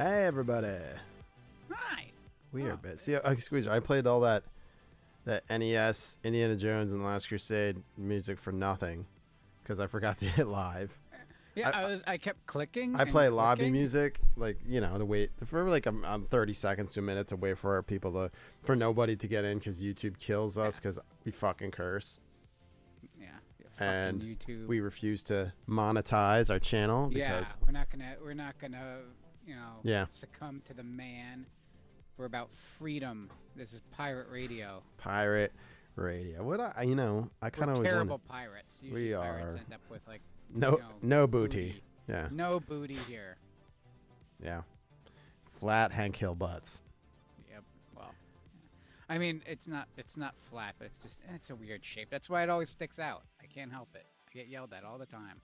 Hey everybody. Hi. We are Oh. bit. See, uh, Squeezer, I played all that that NES, Indiana Jones and the Last Crusade music for nothing because I forgot to hit live. Yeah, I- I, was. I kept clicking. I play lobby music, like you know, to wait for like um, um, 30 seconds to a minute to wait for people to for nobody to get in because YouTube kills us because we fucking curse. Yeah. yeah fucking And YouTube. We refuse to monetize our channel because yeah, we're not gonna. We're not gonna. You know. Yeah. Succumb to the man. We're about freedom. This is pirate radio. pirate radio. What I you know, I kind of terrible wanted- pirates. We Usually pirates are. end up with like no you know, no booty. Yeah, No booty here. yeah. Flat Hank Hill butts. Yep. Well, I mean, it's not it's not flat, but it's just it's a weird shape. That's why it always sticks out. I can't help it. I get yelled at all the time.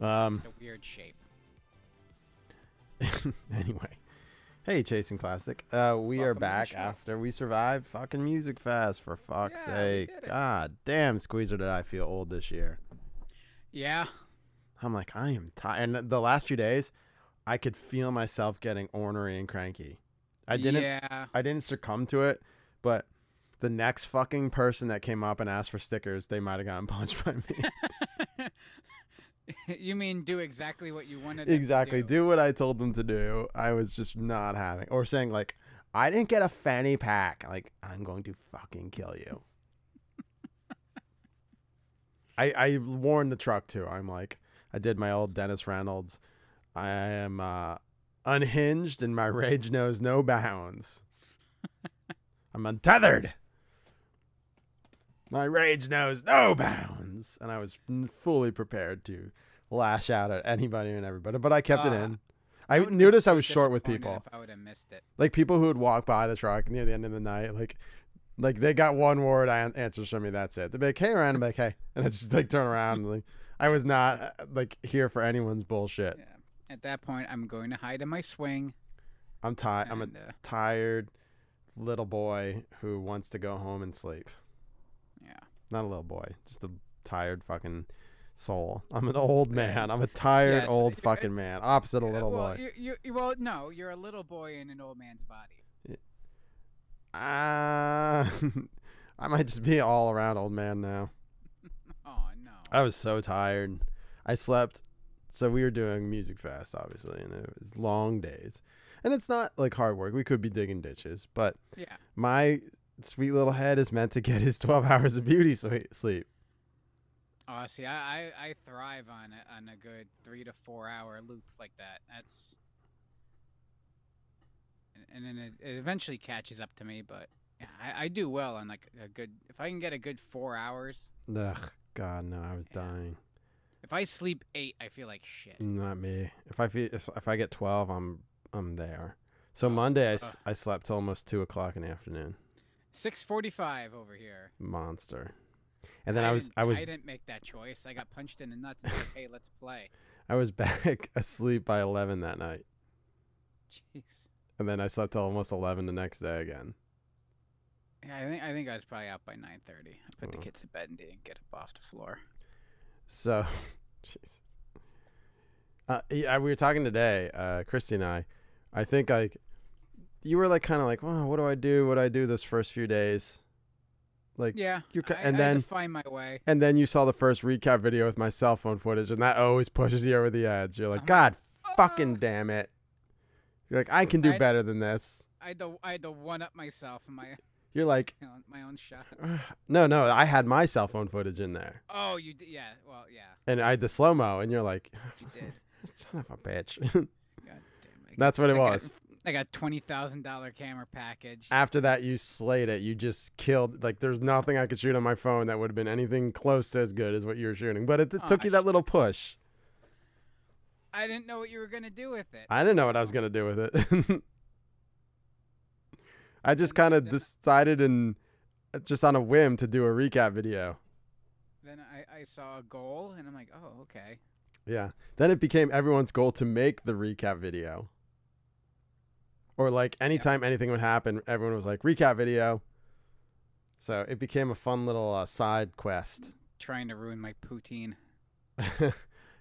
But Um. it's a weird shape. anyway, hey, chasing plastic. Uh, we are Welcome the back after we survived fucking Musikfest. For fuck's Yeah, we sake, did it. God damn, Squeezer, did I feel old this year? Yeah. I'm like, I am tired. And the last few days, I could feel myself getting ornery and cranky. I didn't. Yeah. I didn't succumb to it, but the next fucking person that came up and asked for stickers, they might have gotten punched by me. you mean do exactly what you wanted? exactly. do. Do what I told them to do. I was just not having, or saying like, I didn't get a fanny pack. Like, I'm going to fucking kill you. I I warned the truck too. I'm like, I did my old Dennis Reynolds. I am uh, unhinged and my rage knows no bounds. I'm untethered. My rage knows no bounds, and I was fully prepared to lash out at anybody and everybody, but I kept it Uh, in. I would've noticed I was short with people, If I would have missed it. like people who would walk by the truck near the end of the night, like, like they got one word an- answers from me. That's it. They'd be like, "Hey, Ryan," I'm like, "Hey," and it's just like turn around. And, like, I was not uh, like here for anyone's bullshit. Yeah. At that point, I'm going to hide in my swing. I'm tired. I'm a uh, tired little boy who wants to go home and sleep. yeah. Not a little boy, just a tired fucking soul. I'm an old man. I'm a tired Yes, old fucking man. Opposite a Uh, little well, boy. You, you, well, no, you're a little boy in an old man's body. Ah, I might just be all around old man now. Oh no. I was so tired. I slept. So we were doing Musikfest, obviously, and it was long days. And it's not like hard work. We could be digging ditches, but yeah. my sweet little head is meant to get his 12 hours of beauty sleep. Oh, see, I, I, I thrive on a, on a good three to four hour loop like that. That's, and, and then it, it eventually catches up to me. But yeah, I, I do well on like a good. If I can get a good four hours, Ugh, God, no, I was Yeah. dying. if I sleep eight, I feel like shit. Not me. If I feel, if, if I get 12, I'm I'm there. So Oh, Monday, I, I slept till almost 2 o'clock in the afternoon. Six forty-five over here. Monster. And then I, was I was I didn't make that choice. I got punched in the nuts and said, "Hey, let's play." I was back asleep by 11 that night. Jeez. And then I slept till almost 11 the next day again. Yeah, I think I think I was probably out by nine thirty. I put the Oh. kids to bed and didn't get up off the floor. So, jeez. Uh, yeah, we were talking today, uh, Christy and I. I think like you were like kind of like, well, what do I do? What do I do this first few days? Like, Yeah, you're I, and I then- to find my way. and then you saw the first recap video with my cell phone footage, and that always pushes you over the edge. You're like, I'm God, fucking damn it! You're like, I can do I- better than this. I had to I had to one up myself in my You're like, you know, my own shot. no, no, I had my cell phone footage in there, Oh, you did? Yeah. Well, yeah, and I had the slow mo, and you're like, you did. son of a bitch. God damn it. That's what it was. I got twenty thousand dollar camera package. After that, you slayed it. You just killed. Like, there's nothing I could shoot on my phone that would have been anything close to as good as what you were shooting. But it, it Aw, took you that little push. I didn't know what you were gonna do with it. I didn't know what I was gonna do with it. I just kind of decided and uh, just on a whim to do a recap video. Then I, I saw a goal and I'm like, oh, okay. Yeah. Then it became everyone's goal to make the recap video. Or like anytime anything would happen, everyone was like recap video. So it became a fun little uh, side quest. Trying to ruin my poutine.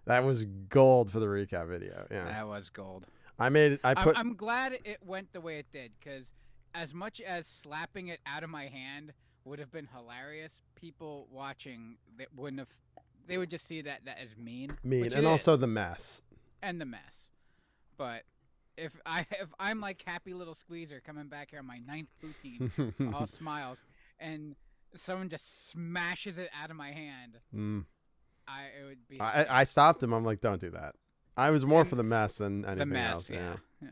That was gold for the recap video. Yeah, That was gold. I made it. I I'm, put. I'm glad it went the way it did because, as much as slapping it out of my hand would have been hilarious, people watching that wouldn't have. They would just see that that as mean. mean and also is, the mess. and the mess. But if I if I'm like happy little squeezer coming back here on my ninth poutine, all smiles, and someone just smashes it out of my hand, Mm. I it would be I, I stopped him. I'm like, don't do that. I was more for the mess than anything the mess. else. yeah, yeah.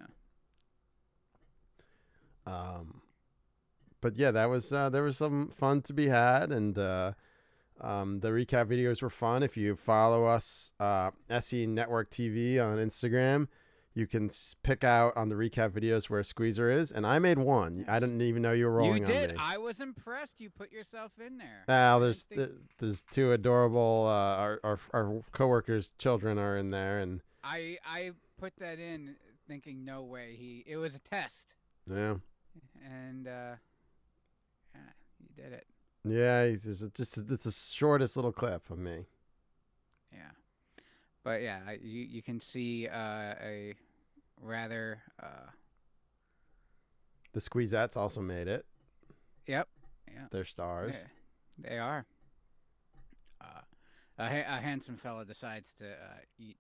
Um, but yeah, that was uh, there was some fun to be had, and uh, um, the recap videos were fun. If you follow us, uh, SE Network TV on Instagram, you can pick out on the recap videos where a Squeezer is, and I made one. I didn't even know you were rolling You did. I was impressed. You put yourself in there. I there's think- th- there's two adorable uh, our, our our coworkers' children are in there, and I I put that in thinking no way he it was a test yeah, and uh yeah, he did it. yeah, he's just, just it's the shortest little clip of me. Yeah. But yeah, you you can see uh a rather uh The Squeezettes also made it. yep. Yeah. They're stars. They, they are. Uh, a, ha- a handsome fella decides to uh, eat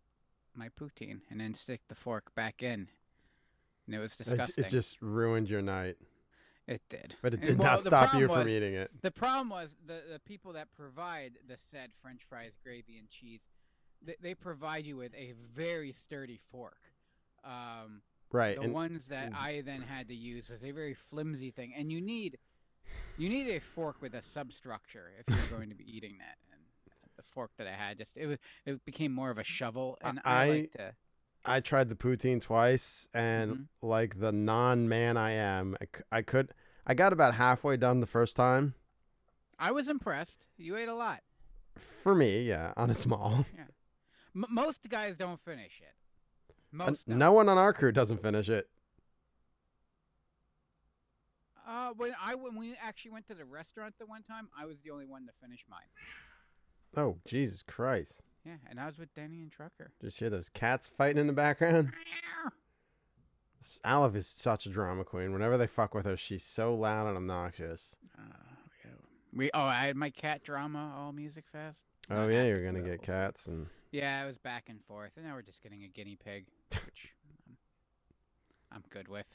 my poutine and then stick the fork back in. And it was disgusting. it just ruined your night, It did. but it did well, not stop you from was- eating it. The problem was the the people that provide the said French fries, gravy, and cheese, they, they provide you with a very sturdy fork. Um, Right, the and ones that and- I then had to use was a very flimsy thing, and you need you need a fork with a substructure if you're going to be eating that. And the fork that I had just it was it became more of a shovel, and I, I- like to. I tried the poutine twice, and Mhm. like the non-man I am, I could. I got about halfway done the first time. I was impressed. You ate a lot. For me, yeah, on a small. M- most guys don't finish it. Most no one on our crew doesn't finish it. Uh, when I when we actually went to the restaurant the one time, I was the only one to finish mine. Oh, Jesus Christ! Yeah, and I was with Danny and Trucker. Just hear those cats fighting in the background. Olive is such a drama queen. Whenever they fuck with her, she's so loud and obnoxious. Uh, yeah. We oh, I had my cat drama all Musikfest. It's Oh yeah, you're gonna with get cats and Yeah, it was back and forth, and now we're just getting a guinea pig, which I'm, I'm good with.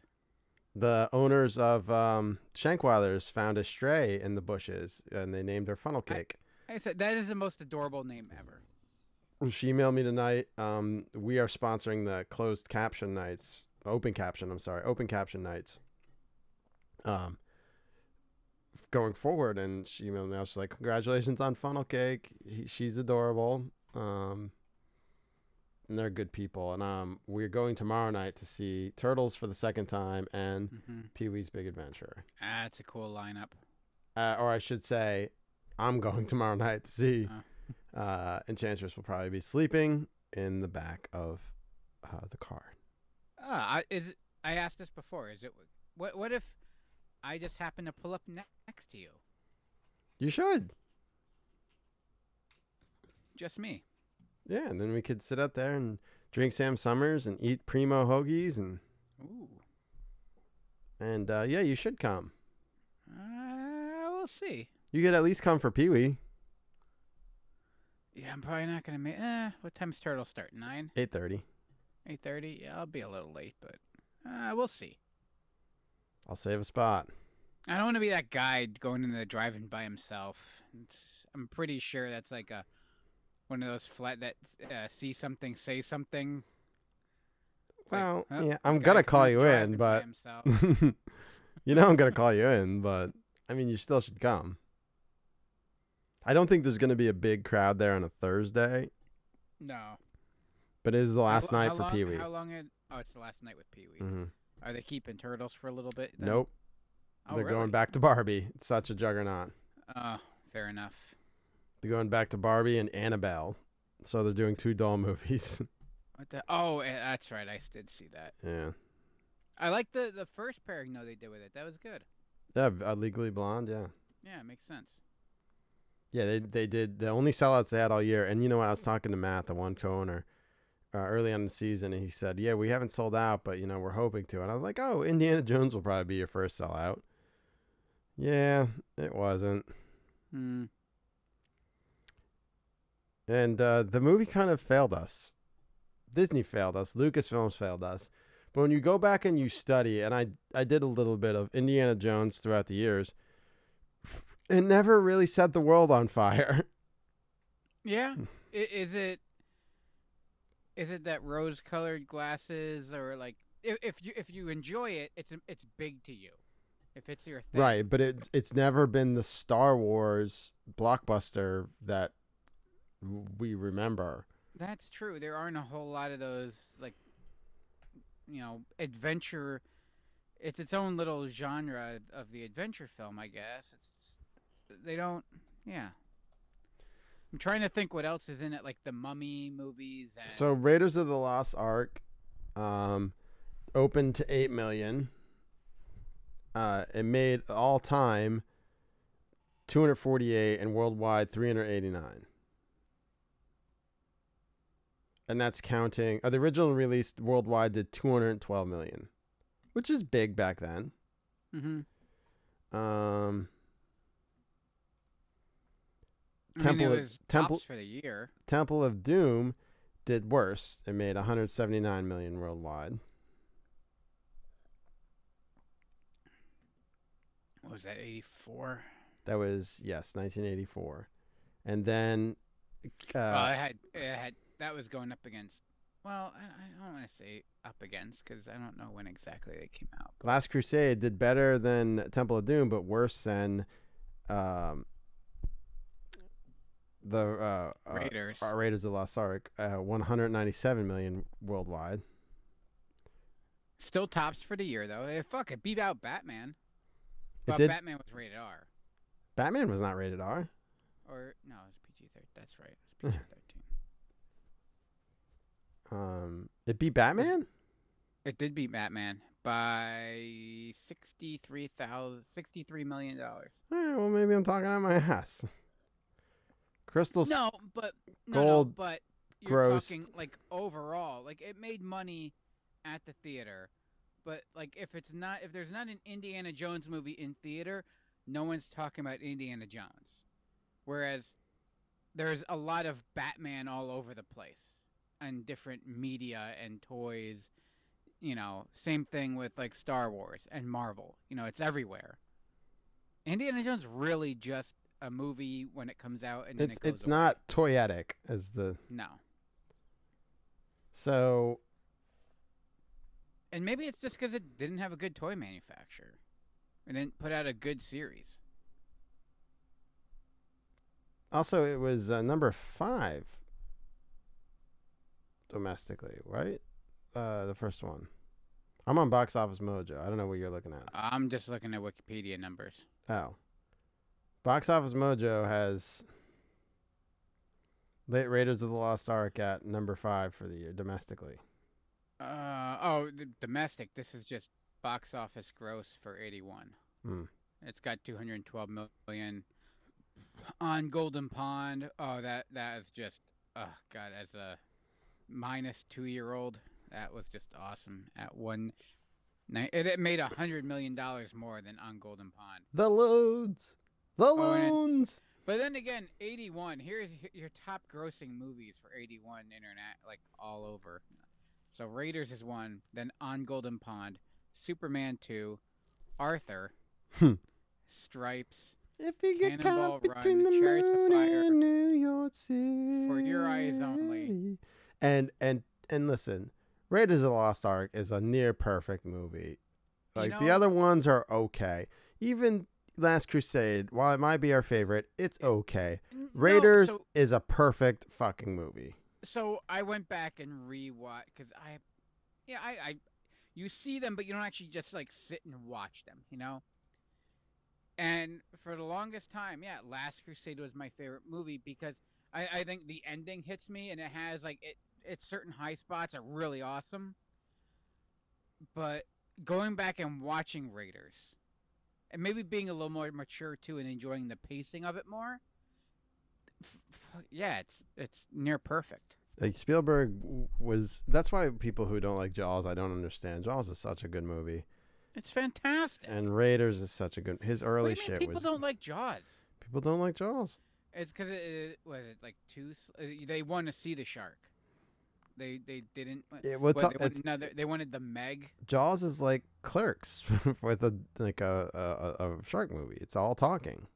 the owners of um, Shankweiler's found a stray in the bushes, and they named her Funnel I- Cake. I said that is the most adorable name ever. She emailed me tonight. Um, we are sponsoring the closed caption nights, open caption. I'm sorry, open caption nights. Um, going forward, and she emailed me. I was like, "Congratulations on Funnel Cake. He, she's adorable. Um, and they're good people. And um, we're going tomorrow night to see Turtles for the second time and hmm Pee Wee's Big Adventure. That's a cool lineup. Uh, or I should say, I'm going tomorrow night to see. Uh, Enchantress will probably be sleeping in the back of uh, the car. Ah, I, is it- I asked this before? Is it what? What if I just happen to pull up ne- next to you? You should. Just me. Yeah, and then we could sit out there and drink Sam Summers and eat primo hoagies and Ooh. and uh, yeah, you should come. Uh, we'll see. You could at least come for Pee Wee. Yeah, I'm probably not gonna make. Eh, what time's turtle start? Nine, Eight thirty. eight thirty. Yeah, I'll be a little late, but uh, we'll see. I'll save a spot. I don't want to be that guy going into the drive-in by himself. It's, I'm pretty sure that's like a one of those flat that uh, see something, say something. Like, Well, huh, yeah, I'm gonna call you in, but you know I'm gonna call you in, but I mean, you still should come. I don't think there's gonna be a big crowd there on a Thursday, no. but it is the last lo- night how for long- Pee Wee. How long? Had, oh, it's the last night with Pee Wee. hmm Are they keeping turtles for a little bit? then? Nope, Oh, they're really? going back to Barbie. It's such a juggernaut. Oh, fair enough. They're going back to Barbie and Annabelle. So they're doing two doll movies. What the? Oh, eh, that's right. I did see that. yeah. I like the the first pairing though they did with it. That was good. Yeah, uh, Legally Blonde, yeah. Yeah, it makes sense. Yeah, they they did the only sellouts they had all year. And you know what? I was talking to Matt, the one co-owner, uh, early on in the season, and he said, "Yeah, we haven't sold out, but you know we're hoping to." And I was like, "Oh, Indiana Jones will probably be your first sellout." Yeah, it wasn't. Hmm. And uh, the movie kind of failed us. Disney failed us. Lucasfilms failed us. But when you go back and you study, and I I did a little bit of Indiana Jones throughout the years, it never really set the world on fire. Yeah. Is it? Is it that rose-colored glasses, or like if, if you if you enjoy it, it's it's big to you. If it's your thing, Right, but it's it's never been the Star Wars blockbuster that we remember. That's true. There aren't a whole lot of those like you know, adventure it's its own little genre of the adventure film, I guess. It's they don't yeah. I'm trying to think what else is in it like the Mummy movies and So Raiders of the Lost Ark um opened to 8 million. Uh it made all time 248 and worldwide 389. And that's counting uh, the original release worldwide did 212 million, which is big back then. Mhm. Um I Temple of- Temple- for the year. Temple of Doom did worse. It made 179 million worldwide. What was that 84? That was yes, 1984, and then uh, well, it had it had that was going up against well, I, I don't want to say up against cuz I don't know when exactly they came out. Last Crusade did better than Temple of Doom, but worse than um, the uh, uh, Raiders. uh, Raiders of the Lost Ark. Uh, 197 million worldwide. Still tops for the year though. Eh, fuck it, beat out Batman. It But did. Batman was rated R. Batman was not rated R. Or no, it was PG thirteen. That's right. It was PG thirteen. Um, it beat Batman. it did beat Batman by sixty three thousand sixty three million dollars. Right, well, maybe I'm talking out my ass. Crystal No, but no, Gold no, but you're grossed- talking like overall, like it made money at the theater, but like if it's not, if there's not an Indiana Jones movie in theater, no one's talking about Indiana Jones. Whereas there's a lot of Batman all over the place and different media and toys. You know, same thing with like Star Wars and Marvel. You know, it's everywhere. Indiana Jones really just a movie when it comes out and then it's it goes it's away. not toyetic as the No. so And maybe it's just because it didn't have a good toy manufacturer. It didn't put out a good series. also it was uh, number five domestically, right? Uh, the first one. I'm on Box Office Mojo. I don't know what you're looking at. I'm just looking at Wikipedia numbers. Oh, Box Office Mojo has Late Raiders of the Lost Ark at number five for the year domestically. Uh, oh, domestic. This is just box office gross for 81. Hmm. It's got 212 million on Golden Pond. Oh, that that is just oh god, as a minus 2-year-old, that was just awesome at one it, it made a 100 million dollars more than on Golden Pond. The loads, the Oh, and it- But then again, 81. Here's your top grossing movies for 81 internet, like all over. So Raiders is one, then On Golden Pond, Superman 2, Arthur, Hmm. Stripes, If you get caught Run, between the Chariots of moon Fire, and New York City, For Your Eyes Only. And and and listen, Raiders of the Lost Ark is a near perfect movie. You Like the other ones are okay. Even Last Crusade, while it might be our favorite, it's okay. No, Raiders so, is a perfect fucking movie. so I went back and rewatched because I, yeah, I, I, you see them, but you don't actually just like sit and watch them, you know. And for the longest time, yeah, Last Crusade was my favorite movie because I, I think the ending hits me and it has like it, it's certain high spots are really awesome. But going back and watching Raiders, and maybe being a little more mature too and enjoying the pacing of it more, f- yeah, it's it's near perfect. Like Spielberg was. That's why people who don't like Jaws, I don't understand. Jaws is such a good movie, It's fantastic. and Raiders is such a good. His early do you mean shit people was. don't like Jaws? People don't like Jaws. It's because it, it was it like too. s- Uh, they want to see the shark. They they didn't. It, what's what, they, it's, wanted, no, they- they wanted the Meg. Jaws is like Clerks with a like a, a a shark movie. It's all talking.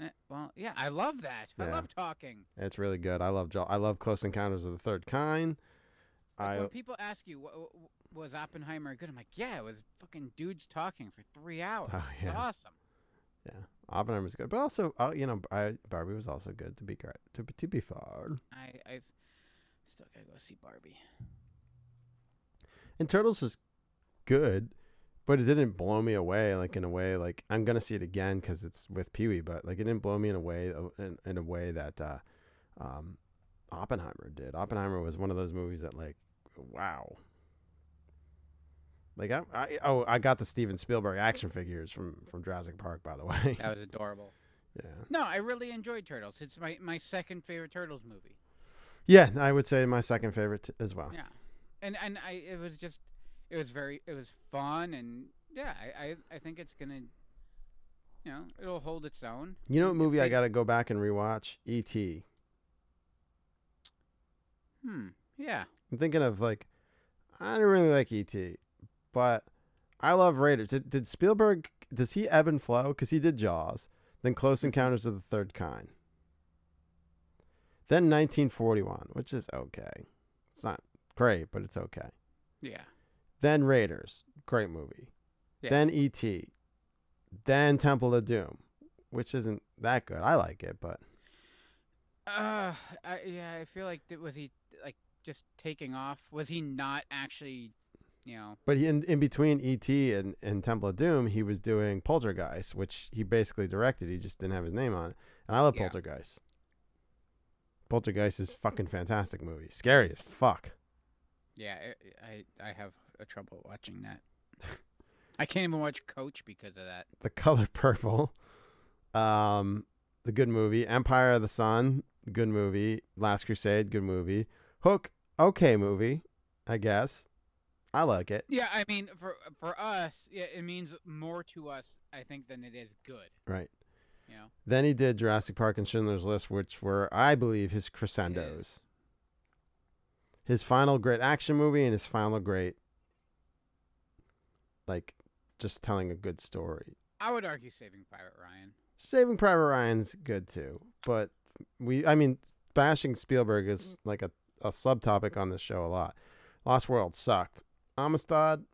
Eh, well, yeah, I love that. I love talking. It's really good. I love Jaws. I love Close Encounters of the Third Kind. Like, I when people ask you, "Wa- wa- was Oppenheimer good? I'm like, yeah, it was fucking dudes talking for three hours. Oh, It's yeah. awesome. yeah, Oppenheimer's good, but also uh, you know I, Barbie was also good to be great to to be fair. I, I s- still gotta go see Barbie. And Turtles was good, but it didn't blow me away. Like in a way, like I'm gonna see it again because it's with Pee Wee. But like it didn't blow me in a way in, in a way that uh, um, Oppenheimer did. Oppenheimer was one of those movies that like, wow. Like I, I oh I got the Steven Spielberg action figures from from Jurassic Park by the way. That was adorable. yeah. No, I really enjoyed Turtles. It's my, my second favorite Turtles movie. Yeah, I would say my second favorite t- as well. Yeah, and and I it was just it was very it was fun and yeah I I, I think it's gonna you know it'll hold its own. You know what movie I they- got to go back and rewatch? E.T. Hmm. Yeah. I'm thinking of like, I don't really like E.T., but I love Raiders. Did, did Spielberg, does he ebb and flow? Because he did Jaws, then Close Encounters of the Third Kind, then 1941, which is okay. It's not great, but it's okay. Yeah. Then Raiders, great movie. Yeah. Then E.T., then Temple of Doom, which isn't that good. I like it, but Uh, I, yeah, I feel like was he like just taking off? Was he not actually, you know? But in in between ET and, and Temple of Doom, he was doing Poltergeist, which he basically directed. He just didn't have his name on it. And I love Yeah. Poltergeist. Poltergeist is fucking fantastic movie. Scary as fuck. Yeah, I I, I have a trouble watching that. I can't even watch Coach because of that. The Color Purple, um, the good movie. Empire of the Sun, good movie. Last Crusade, good movie. Hook, okay movie, I guess. I like it. Yeah, I mean, for for us, yeah, it means more to us, I think, than it is good. Right. Then he did Jurassic Park and Schindler's List, which were, I believe, his crescendos. His- his final great action movie and his final great like just telling a good story. I would argue Saving Private Ryan. Saving Private Ryan's good too, but we I mean bashing Spielberg is like a, a subtopic on this show a lot. Lost World sucked. Amistad,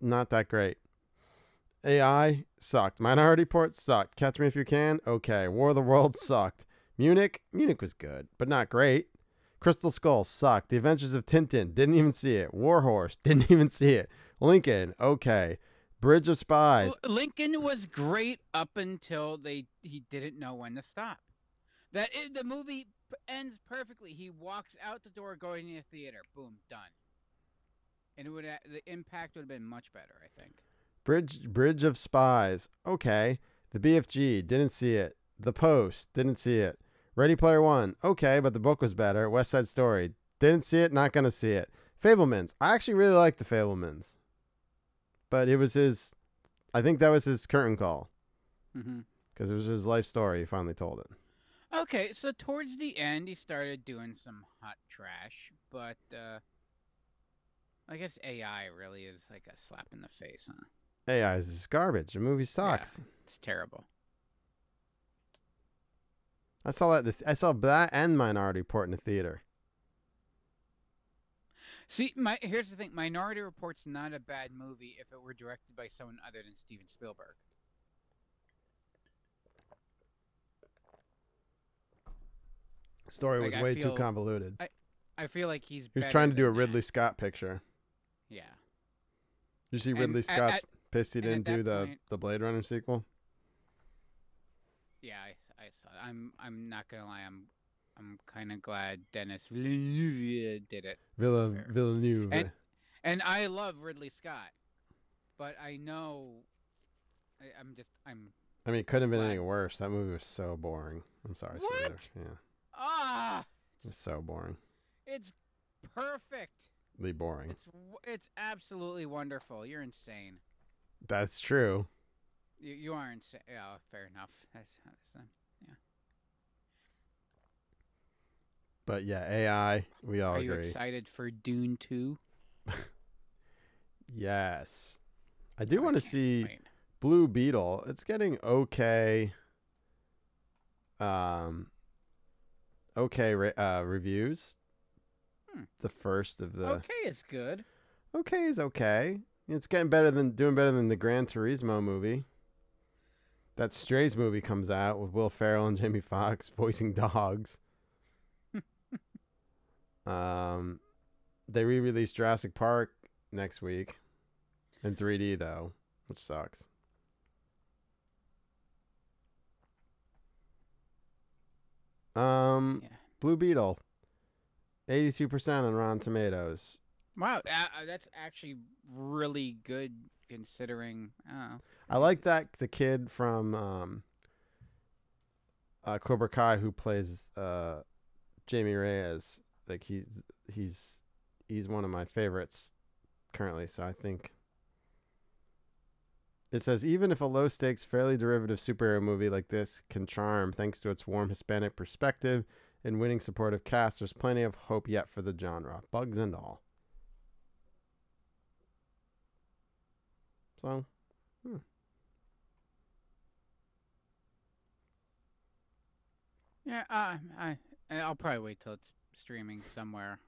not that great. AI sucked. Minority Report sucked. Catch Me If You Can, okay. War of the Worlds sucked. Munich, Munich was good, but not great. Crystal Skull sucked. The Adventures of Tintin, didn't even see it. Warhorse, didn't even see it. Lincoln, okay. Bridge of Spies, Lincoln was great up until they he didn't know when to stop. That i the movie ends perfectly. He walks out the door going to the theater. Boom, done. And it would ha- the impact would have been much better, I think. Bridge Bridge of Spies. Okay. The BFG. Didn't see it. The Post. Didn't see it. Ready Player One. Okay, but the book was better. West Side Story. Didn't see it. Not gonna see it. Fabelmans. I actually really like the Fabelmans, but it was his. I think that was his curtain call because it was his life story. He finally told it. Okay, so towards the end, he started doing some hot trash, but uh, I guess AI really is like a slap in the face, huh? AI is just garbage. The movie sucks. It's terrible. I saw that. the th- I saw that and Minority Report in the theater. See, my here's the thing: Minority Report's not a bad movie if it were directed by someone other than Steven Spielberg. Story Like, was way too convoluted. I I feel like he's. He was better trying to do a than that. Ridley Scott picture. Yeah. You see Ridley at- pissed he didn't do the, point- the Blade Runner sequel. Yeah, I, I saw. It. I'm. I'm not gonna lie. I'm. I'm kind of glad Denis Villeneuve did it, Villa Villeneuve. And- and I love Ridley Scott, but I know. I, I'm just. I'm. I mean, it couldn't have been any worse. That movie was so boring. I'm sorry. What? Yeah. Ah. It's so boring. It's perfectly boring. It's it's absolutely wonderful. You're insane. That's true. You you are insane. Yeah, fair enough. That's, that's uh, But yeah, AI. We all are you excited for Dune Two? Yes. I do want to see Wait. Blue Beetle. It's getting okay. Um. Okay, uh, reviews. Hmm. The first of the Okay, is good. okay is okay. It's getting better than doing better than the Gran Turismo movie. That Strays movie comes out with Will Ferrell and Jamie Foxx voicing dogs. um, they re-released Jurassic Park next week in 3D though, which sucks. Um, Yeah. Blue Beetle, 82% on Rotten Tomatoes. Wow, uh, uh, that's actually really good considering. I don't know. I like that the kid from um, uh, Cobra Kai who plays uh, Jamie Reyes. Like he's he's he's one of my favorites currently. So I think it says even if a low stakes, fairly derivative superhero movie like this can charm thanks to its warm Hispanic perspective and winning supportive cast, there's plenty of hope yet for the genre, bugs and all. So Yeah, uh, I I'll probably wait till it's streaming somewhere.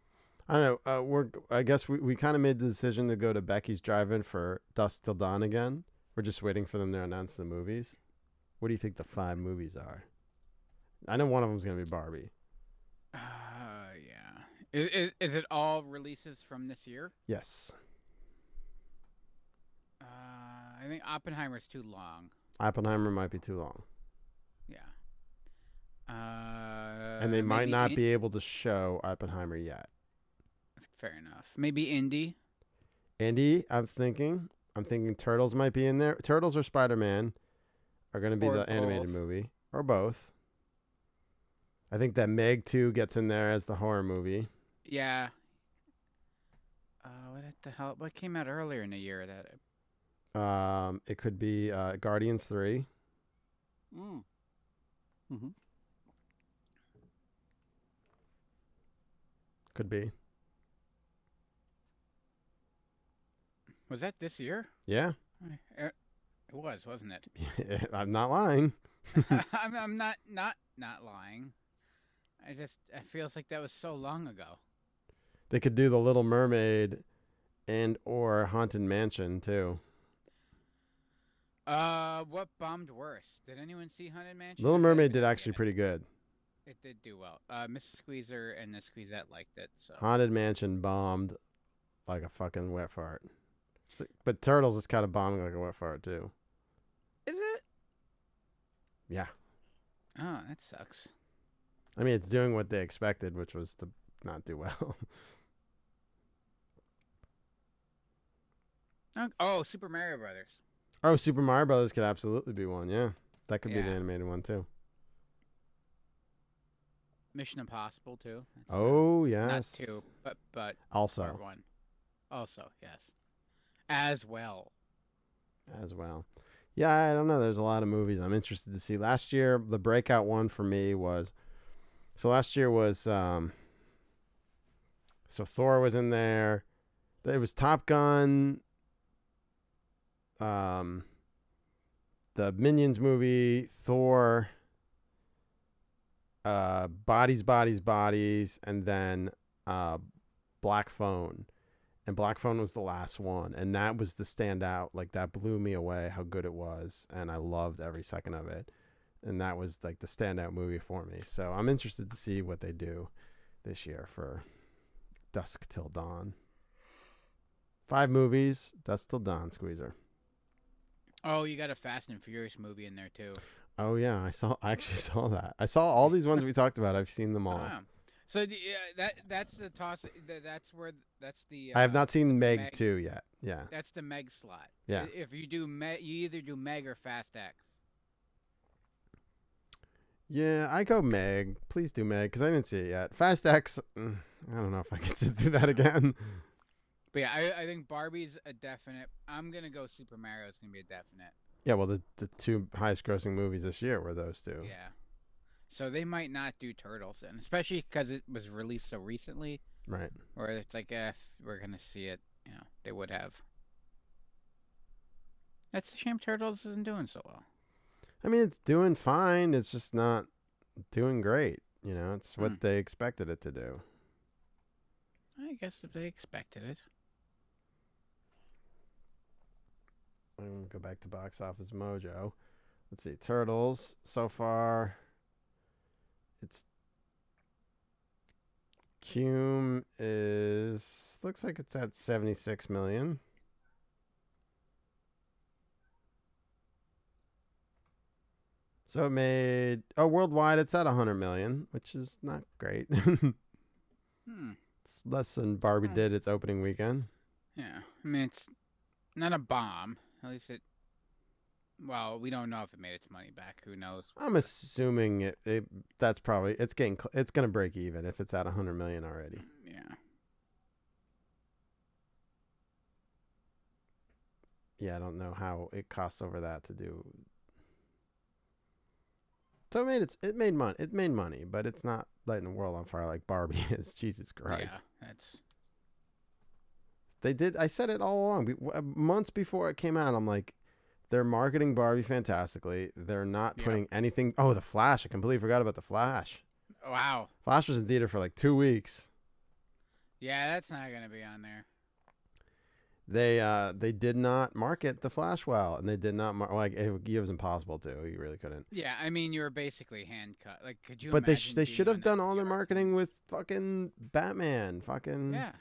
I don't know. Uh, we're. I guess we, we kind of made the decision to go to Becky's Drive-In for Dusk Till Dawn again. We're just waiting for them to announce the movies. What do you think the five movies are? I know one of them's gonna be Barbie. Uh, yeah. Is, is is it all releases from this year? Yes. I think Oppenheimer's too long. Oppenheimer might be too long, Yeah. Uh, and they might not In- be able to show Oppenheimer yet. Fair enough. Maybe Indy. Andy, I'm thinking. I'm thinking Turtles might be in there. Turtles or Spider Man are gonna be Or the animated movie, or both. I think that Meg 2 gets in there as the horror movie. Yeah. Uh, what the hell? What came out earlier in the year that? Um, it could be uh, Guardians Three. Mm. Mm-hmm. Could be. Was that this year? Yeah, Uh, It was, wasn't it? I'm not lying. I'm, I'm not not not lying. I just it feels like that was so long ago. They could do the Little Mermaid, and or Haunted Mansion too. Uh, what bombed worse? Did anyone see Haunted Mansion? Little Mermaid did actually pretty good. It did do well. Uh, Mrs. Squeezer and the Squeezette liked it. So Haunted Mansion bombed like a fucking wet fart. But Turtles is kind of bombing like a wet fart too. is it? Yeah, Oh, that sucks. I mean it's doing what they expected, which was to not do well. Oh, oh, Super Mario Brothers. Oh, Super Mario Brothers could absolutely be one. Yeah, that could be the Yeah. animated one too. Mission Impossible too. That's, Oh not yes, two, but but also one. Also, yes, as well. as well. Yeah, I don't know. There's a lot of movies I'm interested to see. Last year, the breakout one for me was so last year was um so Thor was in there. It was Top Gun um the Minions movie, Thor uh Bodies Bodies Bodies and then uh Black Phone and Black Phone was the last one, and that was the standout. Like that blew me away how good it was, and I loved every second of it. And that was like the standout movie for me. So I'm interested to see what they do this year for Dusk Till Dawn. Five movies, Dusk Till Dawn, Squeezer. Oh, you got a Fast and Furious movie in there too. Oh yeah, I saw. I actually saw that. I saw all these ones we talked about. I've seen them all. Wow. So the, uh, that that's the toss. th- That's where that's the. I have uh, not seen Meg, Meg. two yet. Yeah. That's the Meg slot. Yeah. If you do Meg, you either do Meg or Fast X. Yeah, I go Meg. Please do Meg because I didn't see it yet. Fast X. mm, don't know if I can sit through that again. But yeah, I, I think Barbie's a definite. I'm gonna go Super Mario's gonna be a definite. Yeah, well, the the two highest grossing movies this year were those two. Yeah. So they might not do Turtles and especially because it was released so recently. Right. Where it's like, eh, if we're gonna see it, you know, they would have. That's a shame. Turtles isn't doing so well. I mean, it's doing fine. It's just not doing great. You know, it's what Hmm. they expected it to do. I guess if they expected it. I'm gonna go back to box office mojo. Let's see, Turtles so far. It's Cume is looks like it's at 76 million. So it made oh worldwide it's at 100 million, which is not great. Hmm. it's less than Barbie did its opening weekend. Yeah. I mean, it's not a bomb. At least it. Well, we don't know if it made its money back. Who knows? I'm assuming it, it that's probably it's getting it's gonna break even if it's at 100 million already. Yeah. Yeah, I don't know how it costs over that to do. So it made it's it made money. It made money, but it's not lighting the world on fire like Barbie is. Jesus Christ! Yeah. That's. They did. I said it all along. Months before it came out, I'm like, they're marketing Barbie fantastically. They're not Yeah. putting anything. Oh, the Flash! I completely forgot about the Flash. Wow. Flash was in theater for like two weeks. Yeah, that's not gonna be on there. They uh they did not market the Flash well, and they did not mar- like it, it was impossible to. You really couldn't. Yeah, I mean, you were basically hand cut. Like, could you? But they sh- they should have done all their marketing with fucking Batman. Fucking Yeah.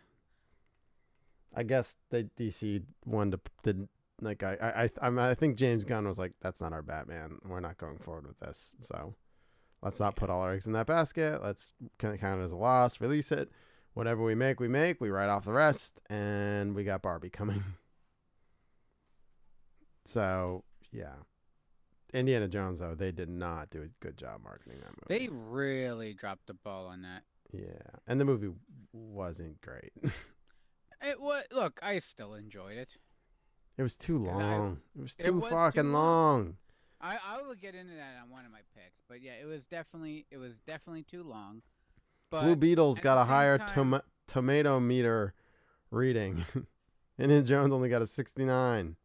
I guess they DC wanted to didn't like I I I, I think James Gunn was like that's not our Batman. We're not going forward with this. So let's not put all our eggs in that basket. Let's kind of count it as a loss. Release it. Whatever we make, we make. We write off the rest, and we got Barbie coming. So yeah, Indiana Jones though they did not do a good job marketing that movie. They really dropped the ball on that. Yeah, and the movie wasn't great. It was. Look, I still enjoyed it. it was too 'Cause I- long. it was it too was too fucking long. long. I I will get into that on one of my picks, but yeah, it was definitely it was definitely too long. But Blue Beetles got a higher time- tom- tomato meter reading. Indiana Jones only got a 69.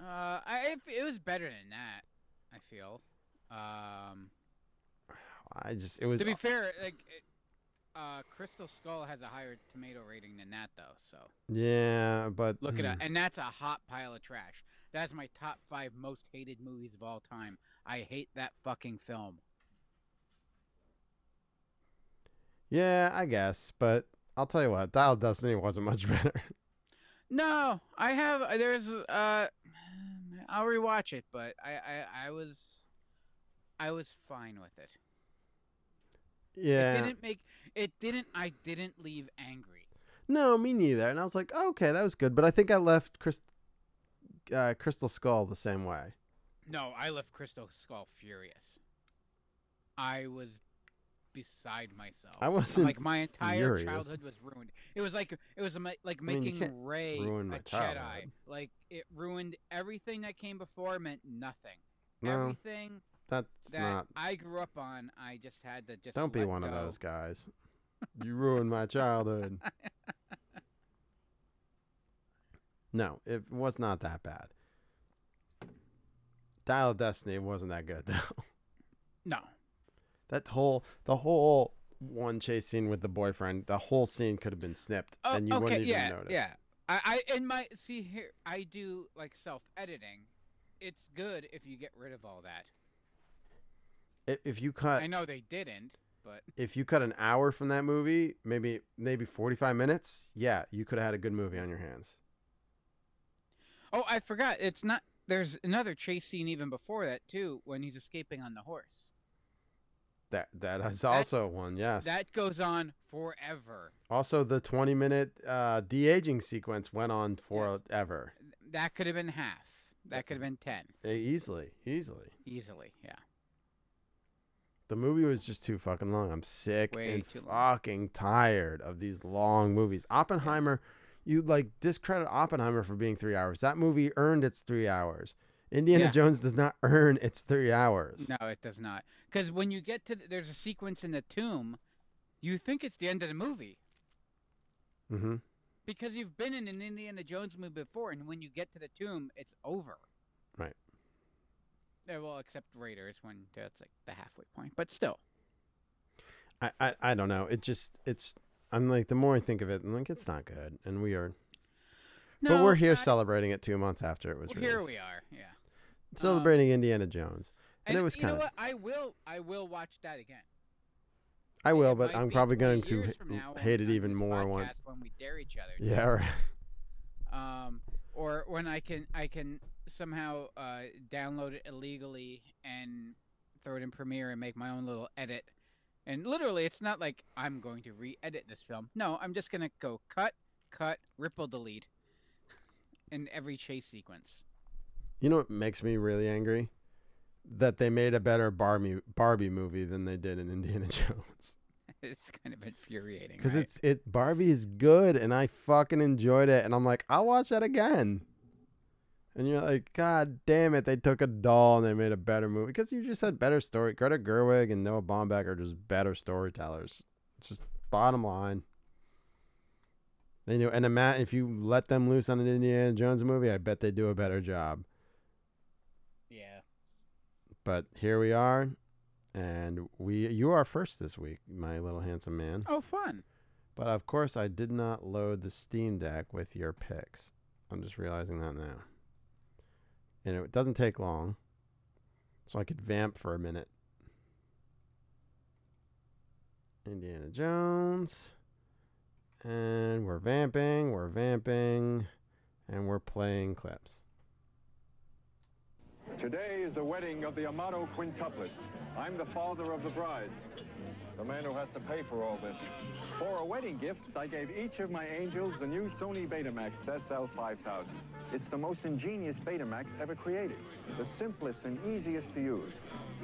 uh, I it, it was better than that. I feel. Um, I just it was to be fair, like. Uh, Crystal Skull has a higher tomato rating than that, though. So yeah, but look it up, hmm. and that's a hot pile of trash. That's my top five most hated movies of all time. I hate that fucking film. Yeah, I guess, but I'll tell you what, Dial Destiny wasn't much better. No, I have. There's. Uh, I'll rewatch it, but I, I, I was, I was fine with it. It didn't make. It didn't. I didn't leave angry. No, me neither. And I was like, oh, okay, that was good, but I think I left Chris, uh, Crystal Skull the same way. No, I left Crystal Skull furious. I was beside myself. I wasn't like my entire furious. childhood was ruined. It was like it was like making can't Ray ruin my a Jedi. Like it ruined everything that came before. Meant nothing. No, Everything that's that not. I grew up on, I just had to just Don't be one of those guys. You ruined my childhood. No, it was not that bad. Dial of Destiny wasn't that good though. No, That whole the whole one chase scene with the boyfriend, the whole scene could have been snipped oh, and you okay, wouldn't even yeah, notice. yeah. I, I in my see here, I do like self editing. It's good if you get rid of all that. If you cut I know they didn't, but if you cut an hour from that movie, maybe maybe 45 minutes, yeah, you could have had a good movie on your hands. oh, I forgot. It's not. There's another chase scene even before that too, when he's escaping on the horse. That that is also one, yes. That goes on forever. also the 20 minute uh de-aging sequence went on forever. That could have been half. That could have been ten Easily, easily. easily. Yeah. The movie was just too fucking long. I'm sick Way and fucking tired of these long movies. Oppenheimer, you like discredit Oppenheimer for being three hours. That movie earned its three hours. Indiana Yeah. Jones does not earn its three hours. No, it does not. Because when you get to the, there's a sequence in the tomb, you think it's the end of the movie Mm-hmm. because you've been in an Indiana Jones movie before, and when you get to the tomb, it's over. Right. Yeah, well, except Raiders when that's like the halfway point, but still. I, I I don't know. It just it's. I'm like the more I think of it, I'm like it's not good, and we are. No, but we're here I- celebrating it two months after it was well, released. here we are. Yeah. celebrating Indiana Jones. And And, it was you know kinda- what? I will. I will watch that again. I will, but I'm probably going to h- hate it even more when. when we dare each other. Yeah, right. um, or when I can I can somehow uh, download it illegally and throw it in Premiere and make my own little edit. And literally, it's not like I'm going to re-edit this film. No, I'm just gonna go cut, cut, ripple, delete, in every chase sequence. You know what makes me really angry? That they made a better Barbie Barbie movie than they did in Indiana Jones. It's kind of infuriating. Because right? it's it Barbie is good and I fucking enjoyed it and I'm like I'll watch that again. And you're like, God damn it! They took a doll and they made a better movie because you just said better story. Greta Gerwig and Noah Baumbach are just better storytellers. It's just bottom line. They know, and Matt, if you let them loose on an Indiana Jones movie, I bet they do a better job. yeah. But here we are, and we you are first this week, my little handsome man. Oh, fun. But of course, I did not load the Steam Deck with your picks. I'm just realizing that now. And it doesn't take long, so I could vamp for a minute. Indiana Jones. And we're vamping, we're vamping, and we're playing clips. Today is the wedding of the Amato quintuplets. I'm the father of the brides, the man who has to pay for all this. For a wedding gift, I gave each of my angels the new Sony Betamax SL5000. It's the most ingenious Betamax ever created, the simplest and easiest to use.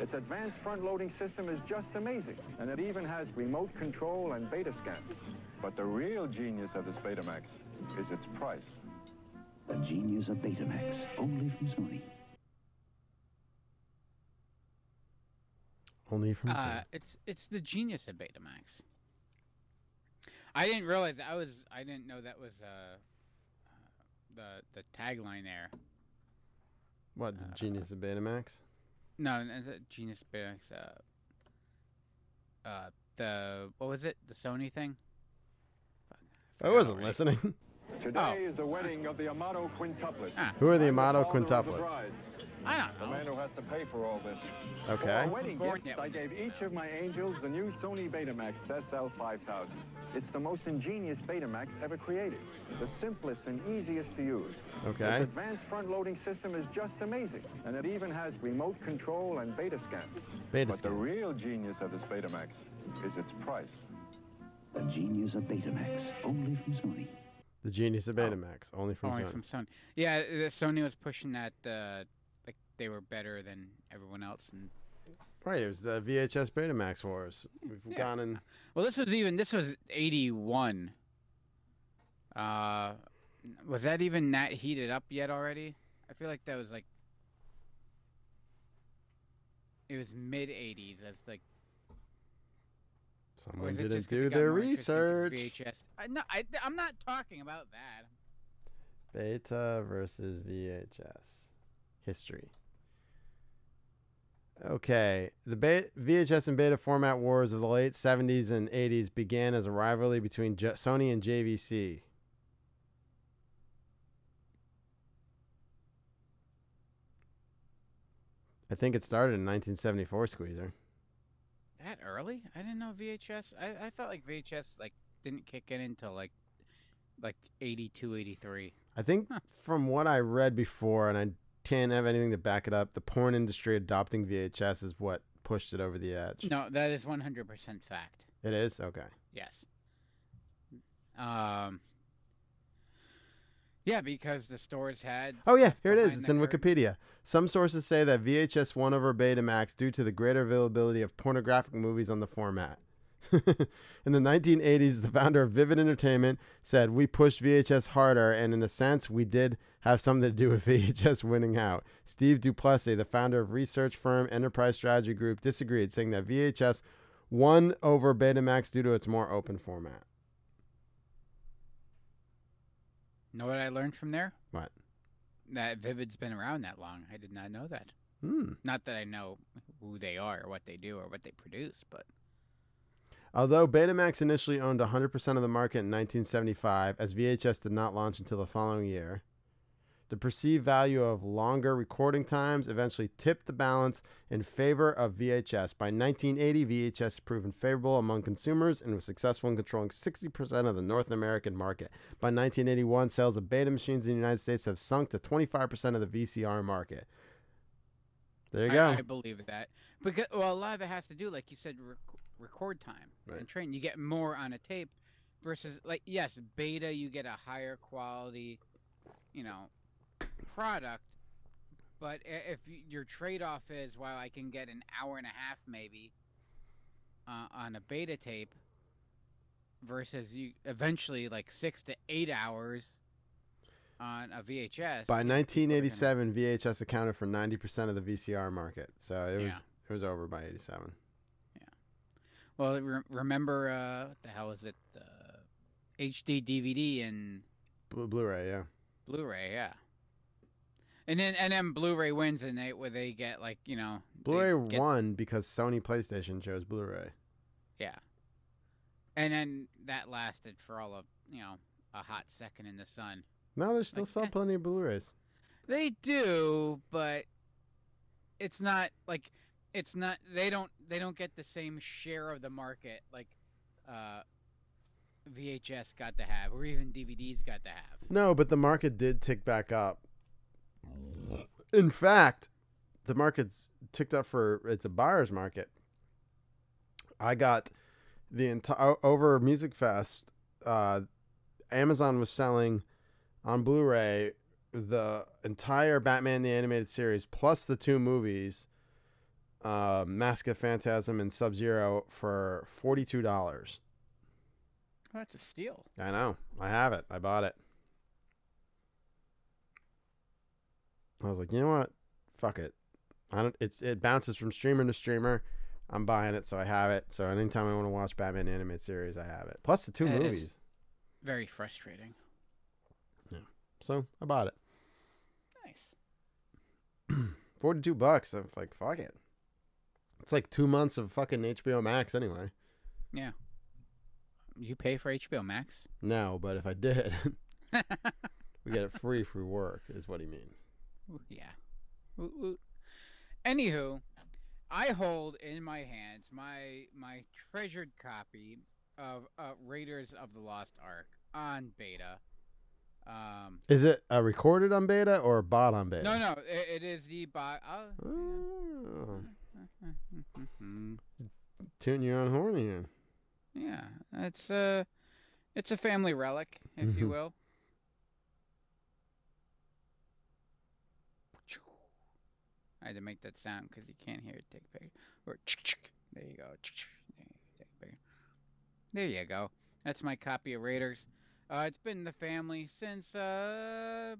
Its advanced front-loading system is just amazing, and it even has remote control and beta scan. But the real genius of this Betamax is its price. The genius of Betamax, only from Sony. Only from Uh, it's it's the genius of Betamax. I didn't realize I was I didn't know that was uh, uh the the tagline there. What, the uh, genius of Betamax? No, no, the genius of Betamax. Uh, uh, the what was it? The Sony thing. Fuck, I wasn't already. listening. Today is the wedding of the Amato quintuplets. Ah, Who are the I'm Amato father the quintuplets? Brides, I don't The man who has to pay for all this. Okay. For a wedding Born gift, yet I gave each of my angels the new Sony Betamax SL5000. It's the most ingenious Betamax ever created, the simplest and easiest to use. Okay. Its advanced front-loading system is just amazing, and it even has remote control and beta scan. Beta but the real genius of this Betamax is its price. The genius of Betamax, only from Sony. The genius of Betamax, only from Only Sony. from Sony. Yeah, Sony was pushing that uh, like they were better than everyone else, and Right, it was the VHS Betamax wars. We've Yeah. gone in. Well, this was even this was eighty one. Uh, was that even that heated up yet already? I feel like that was like it was mid eighties. That's like Someone didn't just 'cause it do their more interesting 'cause research. VHS. I, no, I, I'm not talking about that. Beta versus VHS history. Okay, the be- VHS and beta format wars of the late 70s and 80s began as a rivalry between J- Sony and JVC. I think it started in 1974, Squeezer. That early? I didn't know VHS. I, I thought like VHS like didn't kick in until like like 82, 83. I think Huh. from what I read before, and I can't have anything to back it up, the porn industry adopting VHS is what pushed it over the edge. No, that is 100% fact. It is? Okay. Yes. Um. Yeah, because the stores had. Oh yeah, here it is. It's in curtain. Wikipedia. Some sources say that VHS won over Betamax due to the greater availability of pornographic movies on the format. in the 1980s, the founder of Vivid Entertainment said, "We pushed VHS harder, and in a sense, we did have something to do with VHS winning out." Steve Duplessie, the founder of research firm Enterprise Strategy Group, disagreed, saying that VHS won over Betamax due to its more open format. Know what I learned from there? What? That Vivid's been around that long. I did not know that. Hmm. Not that I know who they are or what they do or what they produce, but Although Betamax initially owned 100% of the market in 1975, as VHS did not launch until the following year, the perceived value of longer recording times eventually tipped the balance in favor of VHS. By 1980, VHS proven favorable among consumers and was successful in controlling 60% of the North American market. By 1981, sales of beta machines in the United States have sunk to 25% of the VCR market. There you I, go. I believe that. Because well, a lot of it has to do, like you said, rec- record time Right. and train. You get more on a tape versus like yes, beta. You get a higher quality, you know, product. But if your trade-off is, well, I can get an hour and a half maybe uh, on a beta tape, versus you eventually like six to eight hours on a VHS. By you know, people are gonna- 1987, VHS accounted for 90% of the VCR market. So it was Yeah. it was over by 87. Well, re- remember uh, what the hell is it? Uh, HD DVD and Blu- Blu-ray, yeah. Blu-ray, yeah. And then and then Blu-ray wins, and they where they get like you know Blu-ray get- won because Sony PlayStation chose Blu-ray. yeah. And then that lasted for all of you know a hot second in the sun. No, there's still Like, sell plenty of Blu-rays. They do, but it's not like it's not. They don't. They don't get the same share of the market like uh, VHS got to have, or even DVDs got to have. No, but the market did tick back up. In fact, the market's ticked up for it's a buyer's market. I got the entire over Musikfest. Uh, Amazon was selling on Blu-ray the entire Batman the Animated Series plus the two movies, uh, Mask of Phantasm and Sub Zero for forty-two dollars. Oh, that's a steal. I know. I have it. I bought it. I was like, you know what? Fuck it. I don't. It's it bounces from streamer to streamer. I'm buying it, so I have it. So anytime I want to watch Batman animated series, I have it. Plus the two is. movies. Very frustrating. Yeah. So I bought it. Nice. Forty-two bucks. I'm like, fuck it. It's like two months of fucking HBO Max anyway. Yeah. You pay for HBO Max? No, but if I did, we get it free through work. Is what he means. yeah. Woot woot. Anywho, I hold in my hands my my treasured copy of uh, Raiders of the Lost Ark on beta. Um, Is it uh, recorded on beta or bought on beta? no, no, it, it is the bot. Uh, Oh, mm, tune your own horn here. yeah, it's a it's a family relic, if you Mhm. will. I had to make that sound because you can't hear it take a picture. Or there you go. There you take a picture. There you go. That's my copy of Raiders. Uh, it's been in the family since uh,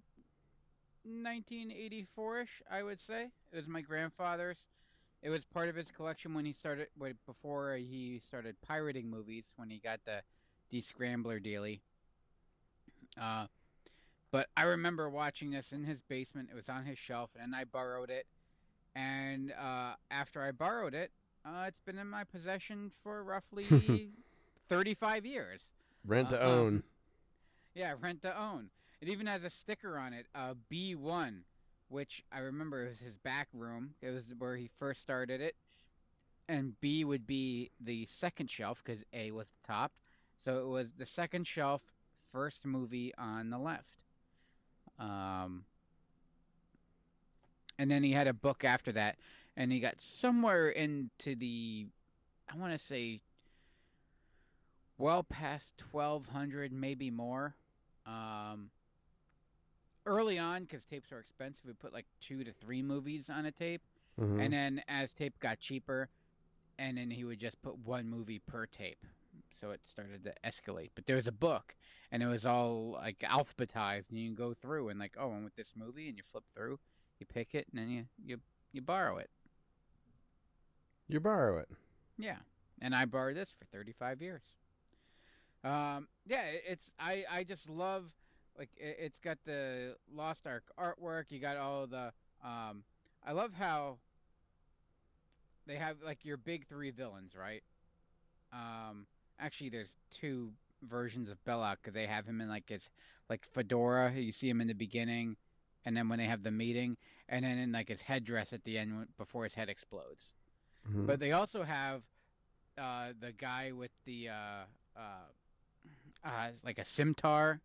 1984ish, I would say. It was my grandfather's. It was part of his collection when he started, before he started pirating movies, when he got the descrambler daily. Uh, but I remember watching this in his basement. It was on his shelf, and I borrowed it. And uh, after I borrowed it, uh, it's been in my possession for roughly 35 years. Rent to Uh, um, own. Yeah, rent to own. It even has a sticker on it, uh, B1, which I remember was his back room. It was where he first started it. And B would be the second shelf because A was the top. So it was the second shelf, first movie on the left. Um, and then he had a book after that. And he got somewhere into the, I want to say, well past 1200 maybe more um early on, because tapes were expensive, we put like two to three movies on a tape, Mhm. and then as tape got cheaper, and then he would just put one movie per tape. So it started to escalate. But there was a book, and it was all like alphabetized, and you can go through and like, oh, I'm with this movie, and you flip through, you pick it, and then you you you borrow it. you borrow it. Yeah, and I borrowed this for 35 years. Um, yeah, it's I I just love like it, it's got the Lost Ark artwork. You got all the um, I love how they have like your big three villains, right? Um, actually, there's two versions of Belloq because they have him in like his like fedora. You see him in the beginning, and then when they have the meeting, and then in like his headdress at the end before his head explodes. Mhm. But they also have uh, the guy with the uh, uh, uh, like a scimitar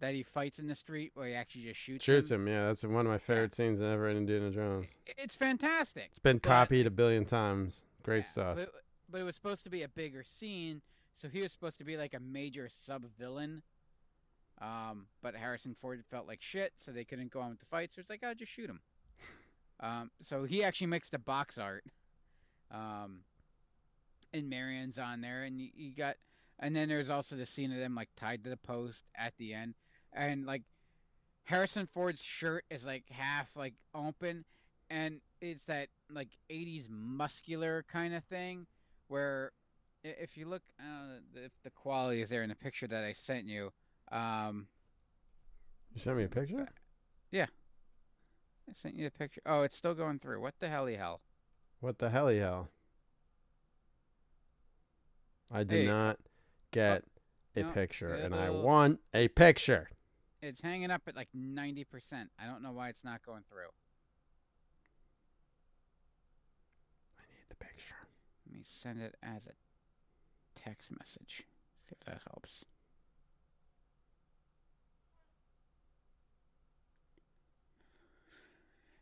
that he fights in the street where he actually just shoots Shoots him. him. Yeah, that's one of my favorite scenes in ever in Indiana Jones. It's fantastic. It's been But- copied a billion times. Great Yeah, stuff. But, but it was supposed to be a bigger scene, so he was supposed to be like a major sub villain. Um, but Harrison Ford felt like shit, so they couldn't go on with the fight. So it's like, oh, just shoot him. Um, so he actually makes the box art. Um, and Marion's on there, and you, you got, and then there's also the scene of them like tied to the post at the end, and like Harrison Ford's shirt is like half like open, and it's that like 80s muscular kind of thing where if you look uh, if the quality is there in the picture that I sent you um You sent me a picture? Yeah, I sent you a picture oh it's still going through what the hell hell What the helly hell? I did go. not get a no, picture, and I want a picture. It's hanging up at like 90% I don't know why it's not going through I need the picture. let me send it as a text message see if that helps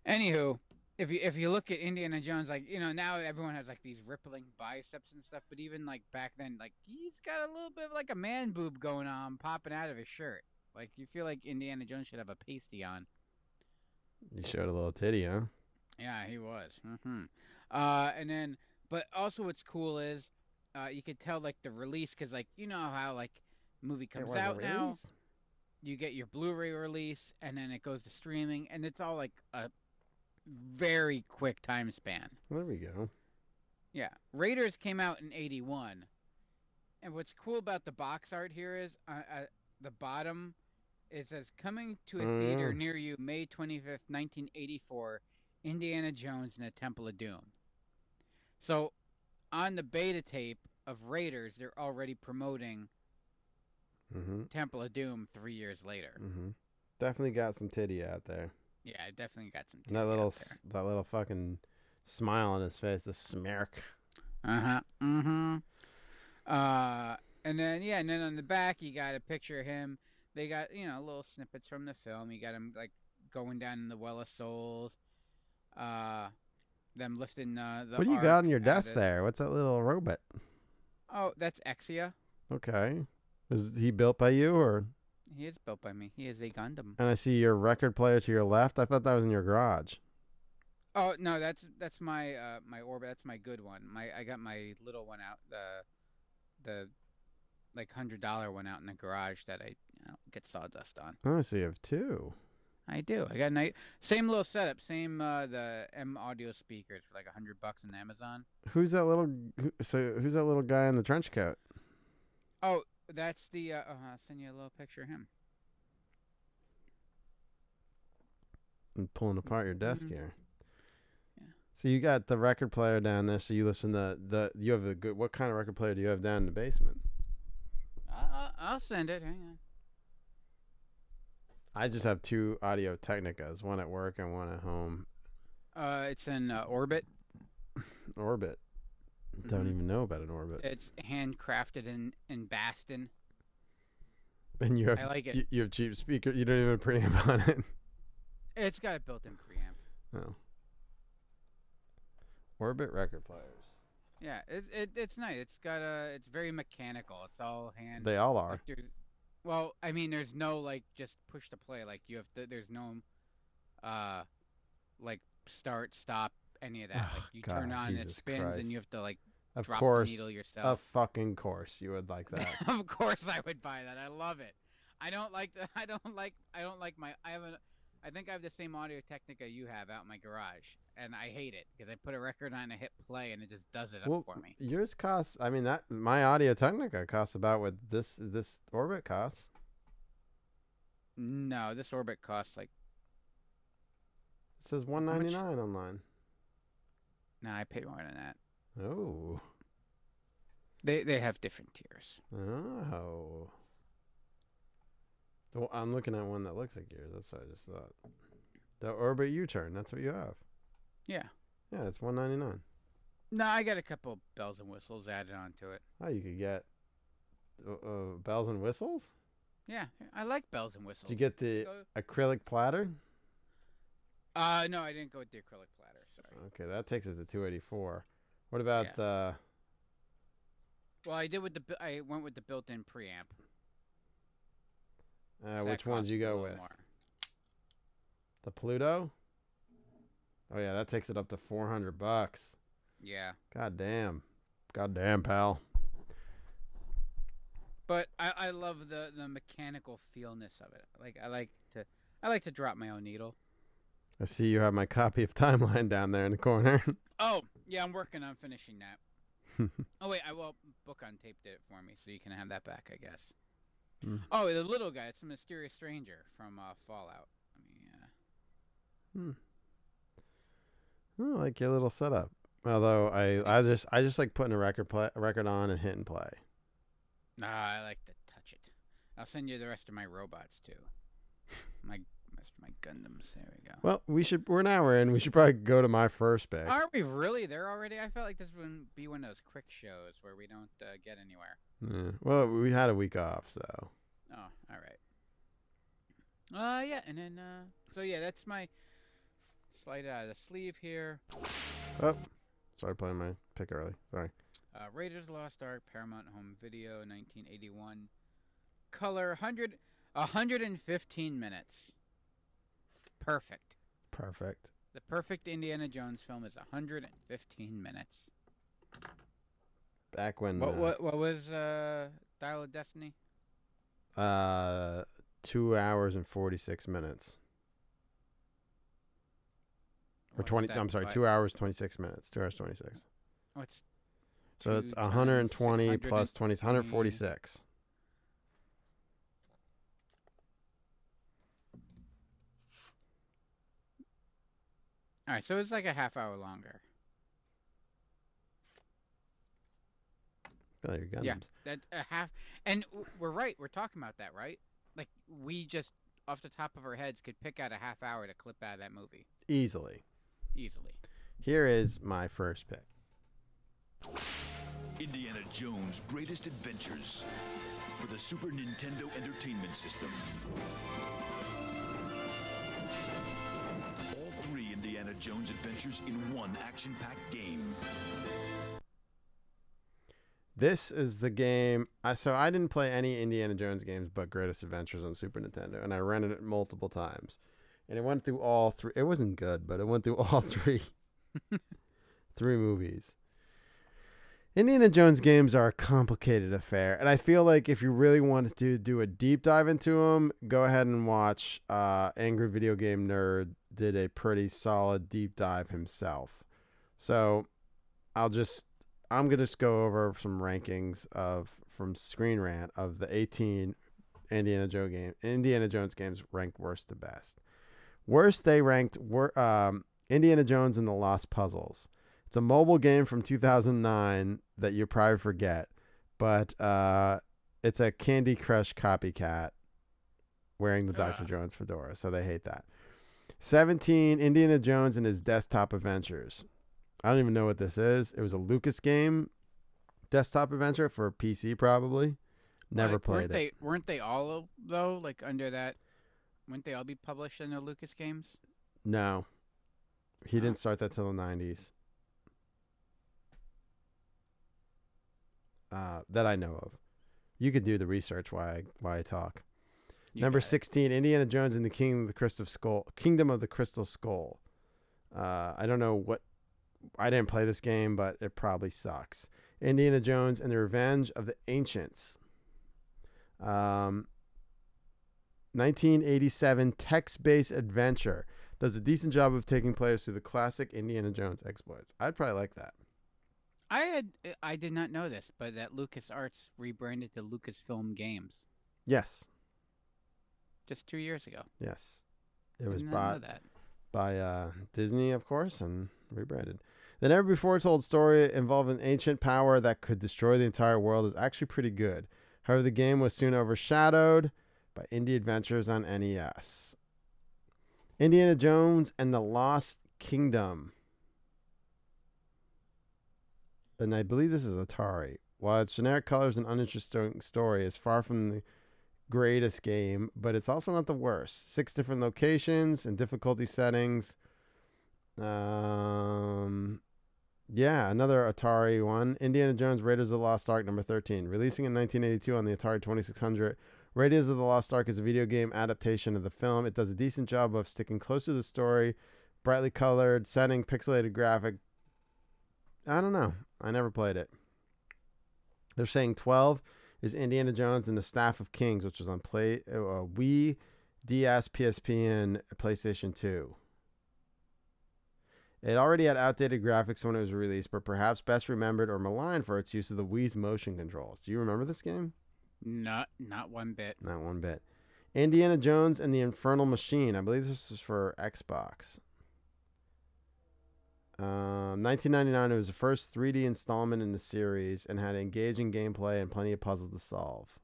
Anywho, if you if you look at Indiana Jones, like you know now everyone has like these rippling biceps and stuff, but even like back then, like he's got a little bit of like a man boob going on, popping out of his shirt. Like you feel like Indiana Jones should have a pasty on. You showed a little titty, huh? Yeah, he was. Mm-hmm. Uh, and then, but also what's cool is, uh, you could tell like the release because like you know how like movie comes out now, you get your Blu-ray release, and then it goes to streaming, and it's all like a very quick time span. There we go. Yeah, Raiders came out in '81, and what's cool about the box art here is uh, at the bottom it says coming to a theater yeah. near you May 25th, 1984, Indiana Jones and the Temple of Doom. So, on the beta tape of Raiders, they're already promoting Mm-hmm. Temple of Doom three years later. Mm-hmm. Definitely got some titty out there. Yeah, I definitely got some. And that little, out there. s- that little fucking smile on his face, the smirk. Uh huh. Mm-hmm. Uh, and then yeah, and then on the back you got a picture of him. They got you know little snippets from the film. You got him like going down in the well of souls. Uh, them lifting uh, the. What do you got on your desk there? What's that little robot? Oh, that's Exia. Okay. Is he built by you or? He is built by me. He is a Gundam. And I see your record player to your left. I thought that was in your garage. Oh no, that's that's my uh my orbit. That's my good one. My I got my little one out the the like hundred dollar one out in the garage that I you know, get sawdust on. Oh, so you have two. I do. I got a nice same little setup, same uh the M audio speakers for like a hundred bucks on Amazon. Who's that little? who- So who's that little guy in the trench coat? Oh, that's the. Uh, uh, I'll send you a little picture of him. and pulling apart your desk Mhm. here. Yeah. So you got the record player down there. So you listen to the you have a good. What kind of record player do you have down in the basement? I'll, send it. Hang on. I just have two Audio Technicas, one at work and one at home. Uh, it's in uh, Orbit. Orbit. Don't Mhm. even know about an Orbit. It's handcrafted in in Boston. and you have I like it. You, you have cheap speaker. You don't even have a preamp on it. It's got a built-in preamp. Oh. Orbit record players. Yeah, it's it, it's nice. It's got a. It's very mechanical. It's all hand. They all are. like Well, I mean, there's no like just push to play. Like you have to. There's no, uh, like start, stop, any of that. Like you turn God, on and it spins, Christ. and you have to like Of drop course, the needle yourself. of fucking course, you would like that. of course, I would buy that. I love it. I don't like the. I don't like. I don't like my. I have a. I think I have the same Audio Technica you have out in my garage, and I hate it because I put a record on, I hit play, and it just does it up well, for me. yours costs. I mean, that my Audio Technica costs about what this this Orbit costs. No, this Orbit costs like. It says one ninety nine online. No, I pay more than that. Oh, They they have different tiers. oh. Well, I'm looking at one that looks like yours. That's what I just thought. The Orbit U-turn. That's what you have. Yeah. Yeah, it's one ninety nine. No, I got a couple bells and whistles added onto it. Oh, you could get uh, uh, bells and whistles. Yeah, I like bells and whistles. Did you get the Go- acrylic platter? Uh, no, I didn't go with the acrylic platter. Sorry. Okay, that takes it to 284. What about Yeah. uh Well, I did with the. I went with the built-in preamp. uh which ones you go with? more. The Pluto? Oh yeah, that takes it up to 400 bucks. Yeah, God damn. God damn, pal. but I, I love the the mechanical feelness of it. Like I like to I like to drop my own needle. I see you have my copy of Timeline down there in the corner. Oh yeah, I'm working on finishing that. oh wait, I will book on tape did it for me, so you can have that back, I guess. Hmm. Oh, the little guy. It's a mysterious stranger from uh, Fallout. I mean, uh, I like your little setup. Although I, I just I just like putting a record play, record on and hit and play. nah, I like to touch it. I'll send you the rest of my robots too. My rest of my Gundams. There we go. Well, we should we're an hour in. We should probably go to my first pick. Are we really there already? I felt like this would be one of those quick shows where we don't uh, get anywhere. Yeah. Well, we had a week off, so Oh, all right. Uh, yeah, and then uh, so yeah, that's my slide out of the sleeve here. oh, sorry playing my pick early. Sorry. Uh, Raiders of the Lost Ark, Paramount Home Video, 1981. Color 100, 115 minutes. Perfect. Perfect. The perfect Indiana Jones film is 115 minutes. Back when What uh, what what was uh, Dial of Destiny? Uh, two hours and forty six minutes, or twenty. I'm sorry, two hours twenty six minutes. Two hours twenty six. Oh, so it's hundred and twenty plus 20, 146. all right? So it's like a half hour longer. Oh, your Gundams. Yeah, that a half. And we're right. We're talking about that, right? Like we just off the top of our heads could pick out a half hour to clip out of that movie Easily. Easily. Here is my first pick. Indiana Jones' Greatest Adventures for the Super Nintendo Entertainment System. All three Indiana Jones adventures in one action-packed game. This is the game. I so I didn't play any Indiana Jones games but Greatest Adventures on Super Nintendo, and I rented it multiple times, and it went through all three. It wasn't good, but it went through all three, three movies. Indiana Jones games are a complicated affair, and I feel like if you really wanted to do a deep dive into them, go ahead and watch. Uh, Angry Video Game Nerd did a pretty solid deep dive himself. So I'll just I'm gonna just go over some rankings of from Screen Rant of the 18 Indiana Jones game Indiana Jones games ranked worst to best. Worst they ranked were um, Indiana Jones and the Lost Puzzles. It's a mobile game from 2009 that you probably forget, but uh, it's a Candy Crush copycat wearing the Dr. Ugh. Jones fedora, so they hate that. 17 Indiana Jones and his desktop adventures. I don't even know what this is. It was a Lucas game, desktop adventure for PC, probably. Never Like, played weren't it. They, weren't they all though? Like under that? Wouldn't they all be published under Lucas Games? No, he Oh. didn't start that till the nineties. Uh, that I know of. You could do the research while I, while I talk. You Number got it. 16, Indiana Jones and the Kingdom of the Crystal Skull. Kingdom of the Crystal Skull. Uh, I don't know what. I didn't play this game, but it probably sucks. Indiana Jones and the Revenge of the Ancients. Um, 1987 text-based adventure does a decent job of taking players through the classic Indiana Jones exploits. I'd probably like that. I had I did not know this, but that Lucas Arts rebranded to Lucasfilm Games Yes, just two years ago. yes, it was Did not know bought that. by uh, Disney, of course, and rebranded. The never before told story involving ancient power that could destroy the entire world is actually pretty good. However, the game was soon overshadowed by indie adventures on NES. Indiana Jones and the Lost Kingdom. And I believe this is Atari. While its generic colors and uninteresting story is far from the greatest game, but it's also not the worst. Six different locations and difficulty settings. Um, yeah, another Atari one. Indiana Jones Raiders of the Lost Ark number 13. Releasing in 1982 on the Atari 2600. Raiders of the Lost Ark is a video game adaptation of the film. It does a decent job of sticking close to the story, brightly colored setting, pixelated graphic. I don't know. I never played it. They're saying 12 is Indiana Jones and the Staff of Kings, which was on play uh, Wii, DS, PSP, and PlayStation 2. It already had outdated graphics when it was released, but perhaps best remembered or maligned for its use of the Wii's motion controls. Do you remember this game? Not not one bit. Not one bit. Indiana Jones and the Infernal Machine. I believe this was for Xbox. Um, 1999, it was the first 3D installment in the series and had engaging gameplay and plenty of puzzles to solve.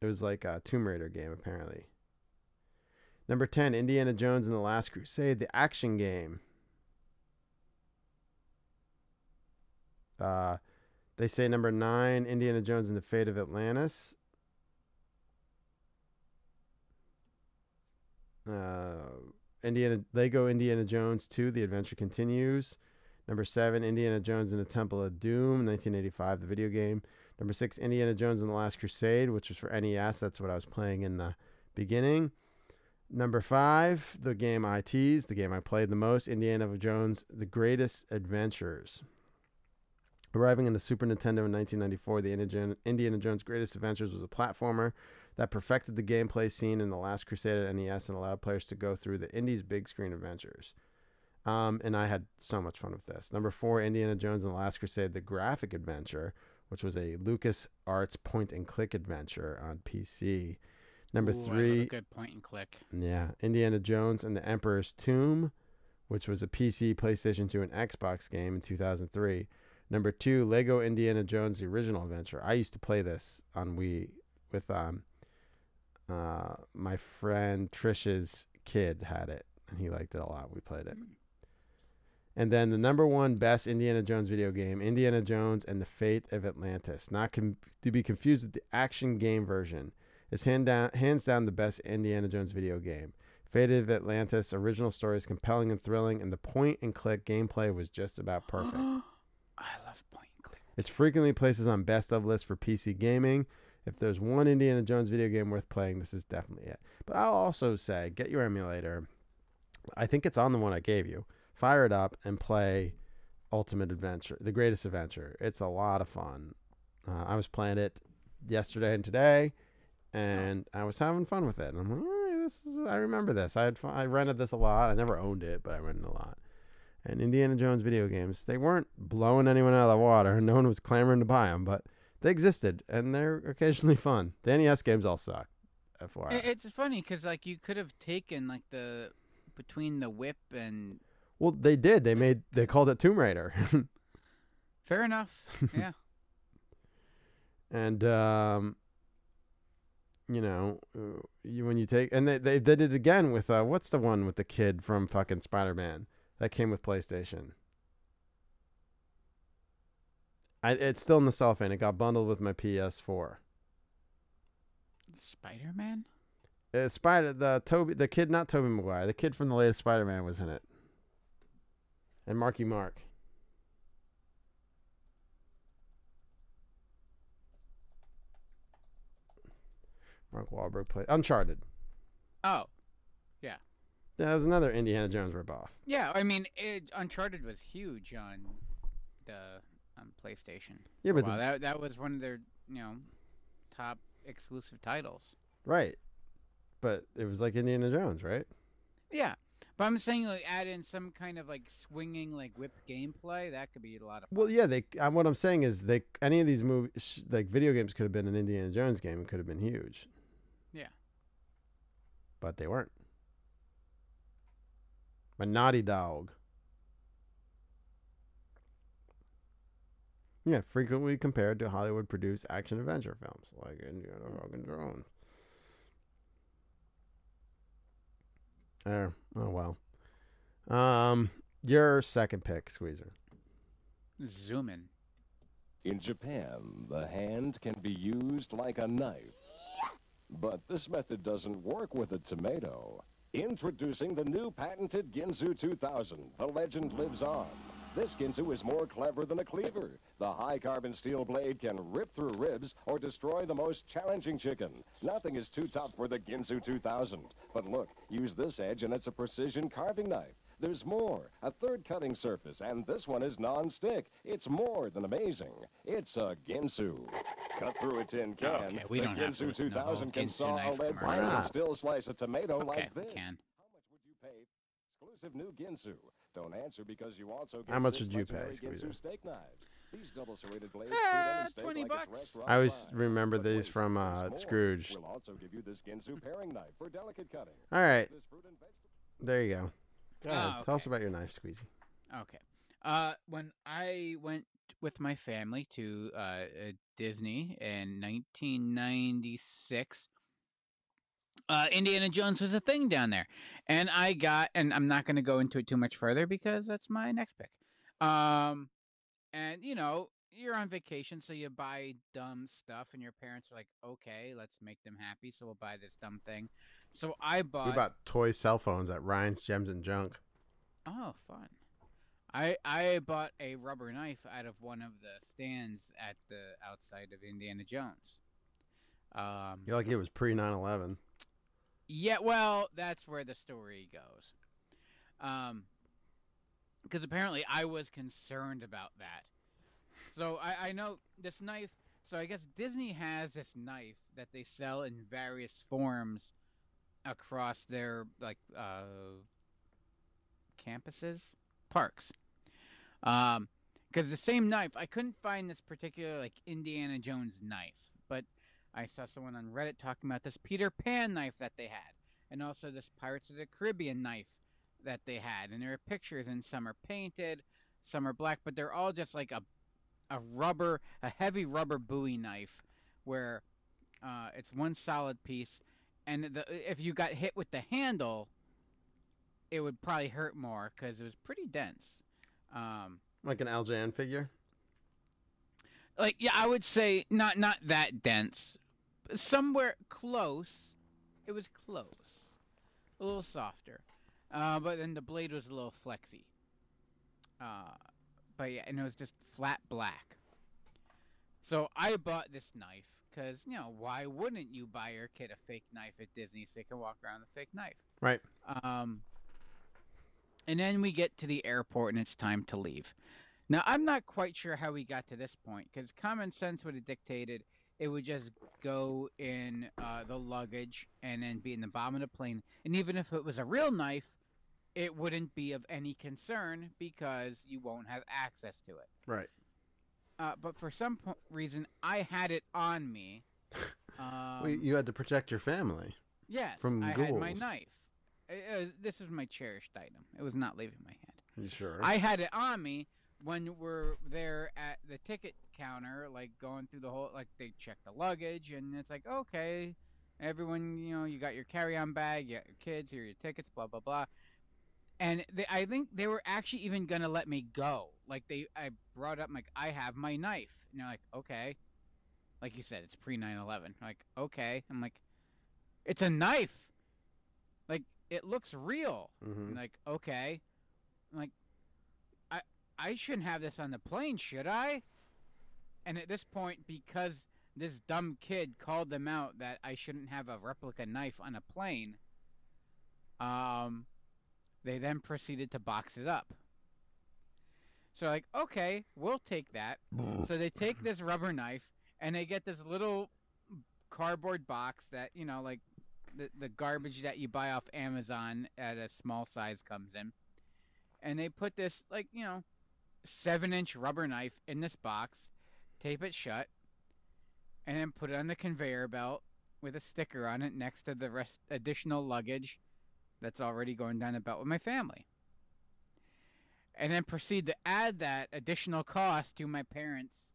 It was like a Tomb Raider game, apparently. Number 10, Indiana Jones and the Last Crusade, the action game. Uh, they say number 9, Indiana Jones and the Fate of Atlantis. Uh, Indiana Lego Indiana Jones 2, The Adventure Continues. Number 7, Indiana Jones and the Temple of Doom, 1985, the video game. Number 6, Indiana Jones and the Last Crusade, which was for NES. That's what I was playing in the beginning. Number 5, the game I teased, the game I played the most, Indiana Jones, The Greatest Adventures. Arriving on the Super Nintendo in 1994, the Indiana Jones Greatest Adventures was a platformer that perfected the gameplay scene in The Last Crusade at NES and allowed players to go through the Indy's big screen adventures. Um, and I had so much fun with this. Number four, Indiana Jones and the Last Crusade, the graphic adventure, which was a Lucas Arts point and click adventure on PC. Number Ooh, I love a three, good point and click. yeah, Indiana Jones and the Emperor's Tomb, which was a PC, PlayStation 2, and Xbox game in 2003. Number two, Lego Indiana Jones: The Original Adventure. I used to play this on Wii with um, uh, my friend Trish's kid had it, and he liked it a lot. We played it. And then the number one best Indiana Jones video game, Indiana Jones and the Fate of Atlantis. Not com- to be confused with the action game version. It's hand down, hands down the best Indiana Jones video game. Fate of Atlantis original story is compelling and thrilling, and the point and click gameplay was just about perfect. I love point and click. It's frequently places on best of lists for PC gaming. If there's one Indiana Jones video game worth playing, this is definitely it. But I'll also say, get your emulator. I think it's on the one I gave you. Fire it up and play Ultimate Adventure, The Greatest Adventure. It's a lot of fun. Uh, I was playing it yesterday and today, and I was having fun with it. And I'm like, "Eh, this is, I remember this. I had fun. I rented this a lot. I never owned it, but I rented a lot. And Indiana Jones video games, they weren't blowing anyone out of the water. No one was clamoring to buy them, but they existed, and they're occasionally fun. The NES games all suck. FYI. It, it's funny because like you could have taken like the between the whip and well, they did. They made. They called it Tomb Raider. fair enough. yeah. and um, you know, uh, you, when you take and they, they did it again with uh, what's the one with the kid from fucking Spider Man that came with PlayStation. I, it's still in the cellophane. It got bundled with my PS4. Spider Man. Uh, Spider the Toby the kid not Tobey Maguire the kid from the latest Spider Man was in it. And Marky Mark. Mark Wahlberg played Uncharted. Oh, that was another Indiana Jones ripoff. yeah. I mean, it, Uncharted was huge on the on PlayStation. Yeah, but the, that that was one of their you know top exclusive titles. right, but it was like Indiana Jones, right? Yeah, but I'm saying like add in some kind of like swinging like whip gameplay. That could be a lot of fun. Well, yeah. They. Uh, what I'm saying is, they any of these movies, like video games, could have been an Indiana Jones game and could have been huge. Yeah. But they weren't. But Naughty Dog. Yeah, frequently compared to Hollywood produced action adventure films like Indiana fucking Jones. There. Oh well. Um your second pick, Squeezer. Zoom in. In Japan, the hand can be used like a knife. But this method doesn't work with a tomato. Introducing the new patented Ginsu 2000, the legend lives on. This Ginsu is more clever than a cleaver. The high carbon steel blade can rip through ribs or destroy the most challenging chicken. Nothing is too tough for the Ginsu 2000. But look, use this edge and it's a precision carving knife. There's more, a third cutting surface, and this one is non-stick. It's more than amazing. It's a Ginsu. Cut through a tin can. Okay, we the don't have to Ginsu listen to the whole 2000 can Ginsu saw a knife lead commercial. pipe Ah. and still slice a tomato Okay, like this. can. How much would you pay? Exclusive new Ginsu. Don't answer because you also get How much would you pay. Ginsu steak knives. These double serrated blades Uh, treat any steak 20 like bucks. I always remember these wait, from uh, more. Scrooge. We'll also give you this Ginsu paring knife for delicate cutting. All right, This fruit and vegetable there you go. Go ahead. Ah, Tell us about your knife, Squeezy. Okay. Uh, when I went with my family to uh, uh, Disney in 1996, uh, Indiana Jones was a thing down there, and I got, and I'm not going to go into it too much further because that's my next pick. Um, and you know, you're on vacation, so you buy dumb stuff, and your parents are like, "Okay, let's make them happy, so we'll buy this dumb thing." So I bought. We bought toy cell phones at Ryan's Gems and Junk. Oh, fun. I I bought a rubber knife out of one of the stands at the outside of Indiana Jones. Um, You're like it was pre 9 11. yeah, well, that's where the story goes. Um, because apparently I was concerned about that. So I I know this knife. So I guess Disney has this knife that they sell in various forms across their like uh campuses, parks. Um, because the same knife, I couldn't find this particular like Indiana Jones knife, but I saw someone on Reddit talking about this Peter Pan knife that they had, and also this Pirates of the Caribbean knife that they had, and there are pictures, and some are painted, some are black, but they're all just like a a rubber, a heavy rubber Bowie knife, where uh, it's one solid piece, and the, if you got hit with the handle, it would probably hurt more because it was pretty dense. Um, Like an LJN figure. like yeah, I would say not not that dense, somewhere close. It was close, a little softer, uh, but then the blade was a little flexy. Uh, but yeah, and it was just flat black. So I bought this knife because you know why wouldn't you buy your kid a fake knife at Disney so they can walk around with a fake knife? Right. Um, and then we get to the airport and it's time to leave. Now, I'm not quite sure how we got to this point because common sense would have dictated it would just go in uh, the luggage and then be in the bottom of the plane. And even if it was a real knife, it wouldn't be of any concern because you won't have access to it. Right. Uh, but for some reason, I had it on me. Um, well, you had to protect your family. yes, from I had my ghouls. knife. Uh, uh, this is my cherished item. It was not leaving my hand. You sure? I had it on me when we're there at the ticket counter, like going through the whole, like they check the luggage, and it's like, okay, everyone, you know, you got your carry-on bag, you got your kids, here are your tickets, blah blah blah. And they, I think they were actually even gonna let me go. Like they, I brought up, like, I have my knife, and they're like, okay, like you said, it's pre 9/11. Like, okay, I'm like, it's a knife. Like it looks real. hmm like, okay. I'm like, I I shouldn't have this on the plane, should I? And at this point, because this dumb kid called them out that I shouldn't have a replica knife on a plane. Um, they then proceeded to box it up. So like, okay, we'll take that. so they take this rubber knife and they get this little cardboard box that you know, like the the garbage that you buy off Amazon at a small size comes in, and they put this like you know, seven inch rubber knife in this box, tape it shut, and then put it on the conveyor belt with a sticker on it next to the rest additional luggage that's already going down the belt with my family. And then proceed to add that additional cost to my parents'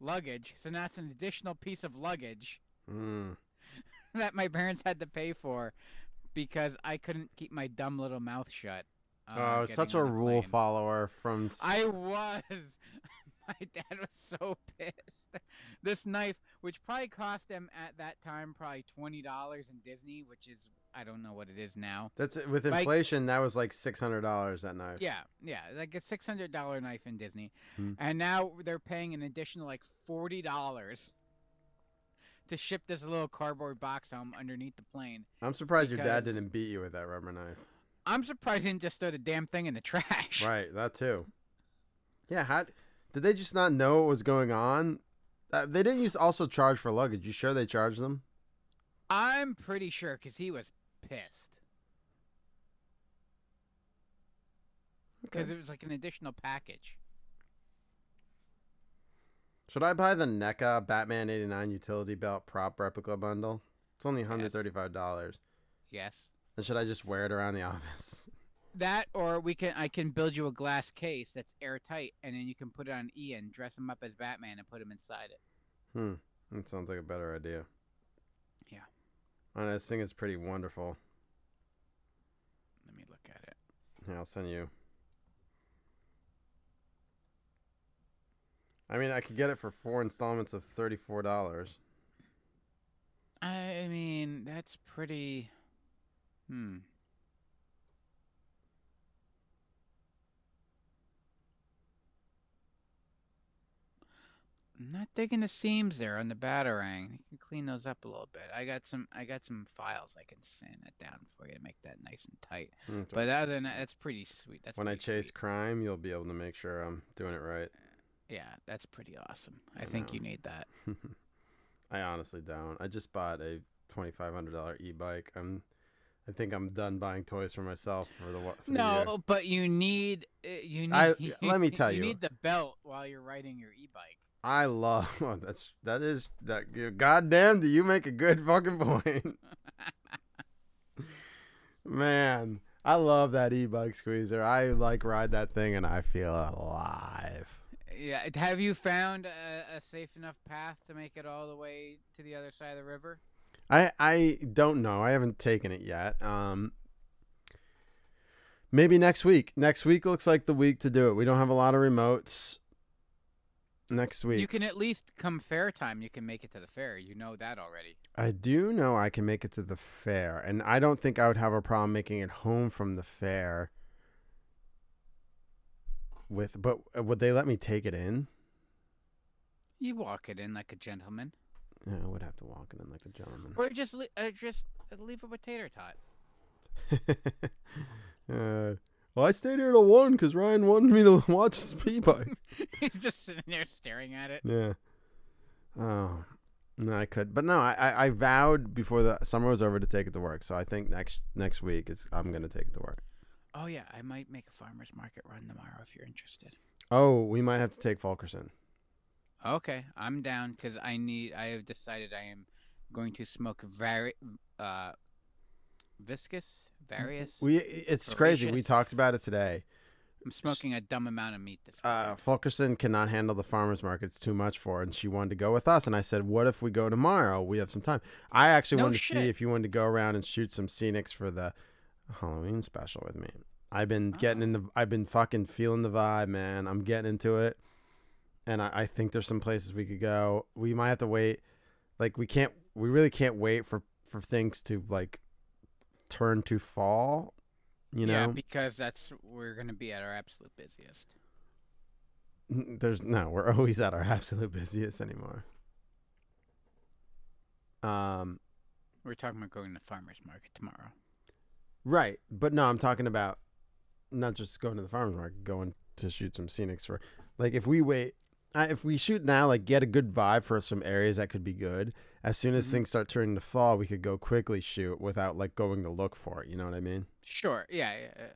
luggage. So now it's an additional piece of luggage Mm. that my parents had to pay for because I couldn't keep my dumb little mouth shut. uh, oh, getting such a rule follower from. I was. My dad was so pissed. This knife, which probably cost him at that time probably twenty dollars in Disney, which is I don't know what it is now. That's with Like- inflation. that was like six hundred dollars that knife. Yeah, yeah, like a six hundred dollar knife in Disney, Hmm. and now they're paying an additional like forty dollars to ship this little cardboard box home underneath the plane. I'm surprised your dad didn't beat you with that rubber knife. I'm surprised he didn't just throw the damn thing in the trash. Right, that too. Yeah, how did they just not know what was going on? Uh, they didn't use also charge for luggage. You sure they charged them? I'm pretty sure because he was pissed because it was like an additional package. Should I buy the NECA Batman '89 utility belt prop replica bundle? It's only $135. Yes. And should I just wear it around the office? That or we can I can build you a glass case that's airtight and then you can put it on Ian, dress him up as Batman and put him inside it. Hmm, that sounds like a better idea. Yeah. And this thing is pretty wonderful. Let me look at it. Yeah, I'll send you. I mean, I could get it for four installments of thirty-four dollars. I mean, that's pretty hmm. I'm not digging the seams there on the batarang. You can clean those up a little bit. I got some. I got some files I can sand that down for you to make that nice and tight. But other than that, that's pretty sweet. That's when I chase sweet. crime, you'll be able to make sure I'm doing it right. Yeah, that's pretty awesome. I, I think know. you need that. I honestly don't. I just bought a twenty-five hundred dollar e-bike. I'm, I think I'm done buying toys for myself for the for the year. No, but you need uh, you need. I- let me tell you. you need the belt while you're riding your e-bike. I love oh, that's that is that. Goddamn, do you make a good fucking point, man? I love that e-bike squeezer. I like ride that thing and I feel alive. Yeah, have you found a, a safe enough path to make it all the way to the other side of the river? I I don't know. I haven't taken it yet. Um, maybe next week. Next week looks like the week to do it. We don't have a lot of remotes. Next week, You can at least come fair time. You can make it to the fair. You know that already. I do know I can make it to the fair, and I don't think I would have a problem making it home from the fair. With, but uh, would they let me take it in? You walk it in like a gentleman, Yeah, I would have to walk it in like a gentleman. or just le- uh, just leave a potato tot. uh, well, I stayed here till one because Ryan wanted me to watch his pee bike. He's just sitting there staring at it. Yeah. Oh, no, I could, but no, I, I, I vowed before the summer was over to take it to work. So I think next next week is I'm gonna take it to work. Oh yeah, I might make a farmers market run tomorrow if you're interested. Oh, we might have to take Fulkerson. Okay, I'm down because I need. I have decided I am going to smoke very uh, viscous, various. We it's crazy. We talked about it today. I'm smoking a dumb amount of meat this week. Uh, Fulkerson cannot handle the farmers markets too much for, her, and she wanted to go with us. And I said, "What if we go tomorrow? We have some time." I actually No wanted to see if you wanted to go around and shoot some scenics for the Halloween special with me. I've been getting Oh. in the. I've been fucking feeling the vibe, man. I'm getting into it, and I, I think there's some places we could go. We might have to wait. Like we can't. We really can't wait for for things to like turn to fall. You know, yeah, because that's we're gonna be at our absolute busiest. There's no, we're always at our absolute busiest anymore. Um, We're talking about going to the farmers market tomorrow. right, but no, I'm talking about not just going to the farmers market, going to shoot some scenics for. Like if we wait, if we shoot now, like get a good vibe for some areas that could be good. As soon as Mhm. things start turning to fall, we could go quickly shoot without like going to look for it. You know what I mean? Sure. Yeah. yeah, yeah.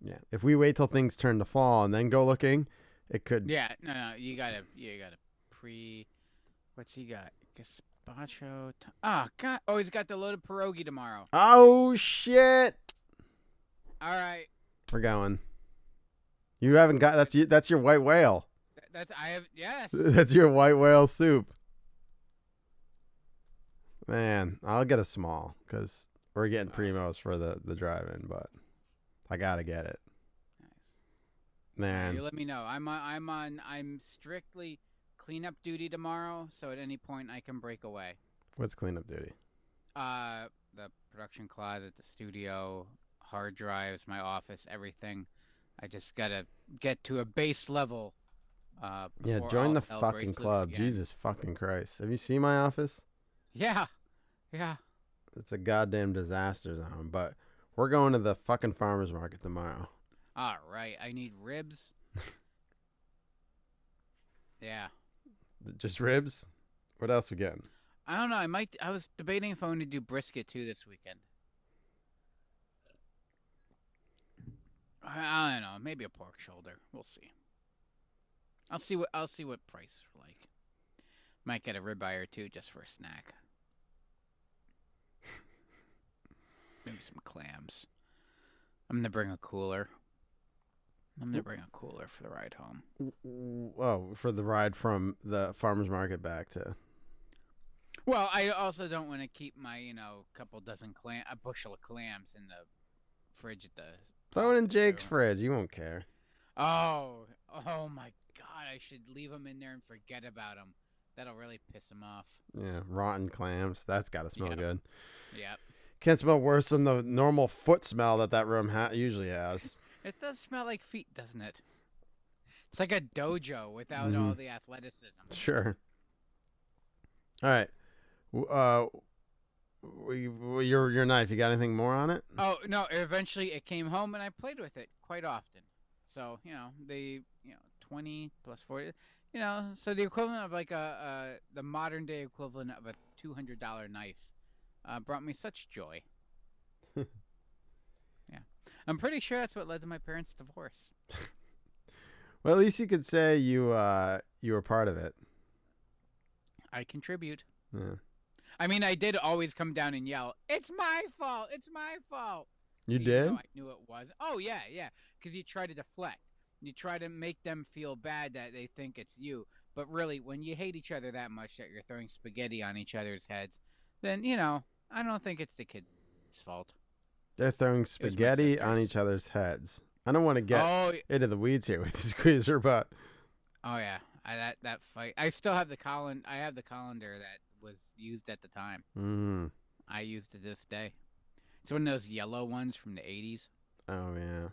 Yeah. If we wait till things turn to fall and then go looking, it could. Yeah, no, no, you gotta, you gotta pre. What's he got? Gazpacho. Ah, God. Oh, he's got the loaded pierogi tomorrow. Oh shit! All right, We're going. You haven't got that's you. That's your white whale. That's I have. Yes. That's your white whale soup. Man, I'll get a small because we're getting primos for the the drive-in, but I gotta get it. Nice. Man, you let me know. I'm on. I'm on. I'm strictly cleanup duty tomorrow, so at any point I can break away. what's cleanup duty? Uh, the production closet, the studio, hard drives, my office, everything. I just gotta get to a base level. Uh, Yeah, join the fucking club. again. Jesus fucking Christ! Have you seen my office? Yeah, yeah. It's a goddamn disaster zone. But we're going to the fucking farmers market tomorrow. All right, I need ribs. yeah, Just ribs. What else we getting? I don't know. I might. I was debating if I wanted to do brisket too this weekend. I, I don't know. Maybe a pork shoulder. We'll see. I'll see what I'll see what price like. Might get a ribeye or two just for a snack. Maybe some clams. I'm gonna bring a cooler. I'm gonna bring a cooler for the ride home. Oh, for the ride from the farmers market back to. Well, I also don't want to keep my, you know, couple dozen clam, a bushel of clams in the fridge at the. Throw it in Jake's fridge. You won't care. Oh, oh my God! I should leave them in there and forget about them. That'll really piss him off. Yeah, rotten clams. That's got to smell Yep. good. Yep. Can't smell worse than the normal foot smell that that room ha- usually has. It does smell like feet, doesn't it? It's like a dojo without Mhm. all the athleticism. Sure. All right. Uh, we, we, your your knife. You got anything more on it? Oh no! Eventually, it came home, and I played with it quite often. So you know, the you know twenty plus forty, you know, so the equivalent of like a, a the modern day equivalent of a two hundred dollar knife, uh, brought me such joy. yeah, I'm pretty sure that's what led to my parents' divorce. Well, at least you could say you uh you were part of it. I contribute. Yeah. I mean, I did always come down and yell, "It's my fault! It's my fault!" You even did? though I knew it was. Oh yeah, yeah. Because you try to deflect. You try to make them feel bad that they think it's you. But really, when you hate each other that much that you're throwing spaghetti on each other's heads, then you know I don't think it's the kid's fault. They're throwing spaghetti on each other's heads. I don't want to get oh, into the weeds here with the squeezer, but oh yeah. I, that that fight. I still have the colon. I have the colander that was used at the time. mm, I used it this day. It's one of those yellow ones from the '80s. oh yeah.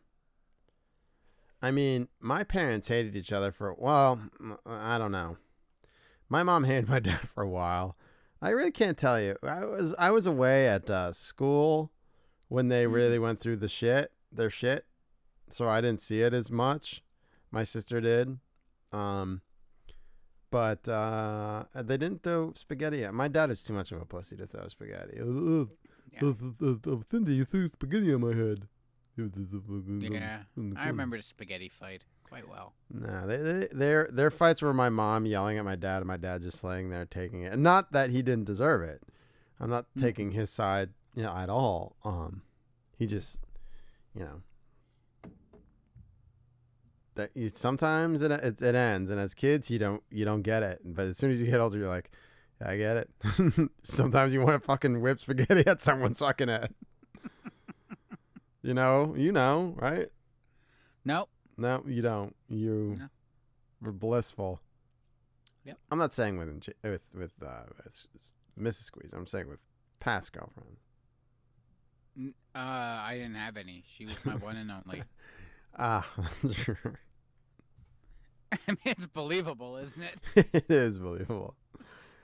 I mean, my parents hated each other for well, I don't know. My mom hated my dad for a while. I really can't tell you. I was I was away at uh, school when they Mm. really went through the shit, their shit. So I didn't see it as much. My sister did. Um but uh they didn't throw spaghetti at my dad is too much of a pussy to throw spaghetti. Yeah. Cindy, you threw spaghetti on my head. Yeah, I remember the spaghetti fight quite well. No, they, they, their their fights were my mom yelling at my dad and my dad just laying there taking it. And not that he didn't deserve it. I'm not Mhm. taking his side, you know, at all. Um, he just, you know, that you sometimes it, it it ends, and as kids you don't you don't get it, but as soon as you get older, you're like, yeah, I get it. sometimes you want to fucking whip spaghetti at someone's fucking head. you know, you know, right? Nope. No, you don't. You No. were blissful. Yep. I'm not saying with with with uh, Mrs. Squeeze. I'm saying with past girlfriends. N- Uh, I didn't have any. She was my one and only. Ah, sure. I mean, it's believable, isn't it? it is believable.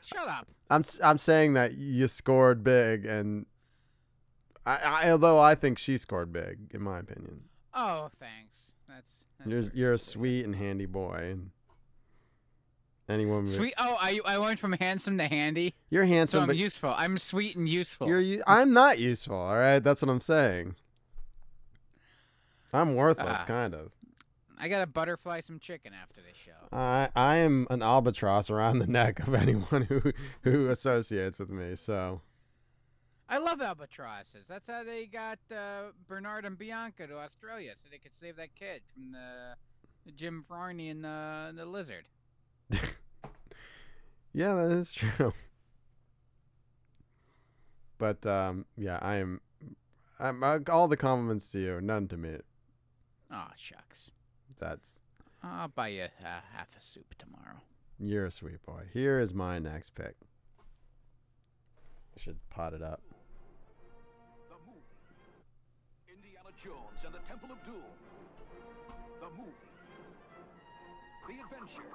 Shut up. I'm I'm saying that you scored big, and I, I although I think she scored big, in my opinion. Oh, thanks. That's, that's You're you're a sweet. and handy boy, and anyone Sweet. Oh, I I went from handsome to handy. You're So handsome, I'm but useful. I'm sweet and useful. you're I'm not useful. All right, that's what I'm saying. I'm worthless, Ah. kind of. I gotta butterfly some chicken after this show. I I am an albatross around the neck of anyone who who associates with me. So I love albatrosses. That's how they got uh, Bernard and Bianca to Australia, so they could save that kid from the, the Jim Varney and the the lizard. yeah, that is true. But um, yeah, I am. I'm uh, all the compliments to you, none to me. Oh shucks. That's I'll buy you uh, half a soup tomorrow. you're a sweet boy. Here is my next pick. Should pot it up. Jones and the Temple of Doom. The movie. The adventure.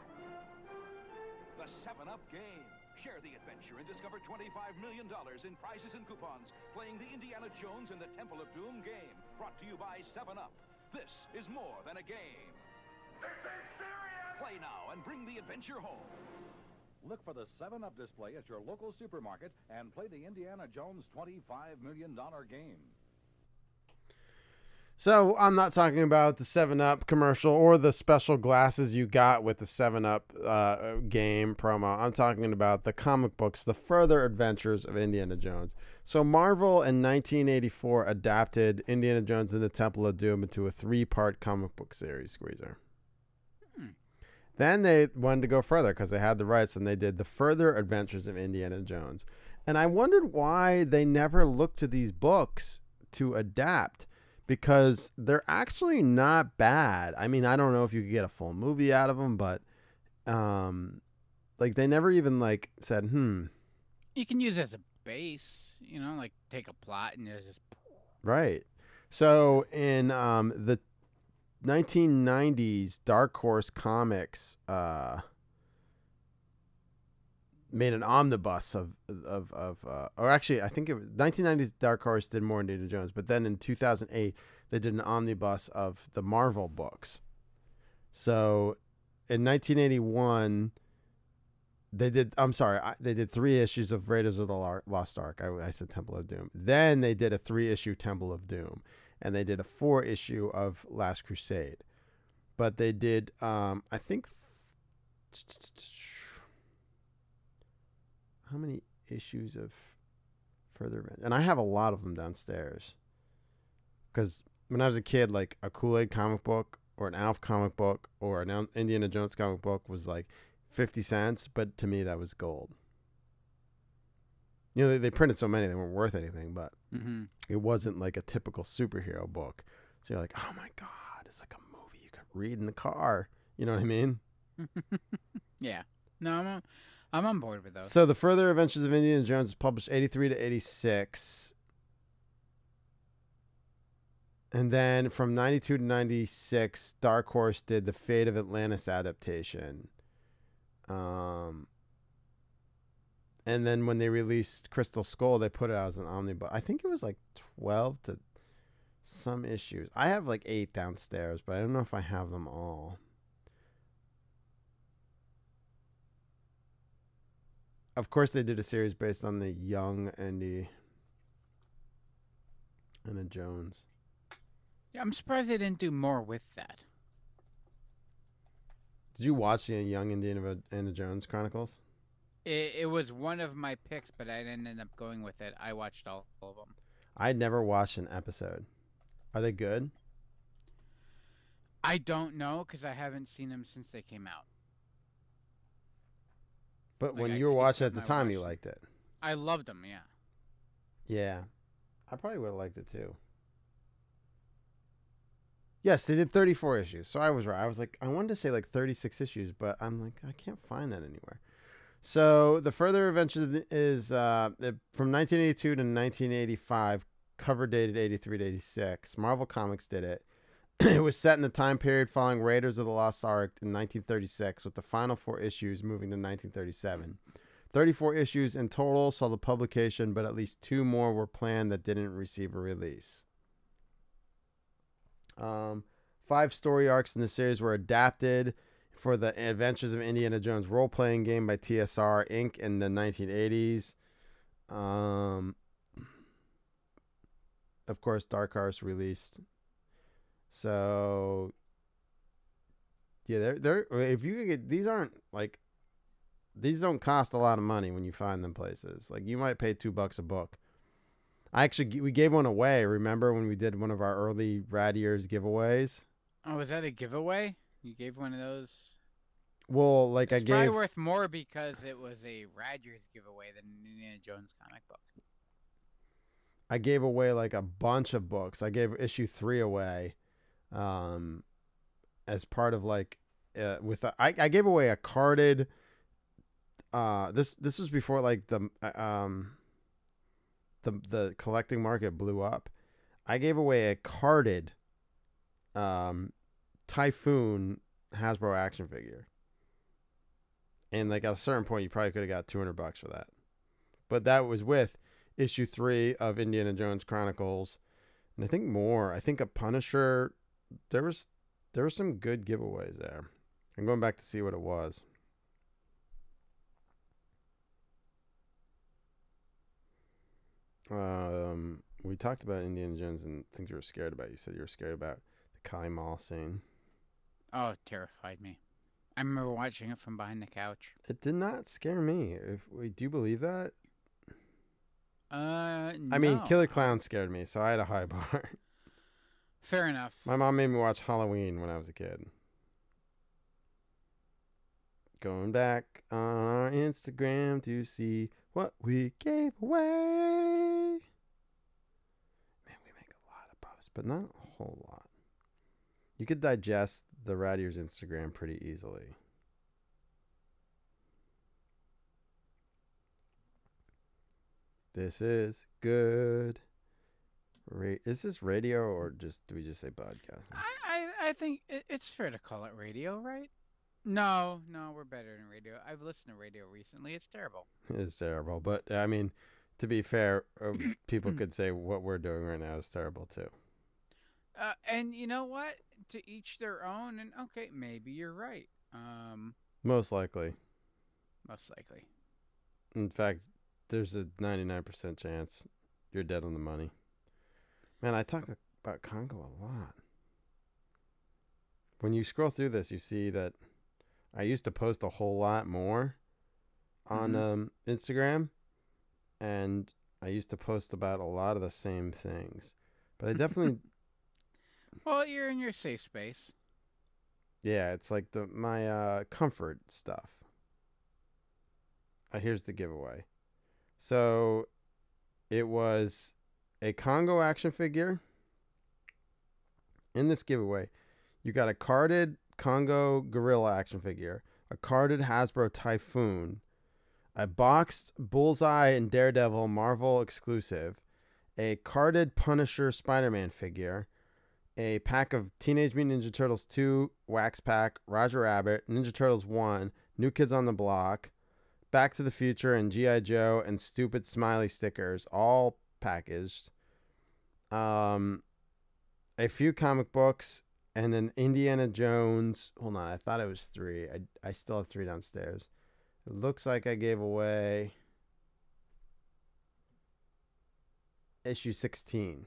The 7-Up game. Share the adventure and discover $25 million in prizes and coupons playing the Indiana Jones and the Temple of Doom game. Brought to you by 7-Up. This is more than a game. Play now and bring the adventure home. Look for the 7 Up display at your local supermarket and play the Indiana Jones $25 million game. So I'm not talking about the Seven Up commercial or the special glasses you got with the Seven Up uh, game promo. I'm talking about the comic books, the further adventures of Indiana Jones. So Marvel in 1984 adapted Indiana Jones and the Temple of Doom into a three-part comic book series. Squeezer. Then they wanted to go further because they had the rights, and they did the further adventures of Indiana Jones. And I wondered why they never looked to these books to adapt because they're actually not bad. I mean, I don't know if you could get a full movie out of them, but um, like they never even like said, hmm, You can use it as a base, you know, like take a plot and just right. So in um the 1990s, Dark Horse Comics uh made an omnibus of of of uh, or actually I think it was 1990s Dark Horse did more Indiana Jones, but then in 2008 they did an omnibus of the Marvel books. So in 1981 they did I'm sorry, I, they did 3 issues of Raiders of the Lost Ark. I, I said Temple of Doom. Then they did a 3 issue Temple of Doom and they did a 4 issue of Last Crusade. But they did um I think how many issues of further? And I have a lot of them downstairs. Because when I was a kid, like a Kool Aid comic book or an Alf comic book or an Indiana Jones comic book was like 50 cents, but to me that was gold. You know, they, they printed so many, they weren't worth anything, but mm-hmm. it wasn't like a typical superhero book. So you're like, oh my God, it's like a movie you could read in the car. You know what I mean? yeah. No, I'm on, I'm on board with those. So the Further Adventures of Indiana Jones published 83 to 86. And then from 92 to 96, Dark Horse did the Fate of Atlantis adaptation. Um, and then when they released Crystal Skull, they put it out as an omnibus. I think it was like 12 to some issues. I have like eight downstairs, but I don't know if I have them all. Of course, they did a series based on the young Andy Anna Jones. yeah, I'm surprised they didn't do more with that. Did you watch the Young Indiana Anna Jones Chronicles? It, it was one of my picks, but I didn't end up going with it. I watched all of them. I'd never watched an episode. Are they good? I don't know because I haven't seen them since they came out. But Like, when I you were watching at the time, you liked it. I loved them. Yeah. Yeah. I probably would have liked it too. Yes, they did 34 issues. So I was right. I was like, I wanted to say like 36 issues, but I'm like, I can't find that anywhere. So the further adventure is uh, from 1982 to 1985, cover dated 83 to 86. Marvel Comics did it. it was set in the time period following Raiders of the Lost Ark in 1936, with the final four issues moving to 1937. 34 issues in total saw the publication, but at least two more were planned that didn't receive a release. Um, five story arcs in the series were adapted for the Adventures of Indiana Jones role playing game by TSR Inc. in the 1980s. Um, of course, Dark Horse released. So, yeah, they're, they're if you could get these aren't like these don't cost a lot of money when you find them places. Like you might pay two bucks a book. I actually we gave one away. Remember when we did one of our early Rad Years giveaways? Oh, was that a giveaway? You gave one of those. Well, like It's I probably gave worth more because it was a Radgers giveaway than an Indiana Jones comic book. I gave away like a bunch of books. I gave issue three away, um, as part of like, uh, with a, I I gave away a carded. Uh, this this was before like the uh, um. The the collecting market blew up. I gave away a carded, um, Typhoon Hasbro action figure. And like at a certain point, you probably could have got two hundred bucks for that, but that was with issue three of Indiana Jones Chronicles, and I think more. I think a Punisher. There was there were some good giveaways there. I'm going back to see what it was. Um, we talked about Indiana Jones and things you were scared about. You said you were scared about the Kali Ma scene. Oh, it terrified me. I remember watching it from behind the couch. It did not scare me. If we do you believe that? Uh, I mean. Killer Clown scared me, so I had a high bar. Fair enough. My mom made me watch Halloween when I was a kid. Going back on our Instagram to see what we gave away. Man, we make a lot of posts, but not a whole lot. You could digest the Radier's Instagram pretty easily. This is good. Ra- is this radio or just do we just say podcast? I, I, I think it, it's fair to call it radio, right? No, no, we're better than radio. I've listened to radio recently. It's terrible. It's terrible, but I mean, to be fair, uh, people could say what we're doing right now is terrible too. Uh, and you know what? To each their own. And okay, maybe you're right. Um, Most likely. most likely. In fact, there's a 99% chance you're dead on the money. Man, I talk about Congo a lot. When you scroll through this, you see that I used to post a whole lot more on Mhm. um, Instagram, and I used to post about a lot of the same things. But I definitely, Well, you're in your safe space. yeah, it's like the my uh, comfort stuff. Uh, here's the giveaway. So, it was a Congo action figure. In this giveaway, you got a carded Congo gorilla action figure, a carded Hasbro Typhoon, a boxed Bullseye and Daredevil Marvel exclusive, a carded Punisher Spider-Man figure, a pack of Teenage Mutant Ninja Turtles 2 wax pack, Roger Rabbit, Ninja Turtles 1, New Kids on the Block, Back to the Future and GI Joe and stupid smiley stickers all packaged. Um a few comic books and an Indiana Jones. Hold on, I thought it was 3. I I still have 3 downstairs. It looks like I gave away issue 16.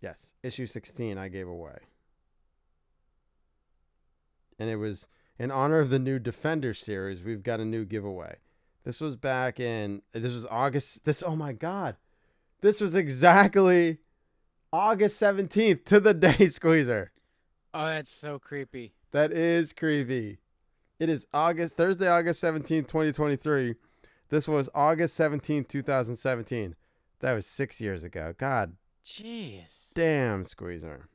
Yes, issue 16 I gave away. And it was in honor of the new Defender series, we've got a new giveaway. This was back in this was August this oh my god. This was exactly August 17th to the day squeezer. Oh, that's so creepy. That is creepy. It is August Thursday, August 17th, 2023. This was August 17th, 2017. That was 6 years ago. God Jeez. damn, squeezer.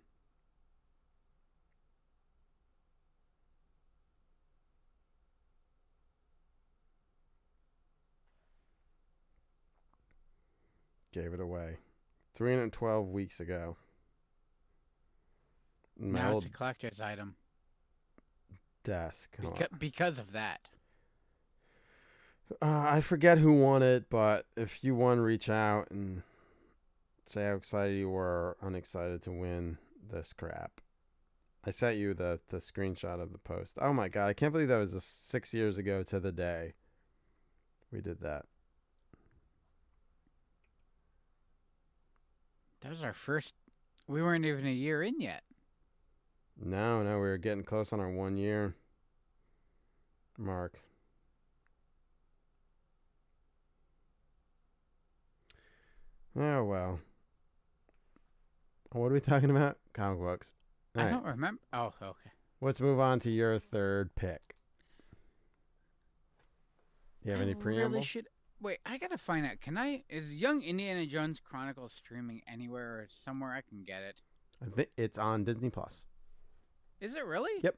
Gave it away. 312 weeks ago. My now it's a collector's item desk. On. because, of that. Uh, I forget who won it, but if you won, reach out and say how excited you were unexcited to win this crap. I sent you the, the screenshot of the post. Oh my god, I can't believe that was six years ago to the day. We did that. That was our first. We weren't even a year in yet. No, no, we were getting close on our one year mark. Oh well. What are we talking about? Comic books. All I right, don't remember. Oh, okay. let's move on to your third pick. You have I any preamble? Really should. Wait, I gotta find out. Can I? Is Young Indiana Jones Chronicles streaming anywhere or somewhere I can get it? I think it's on Disney Plus. Is it really? Yep.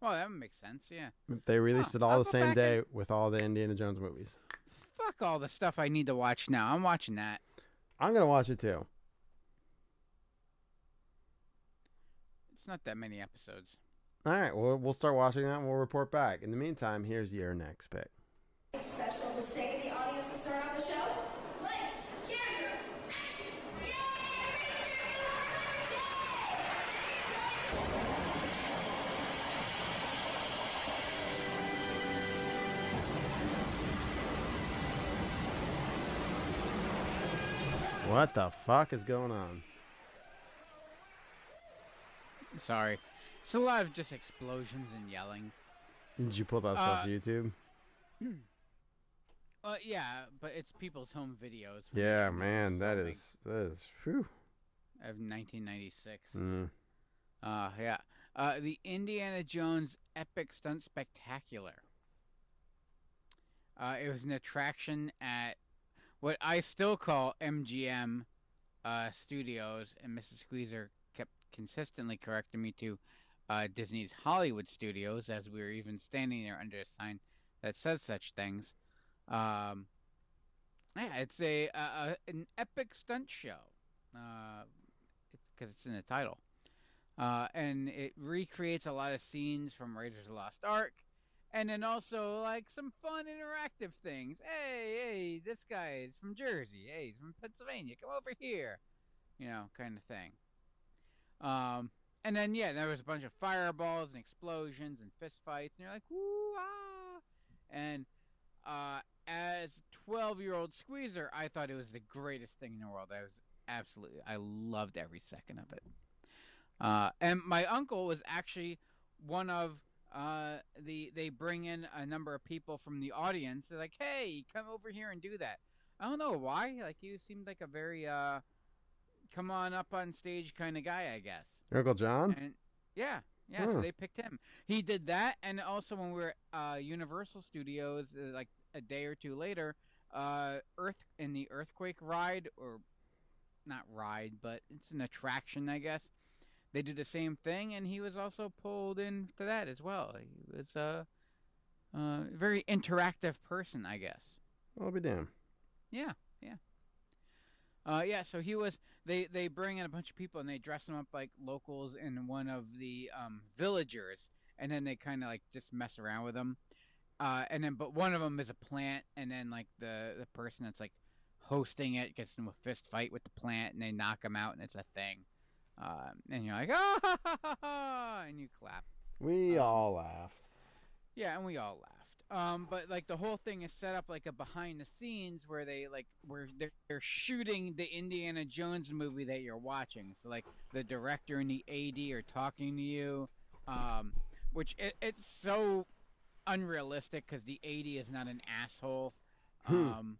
Well, that makes sense. Yeah. They released Huh, it all I'll the same day and- with all the Indiana Jones movies. Fuck all the stuff I need to watch now. I'm watching that. I'm gonna watch it too. It's not that many episodes. All right, well, we'll start watching that and we'll report back. In the meantime, here's your next pick. Special to say What the fuck is going on? Sorry. It's a lot of just explosions and yelling. Did you pull that stuff Uh, off YouTube? Uh, yeah, but it's people's home videos. Yeah, man, that is that is whew. of 1996. Mm. Uh, yeah. Uh, the Indiana Jones Epic Stunt Spectacular. Uh, it was an attraction at what I still call MGM uh, Studios, and Mrs. Squeezer kept consistently correcting me to uh, Disney's Hollywood Studios, as we were even standing there under a sign that says such things. Um, yeah, it's a, a, an epic stunt show. Uh, because it's in the title. Uh, and it recreates a lot of scenes from Raiders of the Lost Ark, and then also like some fun interactive things. Hey, hey, this guy is from Jersey. Hey, he's from Pennsylvania. Come over here, you know, kind of thing. Um, and then yeah, there was a bunch of fireballs and explosions and fist fights, and you're like, woo ah! And uh, as twelve year old squeezer, I thought it was the greatest thing in the world. I was absolutely, I loved every second of it. Uh, and my uncle was actually one of uh, the. They bring in a number of people from the audience. They're like, "Hey, come over here and do that." I don't know why. Like you seemed like a very uh, come on up on stage kind of guy, I guess. Uncle John? And yeah, yeah. Huh. So they picked him. He did that, and also when we were at uh, Universal Studios, uh, like a day or two later, uh, Earth in the earthquake ride, or not ride, but it's an attraction, I guess. They did the same thing, and he was also pulled into that as well. He was a uh, very interactive person, I guess. I'll be damned. Yeah, yeah. Uh, yeah, so he was. They they bring in a bunch of people and they dress them up like locals and one of the um, villagers, and then they kind of like just mess around with them. Uh, and then, but one of them is a plant, and then like the the person that's like hosting it gets into a fist fight with the plant, and they knock him out, and it's a thing. Uh, and you're like, ah, and you clap. We Um, all laughed. Yeah, and we all laughed. Um, but like the whole thing is set up like a behind the scenes where they like where they're, they're shooting the Indiana Jones movie that you're watching. So like the director and the AD are talking to you, um, which it, it's so unrealistic because the AD is not an asshole. Hmm. Um,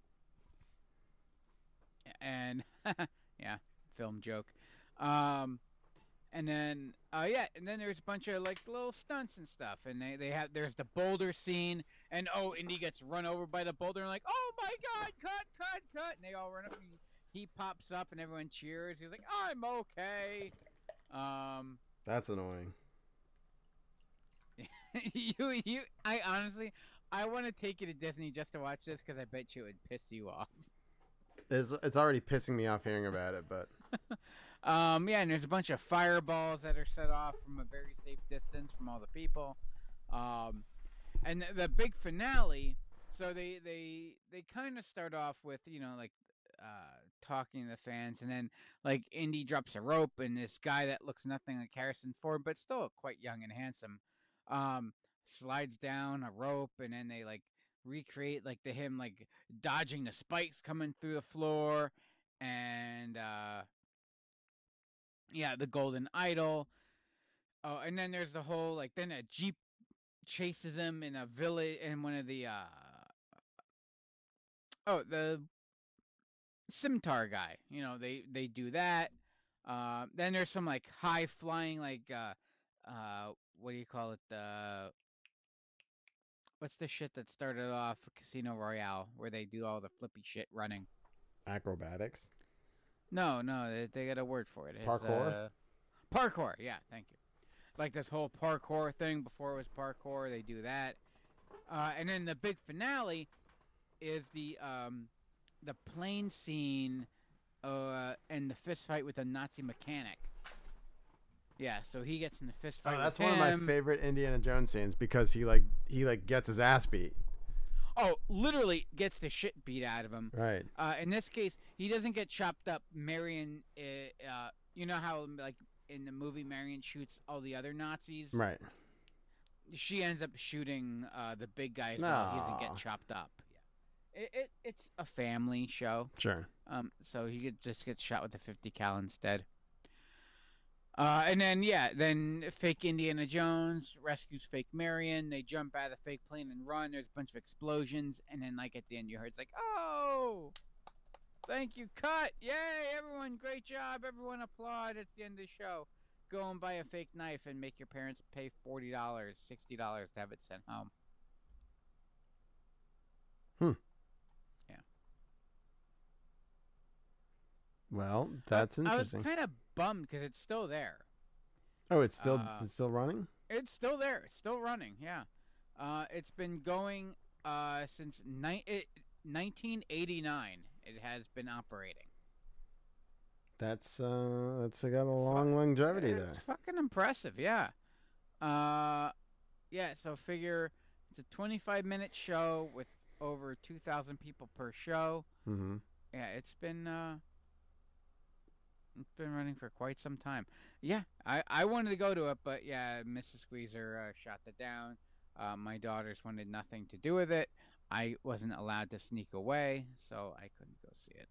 and yeah, film joke. Um, and then uh yeah, and then there's a bunch of like little stunts and stuff, and they they have there's the boulder scene, and oh, Indy gets run over by the boulder, and like oh my god, cut, cut, cut, and they all run up. And he pops up, and everyone cheers. He's like, I'm okay. Um, That's annoying. you you I honestly I want to take you to Disney just to watch this because I bet you it would piss you off. It's it's already pissing me off hearing about it, but Um, yeah, and there's a bunch of fireballs that are set off from a very safe distance from all the people. Um, and the, the big finale so they they they kind of start off with you know like uh talking to the fans and then like Indy drops a rope and this guy that looks nothing like Harrison Ford but still quite young and handsome um slides down a rope and then they like recreate like the him like dodging the spikes coming through the floor and uh yeah the golden idol. Oh and then there's the whole like then a jeep chases him in a village in one of the uh oh the scimitar guy you know they they do that. Uh then there's some like high flying like uh uh what do you call it the what's the shit that started off casino royale where they do all the flippy shit running? Acrobatics. No no they, they got a word for it. It's, Parkour? uh, parkour yeah thank you. Like this whole parkour thing before it was parkour they do that. Uh, and then the big finale is the um the plane scene uh and the fist fight with the nazi mechanic. Yeah so he gets in the fist fight Oh, that's one of my favorite Indiana Jones scenes because he like he like gets his ass beat. Oh literally gets the shit beat out of him Right. Uh, in this case, he doesn't get chopped up. Marion, uh, uh, you know how like in the movie, Marion shoots all the other Nazis. Right. She ends up shooting uh, the big guy well. He doesn't get chopped up. Yeah, it, it it's a family show. Sure. Um, so he just gets shot with a 50 cal instead. Uh, and then yeah, then fake Indiana Jones rescues fake Marion. They jump out of the fake plane and run. There's a bunch of explosions, and then like at the end, you heard it's like, "Oh, thank you, cut! Yay, everyone, great job! Everyone applaud!" It's the end of the show. Go and buy a fake knife and make your parents pay forty dollars, sixty dollars to have it sent home. Hmm. Yeah. Well, that's I interesting. I was kind of bummed because it's still there. oh, it's still uh, it's still running. It's still there. It's still running. Yeah. Uh, it's been going uh, since ni- it, 1989. It has been operating. That's uh that's got a long longevity it's there. fucking impressive. Yeah. Uh, yeah. So figure it's a 25 minute show with over 2,000 people per show. Mm-hmm. Yeah, it's been uh, been running for quite some time. Yeah, I I wanted to go to it, but yeah, Mrs. Squeezer uh, shot it down. Uh, my daughters wanted nothing to do with it. I wasn't allowed to sneak away, so I couldn't go see it.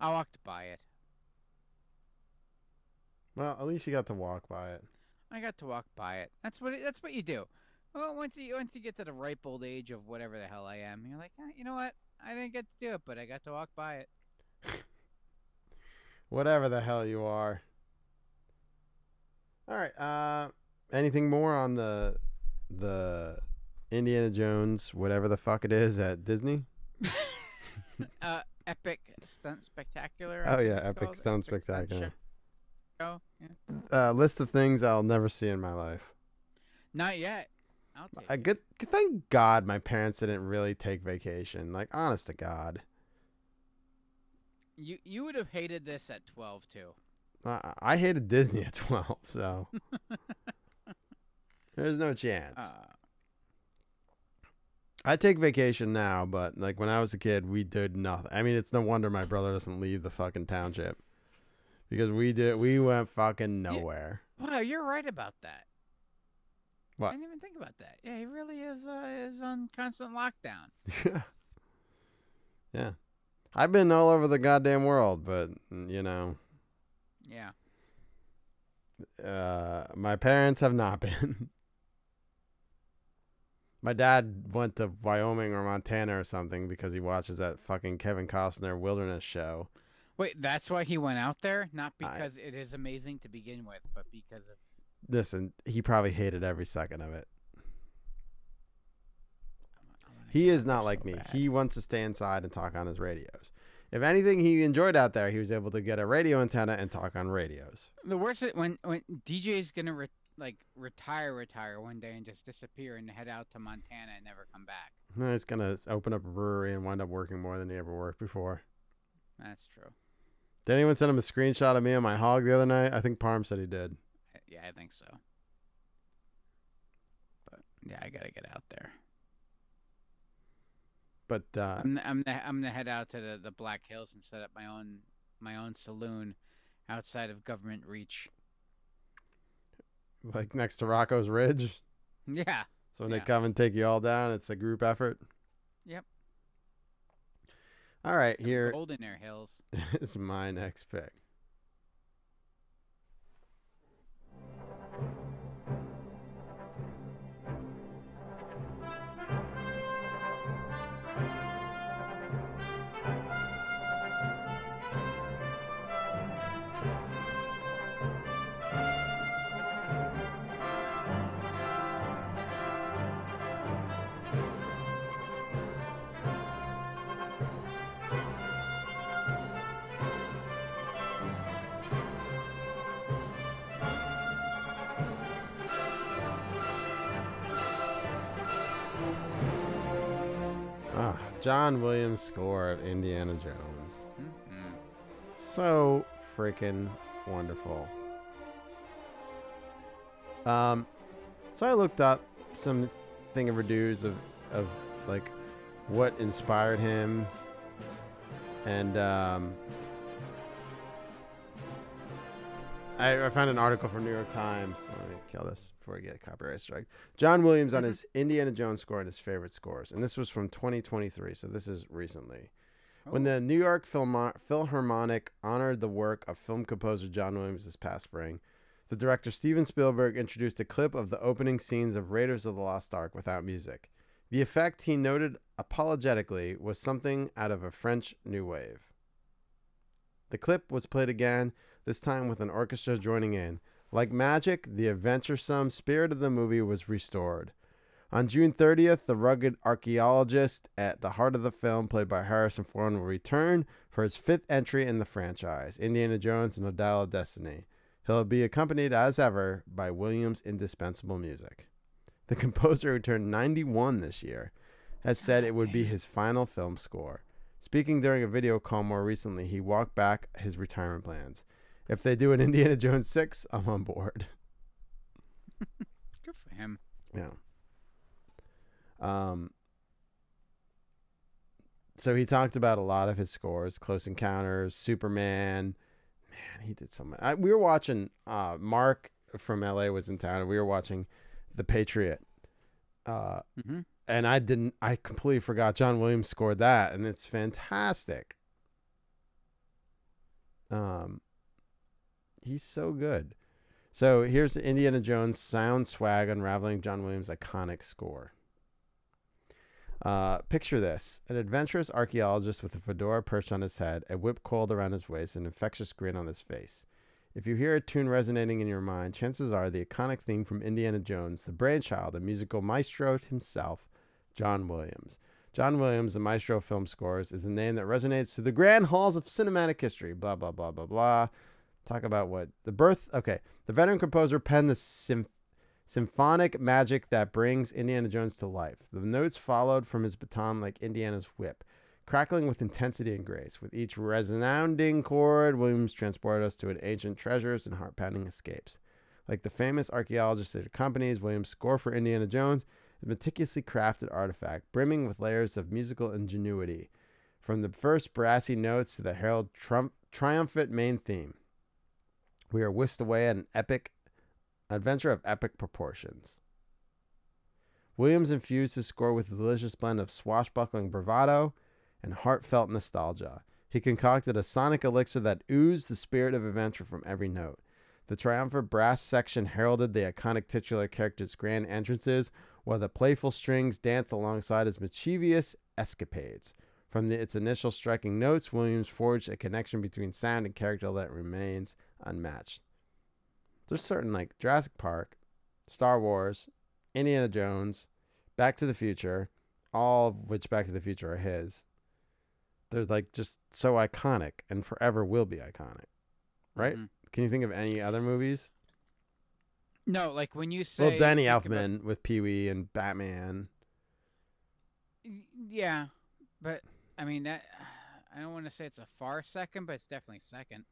I walked by it. Well, at least you got to walk by it. I got to walk by it. That's what it, that's what you do. Well, once you once you get to the ripe old age of whatever the hell I am, you're like, "Ah, you know what? I didn't get to do it, but I got to walk by it. Whatever the hell you are. All right. Uh, anything more on the the Indiana Jones, whatever the fuck it is at Disney? uh, epic stunt spectacular. I Oh yeah, Epic. Stunt Epic Spectacular. Show. Yeah. Uh, list of things I'll never see in my life. Not yet. I'll take I good. Thank God my parents didn't really take vacation. Like honest to God, You you would have hated this at 12 too. I, I hated Disney at twelve, so there's no chance. Uh, I take vacation now, but like when I was a kid, we did nothing. I mean, it's no wonder my brother doesn't leave the fucking township because we did. We went fucking nowhere. wow, you're right about that. What? I didn't even think about that. Yeah, he really is uh, is on constant lockdown. Yeah, yeah. I've been all over the goddamn world, but mm, you know, Yeah. uh, my parents have not been. my dad went to Wyoming or Montana or something because he watches that fucking Kevin Costner wilderness show. Wait, that's why he went out there? Not I- because it is amazing to begin with, but because of Listen, he probably hated every second of it. He is not like so me. bad. He wants to stay inside and talk on his radios. If anything he enjoyed out there, he was able to get a radio antenna and talk on radios. The worst is when when DJ's gonna re- like retire, retire one day and just disappear and head out to Montana and never come back. No, He's gonna open up a brewery and wind up working more than he ever worked before. That's true. Did anyone send him a screenshot of me and my hog the other night? I think Parm said he did. Yeah, I think so. But yeah, I gotta get out there. But uh, I'm I'm gonna, I'm gonna head out to the, the Black Hills and set up my own my own saloon outside of government reach. like next to Rocco's Ridge. Yeah. So when they come and take you all down, it's a group effort. Yep. All right, here Golden Air Hills. is my next pick. John Williams score of Indiana Jones. Mhm. So freaking wonderful. Um, so I looked up some thing of of of like what inspired him, and um, I, I found an article from New York Times. Let me kill this before I get a copyright strike. John Williams on mm-hmm. his Indiana Jones score and his favorite scores, and this was from 2023, so this is recently. When Oh. the New York Philmo- Philharmonic honored the work of film composer John Williams this past spring, the director Steven Spielberg introduced a clip of the opening scenes of Raiders of the Lost Ark without music. The effect, he noted apologetically, was something out of a French New Wave. The clip was played again, this time with an orchestra joining in. Like magic, the adventuresome spirit of the movie was restored. On June 30th, the rugged archaeologist at the heart of the film, played by Harrison Ford, will return for his fifth entry in the franchise, Indiana Jones and the Dial of Destiny. He'll be accompanied, as ever, by Williams' indispensable music. The composer, who turned 91 this year, has ah, said it would be his final film score. Speaking during a video call more recently, he walked back his retirement plans. If they do an Indiana Jones 6, I'm on board. Good for him. Yeah. Um. So he talked about a lot of his scores: Close Encounters, Superman. Man, he did so much. I, we were watching. Uh, Mark from LA was in town, and we were watching The Patriot. Uh, hmm and I didn't. I completely forgot John Williams scored that, and it's fantastic. Um, he's so good. So here's Indiana Jones sound swag unraveling John Williams' iconic score. Uh, picture this: an adventurous archaeologist with a fedora perched on his head, a whip coiled around his waist, an infectious grin on his face. If you hear a tune resonating in your mind, chances are the iconic theme from Indiana Jones, the brainchild the musical maestro himself, John Williams. John Williams, the maestro of film scores, is a name that resonates through the grand halls of cinematic history. Blah, blah, blah, blah, blah. Talk about what the birth. Okay. The veteran composer penned the sym- symphonic magic that brings Indiana Jones to life. The notes followed from his baton like Indiana's whip, crackling with intensity and grace. With each resounding chord, Williams transported us to an ancient treasures and heart pounding escapes. Like the famous archaeologist that accompanies Williams' score for Indiana Jones, a meticulously crafted artifact, brimming with layers of musical ingenuity, from the first brassy notes to the herald trump- triumphant main theme. We are whisked away at an epic adventure of epic proportions. Williams infused his score with a delicious blend of swashbuckling bravado and heartfelt nostalgia. He concocted a sonic elixir that oozed the spirit of adventure from every note. The triumphant brass section heralded the iconic titular character's grand entrances, while the playful strings danced alongside his mischievous escapades. From the, its initial striking notes, Williams forged a connection between sound and character that remains unmatched. There's certain like Jurassic Park, Star Wars, Indiana Jones, Back to the Future, all of which Back to the Future are his. They're like just so iconic and forever will be iconic. Right? Mhm. Can you think of any other movies? No, like when you say well, Danny think about- Elfman with Pee Wee and Batman. Yeah, but I mean that. I don't want to say it's a far second, but it's definitely second.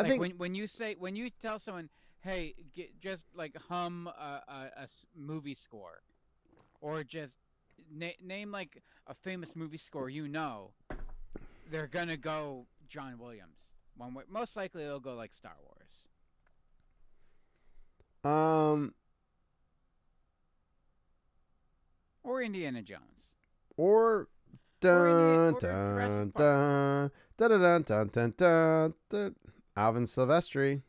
I like think when when you say when you tell someone, "Hey, get, just like hum a movie score," or just na- name like a famous movie score you know, they're gonna go John Williams. One way, most likely they'll go like Star Wars Um, or Indiana Jones. or Or dun dun dun dun dun dun dun dun dun. Alvin Silvestri,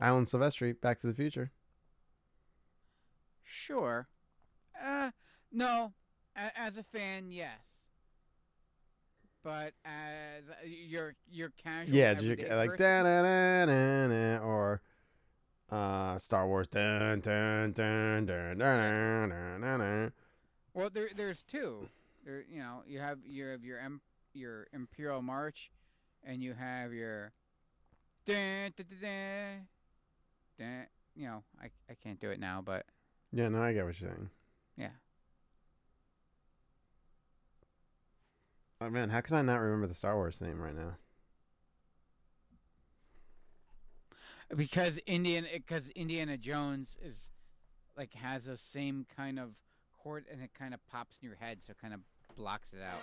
Alan Silvestri, Back to the Future. Sure. Uh, no. A- as a fan, yes. But as uh, your your casual Yeah, everyday like person- da da da da or uh Star Wars dun dun dun dun dun dun dun dun. dun. Well, there there's two. There, you know, you have you have your em, your Imperial March, and you have your. Dun, dun, dun, dun, you know, I I can't do it now, but Yeah, no, I get what you're saying. yeah. Oh man, how can I not remember the Star Wars theme right now? because Indian because Indiana Jones is like has the same kind of chord and it kind of pops in your head, so it kind of blocks it out.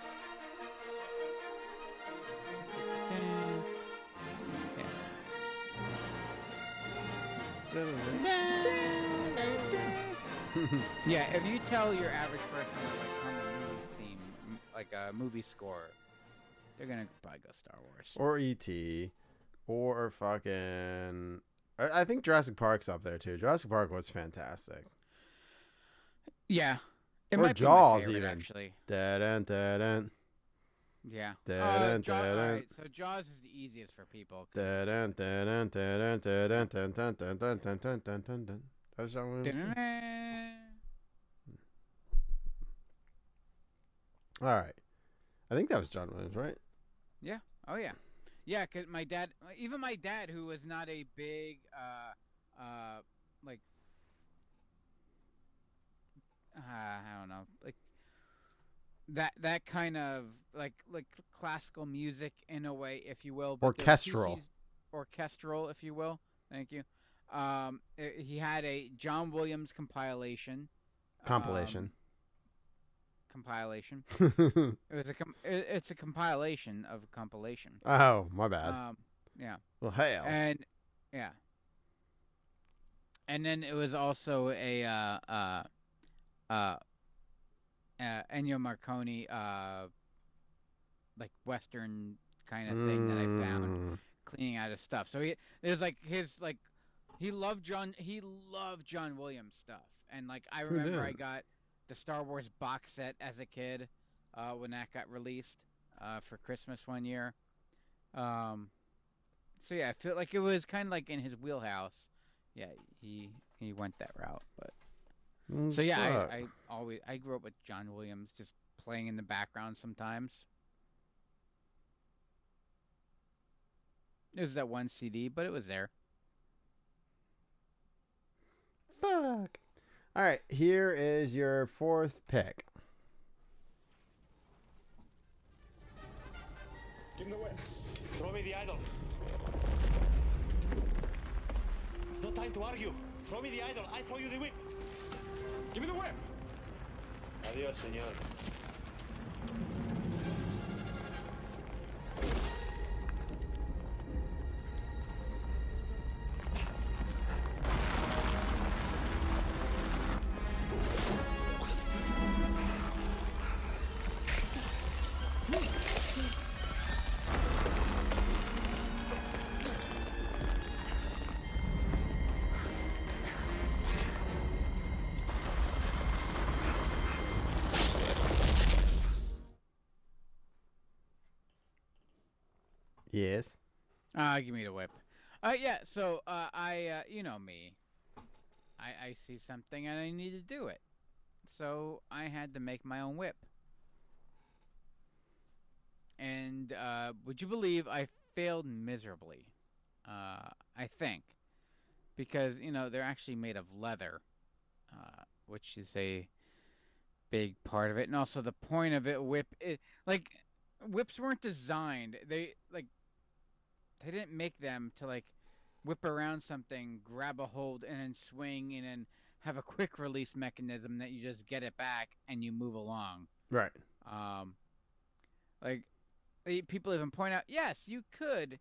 Yeah, if you tell your average person like on a movie theme, like a movie score, they're gonna probably go Star Wars. Or E.T. Or fucking. I think Jurassic Park's up there too. Jurassic Park was fantastic. Yeah, it Or might Jaws be favorite, even. actually. Da dun da dun yeah. Uh, All right. So Jaws is the easiest for people. All right. I think that was John Williams, right? Yeah. Oh yeah. Yeah, cause my dad, even my dad, who was not a big, uh, uh, like, uh, I don't know, like that that kind of like like classical music in a way, if you will. but Orchestral. Orchestral, if you will. Thank you. Um, i- he had a John Williams compilation. Compilation. um, compilation. It was a com- it, it's a compilation of a compilation. oh, my bad. Um, yeah, well, hell. and yeah, and then it was also a uh, uh, uh, uh, Ennio Morricone uh, like Western kind of thing that I found Mm. cleaning out his stuff. So he there's like his like he loved John he loved John Williams stuff. And like I remember I got the Star Wars box set as a kid uh, when that got released uh, for Christmas one year. Um, so yeah, I feel like it was kind of like in his wheelhouse. Yeah, he he went that route, but Mm, so yeah. I, I always I grew up with John Williams just playing in the background sometimes. It was that one CD, but it was there. Fuck. All right, here is your fourth pick. Give him the whip. Throw me the idol. No time to argue. Throw me the idol. I throw you the whip. Give me the whip. Adios, señor. Yes. Ah, give me the whip. Uh, yeah. So uh, I, uh, you know me, I I see something and I need to do it, so I had to make my own whip. And uh, would you believe I failed miserably? Uh, I think because you know they're actually made of leather, uh, which is a big part of it, and also the point of it whip it like whips weren't designed they like they didn't make them to like whip around something, grab a hold, and then swing, and then have a quick release mechanism that you just get it back and you move along. Right. Um, like people even point out, yes, you could,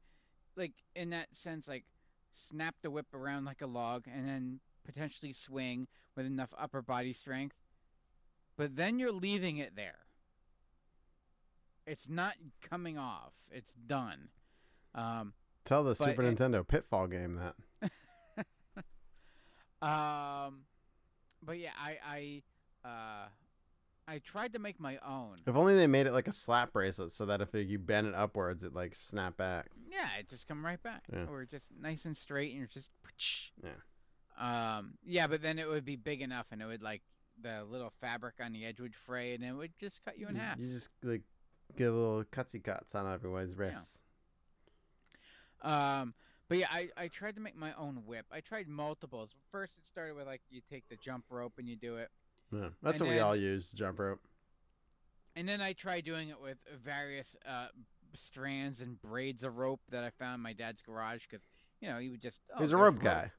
like in that sense, like snap the whip around like a log and then potentially swing with enough upper body strength, but then you're leaving it there. It's not coming off. It's done. Um, Tell the Super it- Nintendo Pitfall game that. um, but yeah, I I uh, I tried to make my own. If only they made it like a slap bracelet, so that if you bend it upwards, it like snap back. Yeah, it just come right back, Yeah. or just nice and straight, and you're just. Yeah. Um. Yeah, but then it would be big enough, and it would like the little fabric on the edge would fray, and it would just cut you in half. You just like give little cutsy cuts on everyone's wrists. Um, but yeah, I, I tried to make my own whip. I tried multiples. First, it started with like you take the jump rope and you do it, Yeah. That's And what we all use, jump rope. and then I tried doing it with various uh strands and braids of rope that I found in my dad's garage because you know he would just oh, He's a rope guy.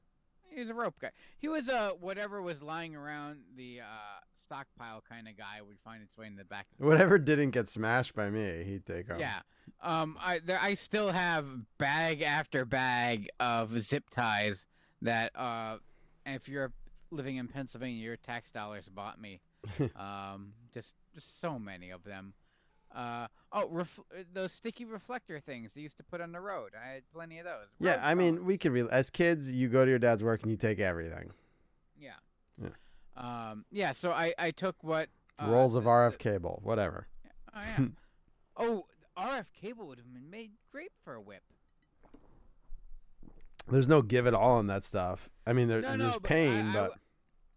He was a rope guy. He was a whatever was lying around the uh stockpile kind of guy would find its way in the back. Whatever didn't get smashed by me, he'd take off. Yeah. Um, I there, I still have bag after bag of zip ties that uh, if you're living in Pennsylvania, your tax dollars bought me. um, just just so many of them. Uh, oh, ref- those sticky reflector things they used to put on the road. I had plenty of those. Yeah, Road I mean, phones. we could re- as kids, you go to your dad's work and you take everything. Yeah. Yeah. Um, yeah. So I I took what uh, Rolls of the- RF cable, whatever. Oh yeah. oh, RF cable would have been made great for a whip. There's no give at all in that stuff. I mean, there, No, there's no, but I- pain, I but w-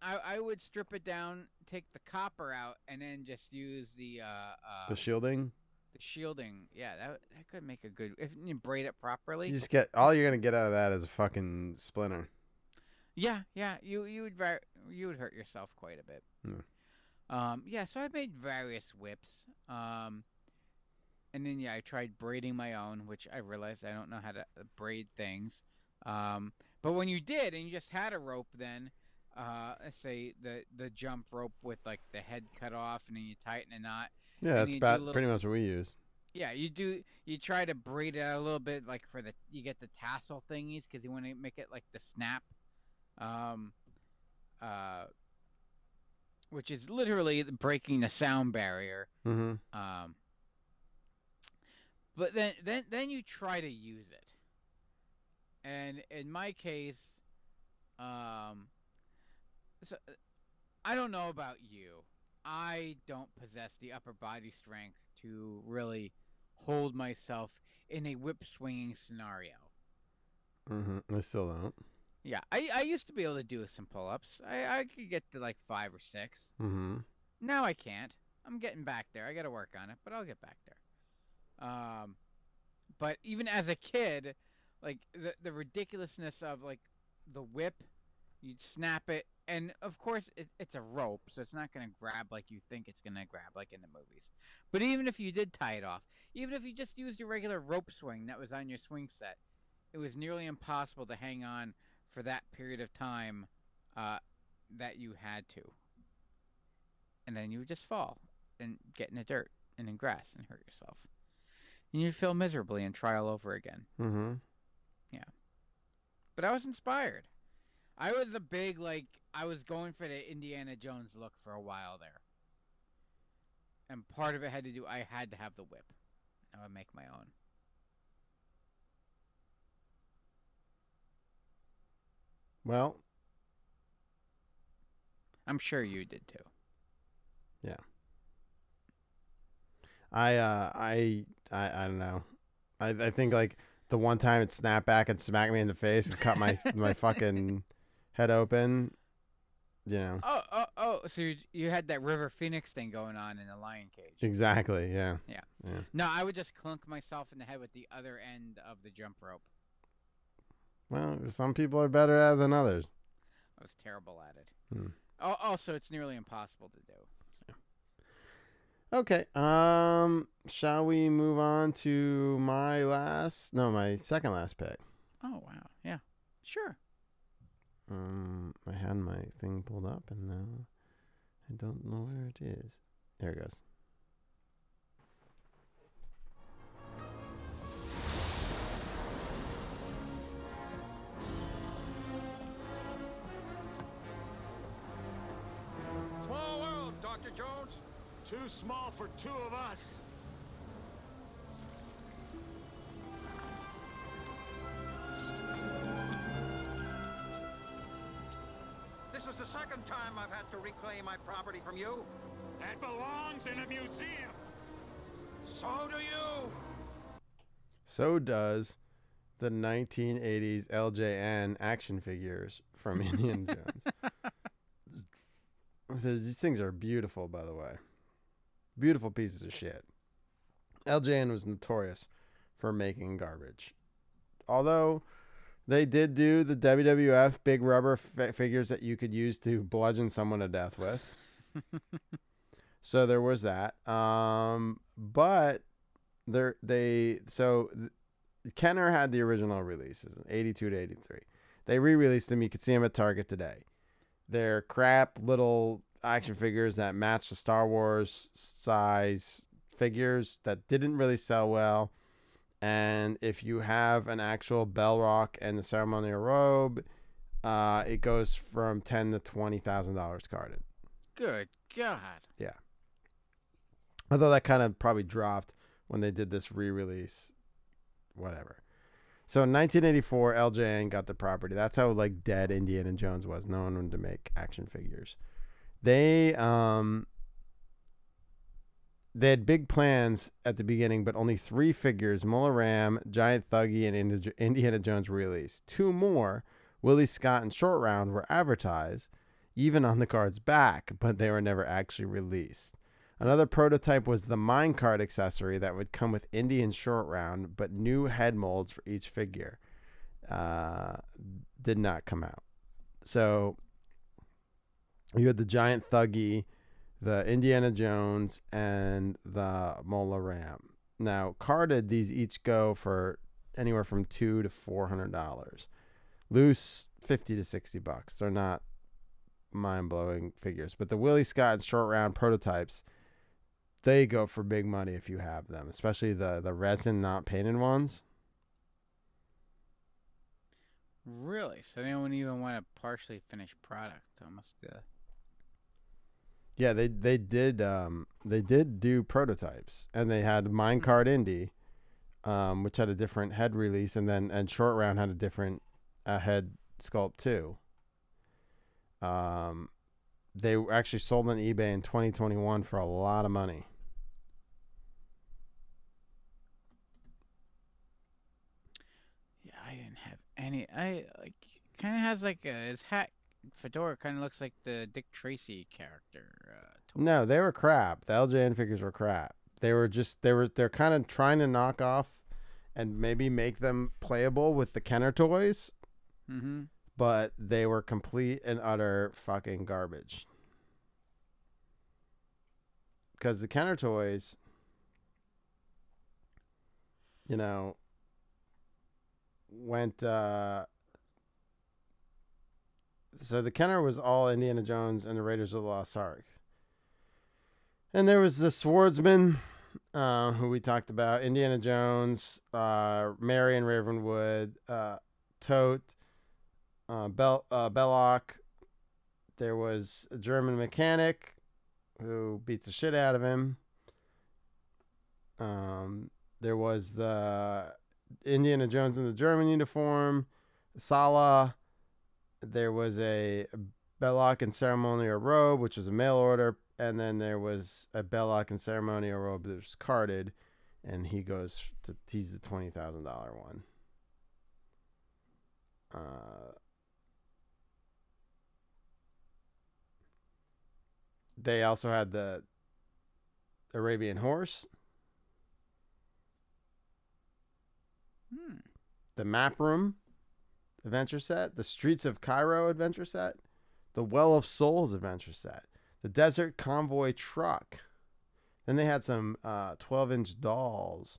I, I would strip it down, take the copper out, and then just use the uh, uh the shielding, the shielding. Yeah, that that could make a good if you braid it properly. you just get all you're gonna get out of that is a fucking splinter. Yeah, yeah, you you would you would hurt yourself quite a bit. Yeah. Um, yeah, so I made various whips. Um, and then yeah, I tried braiding my own, which I realized I don't know how to braid things. Um, but when you did, and you just had a rope, then uh, let's say the the jump rope with like the head cut off, and then you tighten a knot. Yeah, that's you do a about little- pretty much what we use. Yeah, you do. You try to braid it out a little bit, like for the you get the tassel thingies because you want to make it like the snap, um, uh, which is literally breaking the sound barrier. Mm-hmm. Um, but then then then you try to use it, and in my case, um, so, I don't know about you. I don't possess the upper body strength to really hold myself in a whip swinging scenario. Mm-hmm. I still don't. Yeah, I, I used to be able to do some pull ups. I, I could get to like five or six. Mm-hmm. Now I can't. I'm getting back there. I got to work on it, but I'll get back there. Um, but even as a kid, like the the ridiculousness of like the whip, you'd snap it, and of course it, it's a rope, so it's not gonna grab like you think it's gonna grab, like in the movies. But even if you did tie it off, even if you just used your regular rope swing that was on your swing set, it was nearly impossible to hang on for that period of time uh, that you had to and then you would just fall and get in the dirt and in grass and hurt yourself. And you'd feel miserably and try all over again. Mm-hmm. Yeah. But I was inspired. I was a big like I was going for the Indiana Jones look for a while there. And part of it had to do I had to have the whip. I would make my own. Well, I'm sure you did too. Yeah. I uh I I I don't know. I I think like the one time it snapped back and smacked me in the face and cut my my fucking head open. You know. Oh, oh, oh! So you, you had that River Phoenix thing going on in the lion cage. Exactly. Yeah. Yeah. Yeah. No, I would just clunk myself in the head with the other end of the jump rope. Well, some people are better at it than others. I was terrible at it. Hmm. Al- Also, it's nearly impossible to do. Okay. Um, shall we move on to my last? No, my second last pick. Oh wow, yeah, sure. Um, I had my thing pulled up, and now I don't know where it is. There it goes. Small world, Dr. Jones. Too small for two of us. This is the second time I've had to reclaim my property from you. That belongs in a museum. So do you. So does the 1980s LJN action figures from Indiana Jones. These things are beautiful, by the way. Beautiful pieces of shit. LJN was notorious for making garbage. Although they did do the WWF big rubber fi- figures that you could use to bludgeon someone to death with. so there was that. Um, but there they so Kenner had the original releases, 82 to 83. They re-released them. You could see them at Target today. They're crap little action figures that match the Star Wars size figures that didn't really sell well. And if you have an actual Belloq and the ceremonial robe, uh, it goes from ten to twenty thousand dollars carded. Good God. Yeah. Although that kind of probably dropped when they did this re-release, whatever. So in 1984, LJN got the property. That's how like dead Indiana Jones was. No one wanted to make action figures. They um they had big plans at the beginning, but only three figures: Mola Ram, Giant Thuggee, and Indiana Jones were released. Two more, Willie Scott and Short Round, were advertised, even on the card's back, but they were never actually released. Another prototype was the minecart accessory that would come with Indian Short Round, but new head molds for each figure. Uh, did not come out. So you had the Giant Thuggee, the Indiana Jones, and the Mola Ram. Now, carded, these each go for anywhere from two to four hundred dollars. Loose, fifty to sixty bucks. They're not mind blowing figures, but the Willie Scott and short round prototypes, they go for big money if you have them, especially the the resin not painted ones. Really? So they don't even want a partially finished product. Almost. Uh, Yeah, they they did um they did do prototypes and they had Minecart Indy, um, which had a different head release and then and Short Round had a different uh, head sculpt too. Um, they were actually sold on eBay in 2021 for a lot of money. yeah, I didn't have any. I like kind of has like a, his hat fedora kind of looks like the Dick Tracy character. Uh. No, they were crap. The LJN figures were crap. They were just they were they're kind of trying to knock off and maybe make them playable with the Kenner toys. Mm-hmm. but they were complete and utter fucking garbage. Because the Kenner toys, you know, went. Uh, so the Kenner was all Indiana Jones and the Raiders of the Lost Ark. And there was the swordsman, uh, who we talked about, Indiana Jones, uh, Marion Ravenwood, uh, Toht, uh, Bel uh, Belloq. There was a German mechanic who beats the shit out of him. Um, there was the Indiana Jones in the German uniform, Sallah. There was a Belloq and ceremonial robe, which was a mail order, and then there was a Belloq and ceremonial robe that was carded, and he goes to he's the twenty thousand dollar one. Uh, they also had the Arabian horse, Hmm. the map room adventure set, the Streets of Cairo adventure set, the Well of Souls adventure set, the Desert Convoy truck. Then they had some uh, 12 inch dolls,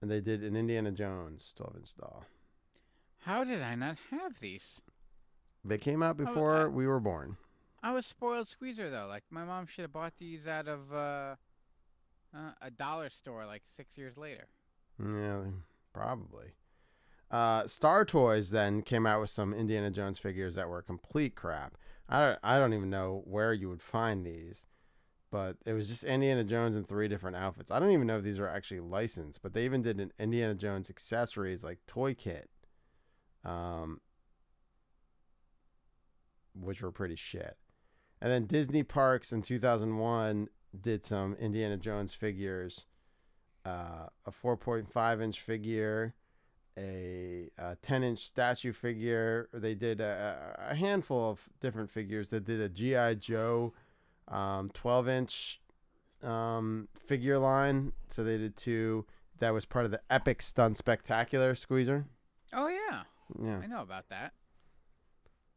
and they did an Indiana Jones 12 inch doll. How did I not have these? They came out Oh, before I- we were born. I was spoiled squeezer though. Like my mom should have bought these out of uh, uh, a dollar store like six years later. Yeah, probably. Uh, Star Toys then came out with some Indiana Jones figures that were complete crap. I don't, I don't even know where you would find these, but it was just Indiana Jones in three different outfits. I don't even know if these were actually licensed, but they even did an Indiana Jones accessories like toy kit, um, which were pretty shit. And then Disney Parks in 2001 did some Indiana Jones figures uh, a 4.5 inch figure, a, a 10 inch statue figure. They did a, a handful of different figures. They did a G.I. Joe um, 12 inch um, figure line. So they did two. That was part of the Epic Stunt Spectacular Squeezer. Oh yeah, Yeah. I know about that.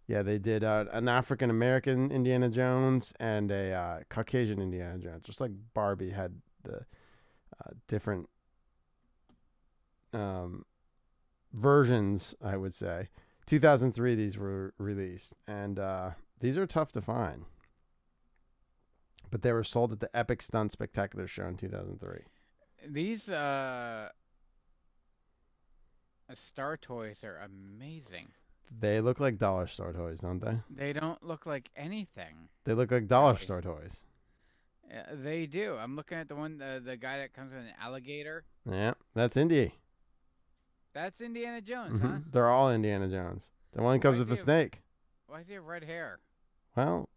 Yeah, they did uh, an African American Indiana Jones and a uh, Caucasian Indiana Jones, just like Barbie had the uh, different um, versions. I would say, 2003 these were released, and uh, these are tough to find. But they were sold at the Epic Stunt Spectacular show in 2003. These uh, Star Toys are amazing. They look like dollar store toys, don't they? They don't look like anything. They look like dollar Really? store toys. Uh, they do. I'm looking at the one, the, the guy that comes with an alligator. Yeah, that's Indy. That's Indiana Jones, huh? Mhm. They're all Indiana Jones. The one comes with the do snake. Why does he have red hair? Well,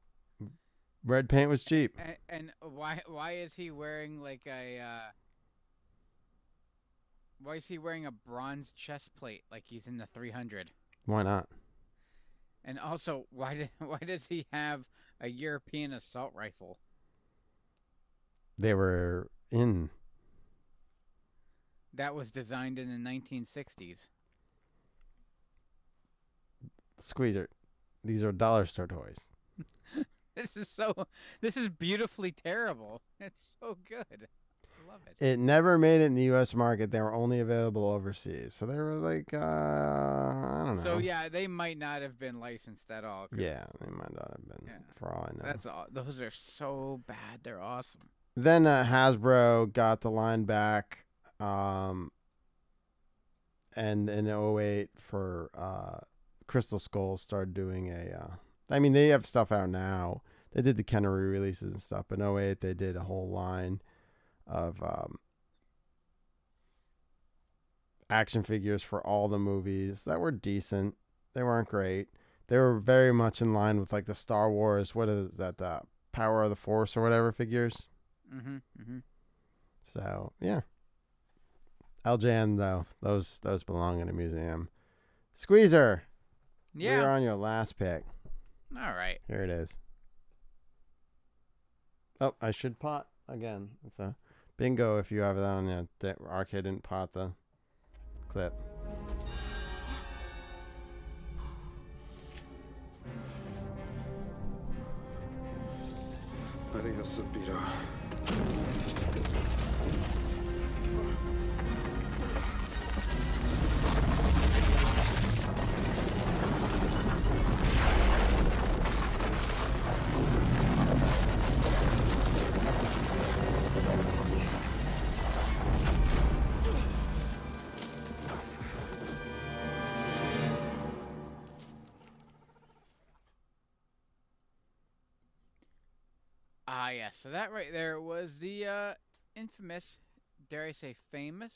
red paint was cheap. And, and why why is he wearing like a uh, why is he wearing a bronze chest plate like he's in the 300? Why not? And also, why did why does he have a European assault rifle? They were in. That was designed in the 1960s. Squeezer. These are dollar store toys. This is so this is beautifully terrible. It's so good. I love it. It never made it in the U.S. market. They were only available overseas. So they were like, uh, I don't know. So yeah, they might not have been licensed at all. Yeah, they might not have been, Yeah. for all I know. That's all. Those are so bad. They're awesome. then uh, Hasbro got the line back, um, and in 08 for uh, Crystal Skull started doing a. Uh, I mean, they have stuff out now. They did the Kennery releases and stuff, but in 08 they did a whole line of um, action figures for all the movies that were decent. They weren't great. They were very much in line with like the Star Wars. What is that? Uh, Power of the Force or whatever figures. Mm-hmm. Mm-hmm. So yeah, LJN though those those belong in a museum. Squeezer, Yeah. we're on your last pick. All right. Here it is. Oh, I should pot again. It's a bingo if you have that on the the arcade didn't pot the clip. Adios, Satipo. Ah, yes. So that right there was the uh, infamous, dare I say, famous,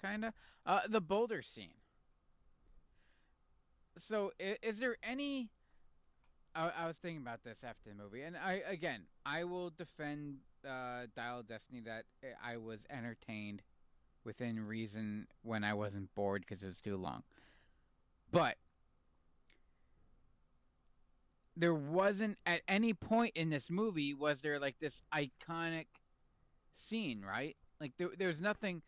kind of, uh, the Boulder scene. So, i- is there any? I, I was thinking about this after the movie, and I again, I will defend uh, Dial Destiny that I was entertained within reason when I wasn't bored because it was too long. But there wasn't at any point in this movie was there like this iconic scene, right? Like there, there's nothing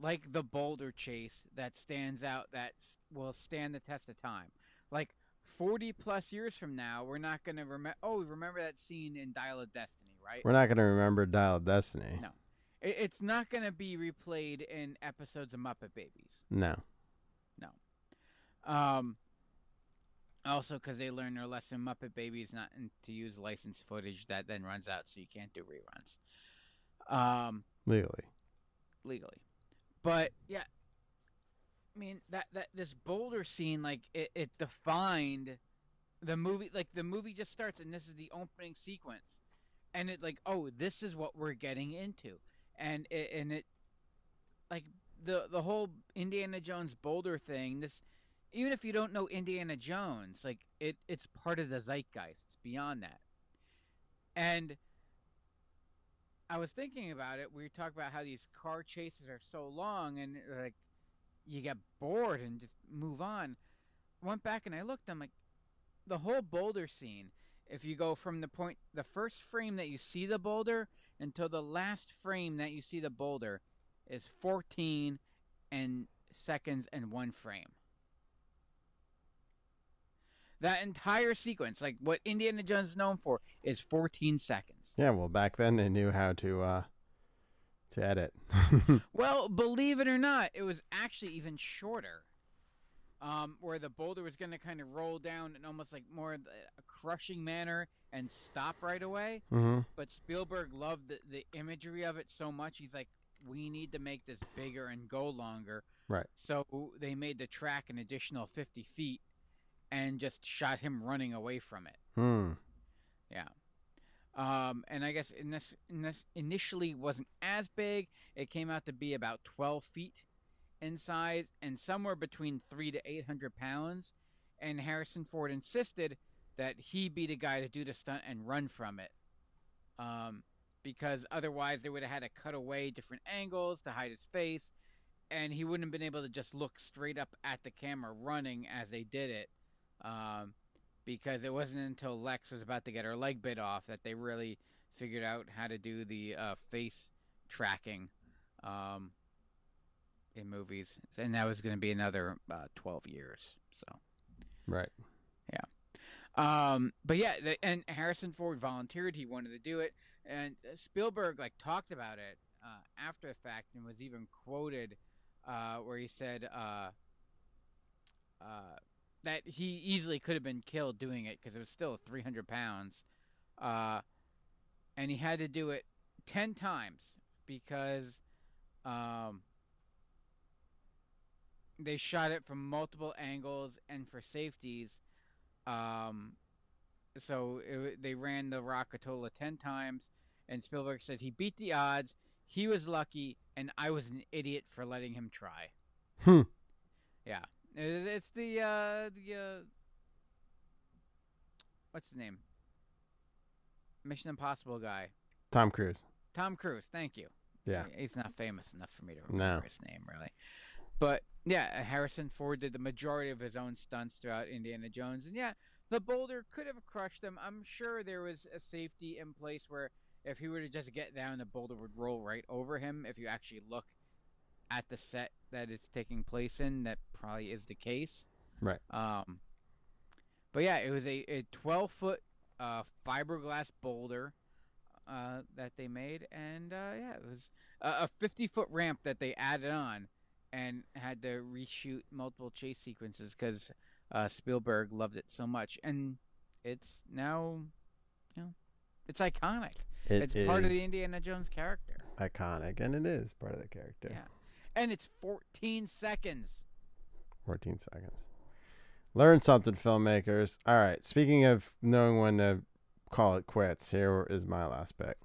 like the boulder chase that stands out that will stand the test of time. Like 40 plus years from now, we're not going to remember. Oh, remember that scene in Dial of Destiny, right? We're not gonna remember Dial of Destiny. No. It, it's not going to be replayed in episodes of Muppet Babies. No. No. Um, Also, because they learned their lesson, Muppet Babies not in, to use licensed footage that then runs out, so you can't do reruns. Um, Legally. legally. But yeah, I mean that that this boulder scene, like it, it defined the movie. Like the movie just starts, and this is the opening sequence, and it like oh, this is what we're getting into, and it, and it like the the whole Indiana Jones boulder thing. This even if you don't know Indiana Jones, like it it's part of the zeitgeist. It's beyond that, and I was thinking about it. We talk about how these car chases are so long, and like you get bored and just move on. Went back and I looked. I'm like, the whole boulder scene. If you go from the point, the first frame that you see the boulder until the last frame that you see the boulder, is 14 and seconds and one frame. That entire sequence, like what Indiana Jones is known for, is 14 seconds. Yeah, well, back then they knew how to uh, to edit. Well, believe it or not, it was actually even shorter. Um, where the boulder was going to kind of roll down in almost like more of a crushing manner and stop right away. Mm-hmm. But Spielberg loved the, the imagery of it so much. He's like, we need to make this bigger and go longer. Right. So they made the track an additional 50 feet and just shot him running away from it. Hmm. Yeah. Um, and I guess in this, in this initially wasn't as big. It came out to be about 12 feet in size and somewhere between three to 800 pounds. And Harrison Ford insisted that he be the guy to do the stunt and run from it. Um, because otherwise they would have had to cut away different angles to hide his face. And he wouldn't have been able to just look straight up at the camera running as they did it. Um, because it wasn't until Lex was about to get her leg bit off that they really figured out how to do the uh, face tracking um, in movies, and that was going to be another uh, twelve years. So, Right. Yeah. Um, but yeah, the, and Harrison Ford volunteered; he wanted to do it, and Spielberg like talked about it uh, after the fact, and was even quoted uh, where he said. That he easily could have been killed doing it because it was still 300 pounds. Uh, and he had to do it 10 times because um, they shot it from multiple angles and for safeties. Um, so it, they ran the Rockatola 10 times, and Spielberg said he beat the odds. He was lucky, and I was an idiot for letting him try. Hmm. Yeah. It- It's the uh the uh what's the name? Mission Impossible guy. Tom Cruise. Tom Cruise, thank you. Yeah. He's not famous enough for me to No. remember his name really. But yeah, Harrison Ford did the majority of his own stunts throughout Indiana Jones and yeah, the boulder could have crushed him. I'm sure there was a safety in place where if he were to just get down the boulder would roll right over him if you actually look at the set that it's taking place in that probably is the case. Right. Um, but yeah, it was a, a 12 foot uh, fiberglass boulder uh, that they made, and uh, yeah, it was a, a 50 foot ramp that they added on and had to reshoot multiple chase sequences because uh, Spielberg loved it so much, and it's now, you know, it's iconic. It it's part of the Indiana Jones character. iconic, and it is part of the character. Yeah, and it's 14 seconds. 14 seconds. Learn something, filmmakers. All right. Speaking of knowing when to call it quits, here is my last pick.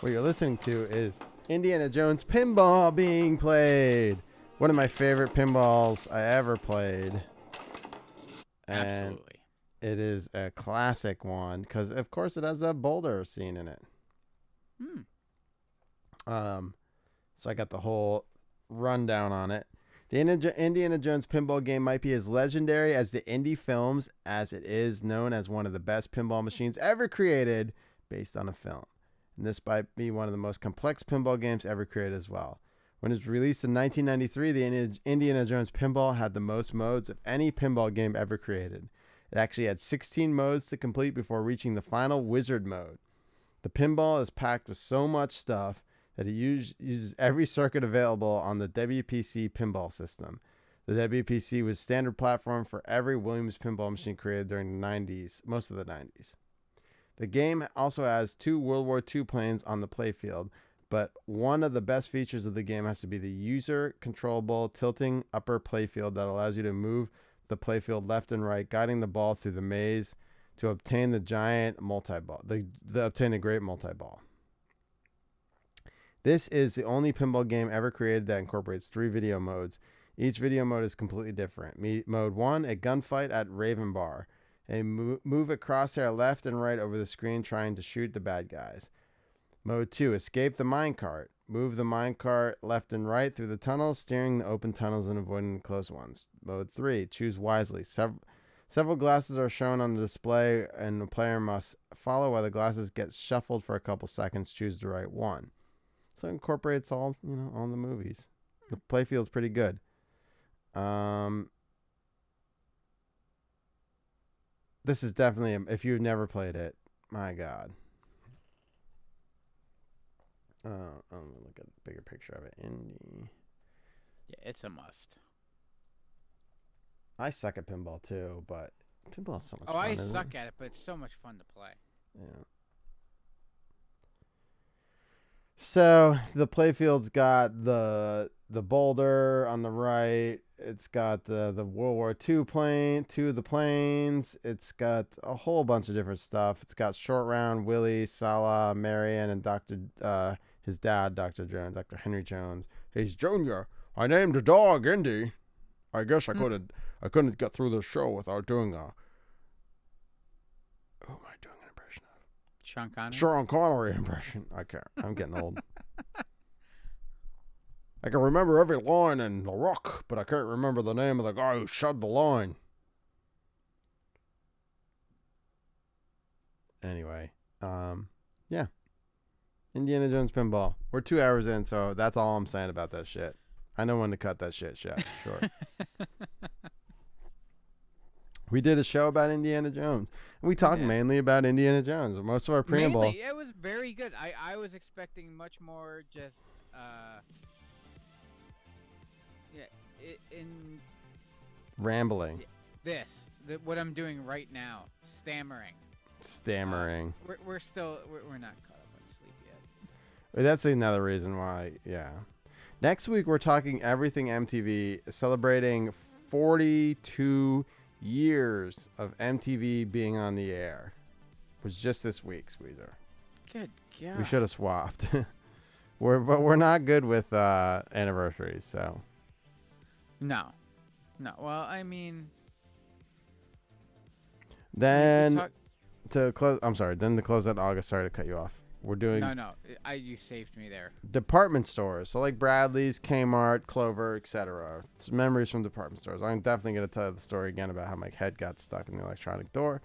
What you're listening to is Indiana Jones pinball being played. One of my favorite pinballs I ever played. And Absolutely. it is a classic one because, of course, it has a boulder scene in it. Hmm. Um, so I got the whole rundown on it. The Indiana Indiana Jones pinball game might be as legendary as the indie films, as it is known as one of the best pinball machines ever created based on a film. And this might be one of the most complex pinball games ever created as well. When it was released in 1993, the Indiana Jones pinball had the most modes of any pinball game ever created. It actually had 16 modes to complete before reaching the final wizard mode. The pinball is packed with so much stuff that it use, uses every circuit available on the WPC pinball system. The WPC was standard platform for every Williams pinball machine created during the 90s, most of the 90s. The game also has two World War II planes on the playfield, but one of the best features of the game has to be the user controllable tilting upper playfield that allows you to move the playfield left and right, guiding the ball through the maze to obtain the giant multi ball, the, the obtain a great multi ball. This is the only pinball game ever created that incorporates three video modes. Each video mode is completely different. Me- mode 1, a gunfight at Raven Bar. A mo- move a crosshair left and right over the screen trying to shoot the bad guys. Mode 2, escape the minecart. Move the minecart left and right through the tunnels, steering the open tunnels and avoiding the closed ones. Mode 3, choose wisely. Sev- several glasses are shown on the display, and the player must follow while the glasses get shuffled for a couple seconds. Choose the right one. So it incorporates all you know, all the movies. The playfield's pretty good. Um, this is definitely a- if you've never played it, my God. Uh, I'm gonna look at a bigger picture of it. Indy. Yeah, it's a must. I suck at pinball too, but pinball's so much Oh, fun. I suck it? at it, but it's so much fun to play. Yeah. So the playfield's got the the boulder on the right. It's got the the World War II plane, two of the planes. It's got a whole bunch of different stuff. It's got short round Willie, Sallah, Marion, and Doctor uh, his dad, Doctor Jones, Doctor Henry Jones. He's Junior. I named the dog Indy. I guess I couldn't I couldn't get through the show without doing a. Who am I doing an impression of? Sean Connery. Sean Connery impression. I can't. I'm getting old. I can remember every line in The Rock, but I can't remember the name of the guy who shot the line. Anyway, um, yeah. Indiana Jones pinball. We're two hours in, so that's all I'm saying about that shit. I know when to cut that shit short. we did a show about Indiana Jones. We talked did. mainly about Indiana Jones. Most of our preamble. Mainly, it was very good. I, I was expecting much more just uh yeah in rambling, this the, what I'm doing right now stammering stammering. we're, we're still we're, we're not caught up on sleep yet That's another reason why, yeah. Next week we're talking everything MTV, celebrating 42 years of MTV being on the air. Was just this week, Squeezer. good god We should have swapped. we're but we're not good with uh, anniversaries, so no no well I mean then talk- to close. I'm sorry. Then to close out August. Sorry to cut you off. We're doing no no I you saved me there department stores. So like Bradlees, Kmart, Clover, etc. Memories from department stores. I'm definitely gonna tell you the story again about how my head got stuck in the electronic door.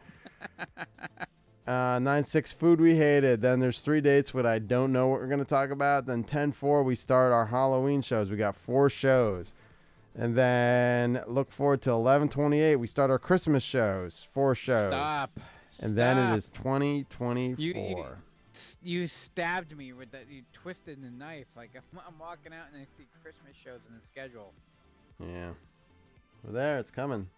uh, nine six food we hated. Then there's three dates what I don't know what we're gonna talk about. Then ten four we start our Halloween shows. We got four shows. And then look forward to eleven twenty eight. We start our Christmas shows. Four shows. stop And then it Stop. is twenty twenty You- you- you stabbed me with that you twisted the knife like I'm, I'm walking out and I see Christmas shows in the schedule Yeah. Well, there, it's coming.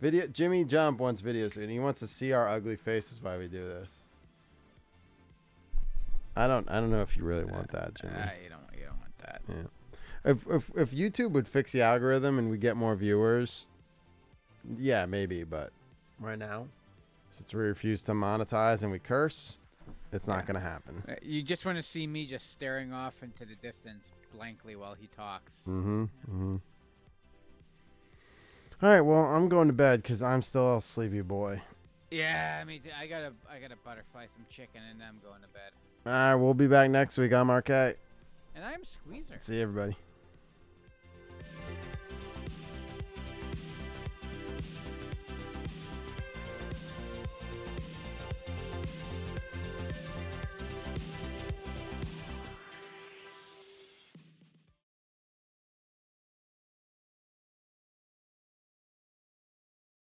Video Jimmy Jump wants videos and He wants to see our ugly faces while we do this. I don't. I don't know if you really want that, Jimmy. Ah, you don't you don't want that Yeah. If if if YouTube would fix the algorithm and we get more viewers, yeah, maybe. But right now, since we refuse to monetize and we curse, it's not gonna happen. Uh, You just want to see me just staring off into the distance blankly while he talks. Mm-hmm. Mm-hmm. All right. Well, I'm going to bed because I'm still a sleepy boy. Yeah, I mean, I gotta, I gotta butterfly some chicken, and I'm going to bed. All right. We'll be back next week. I'm RK. And I'm Squeezer. See you, everybody.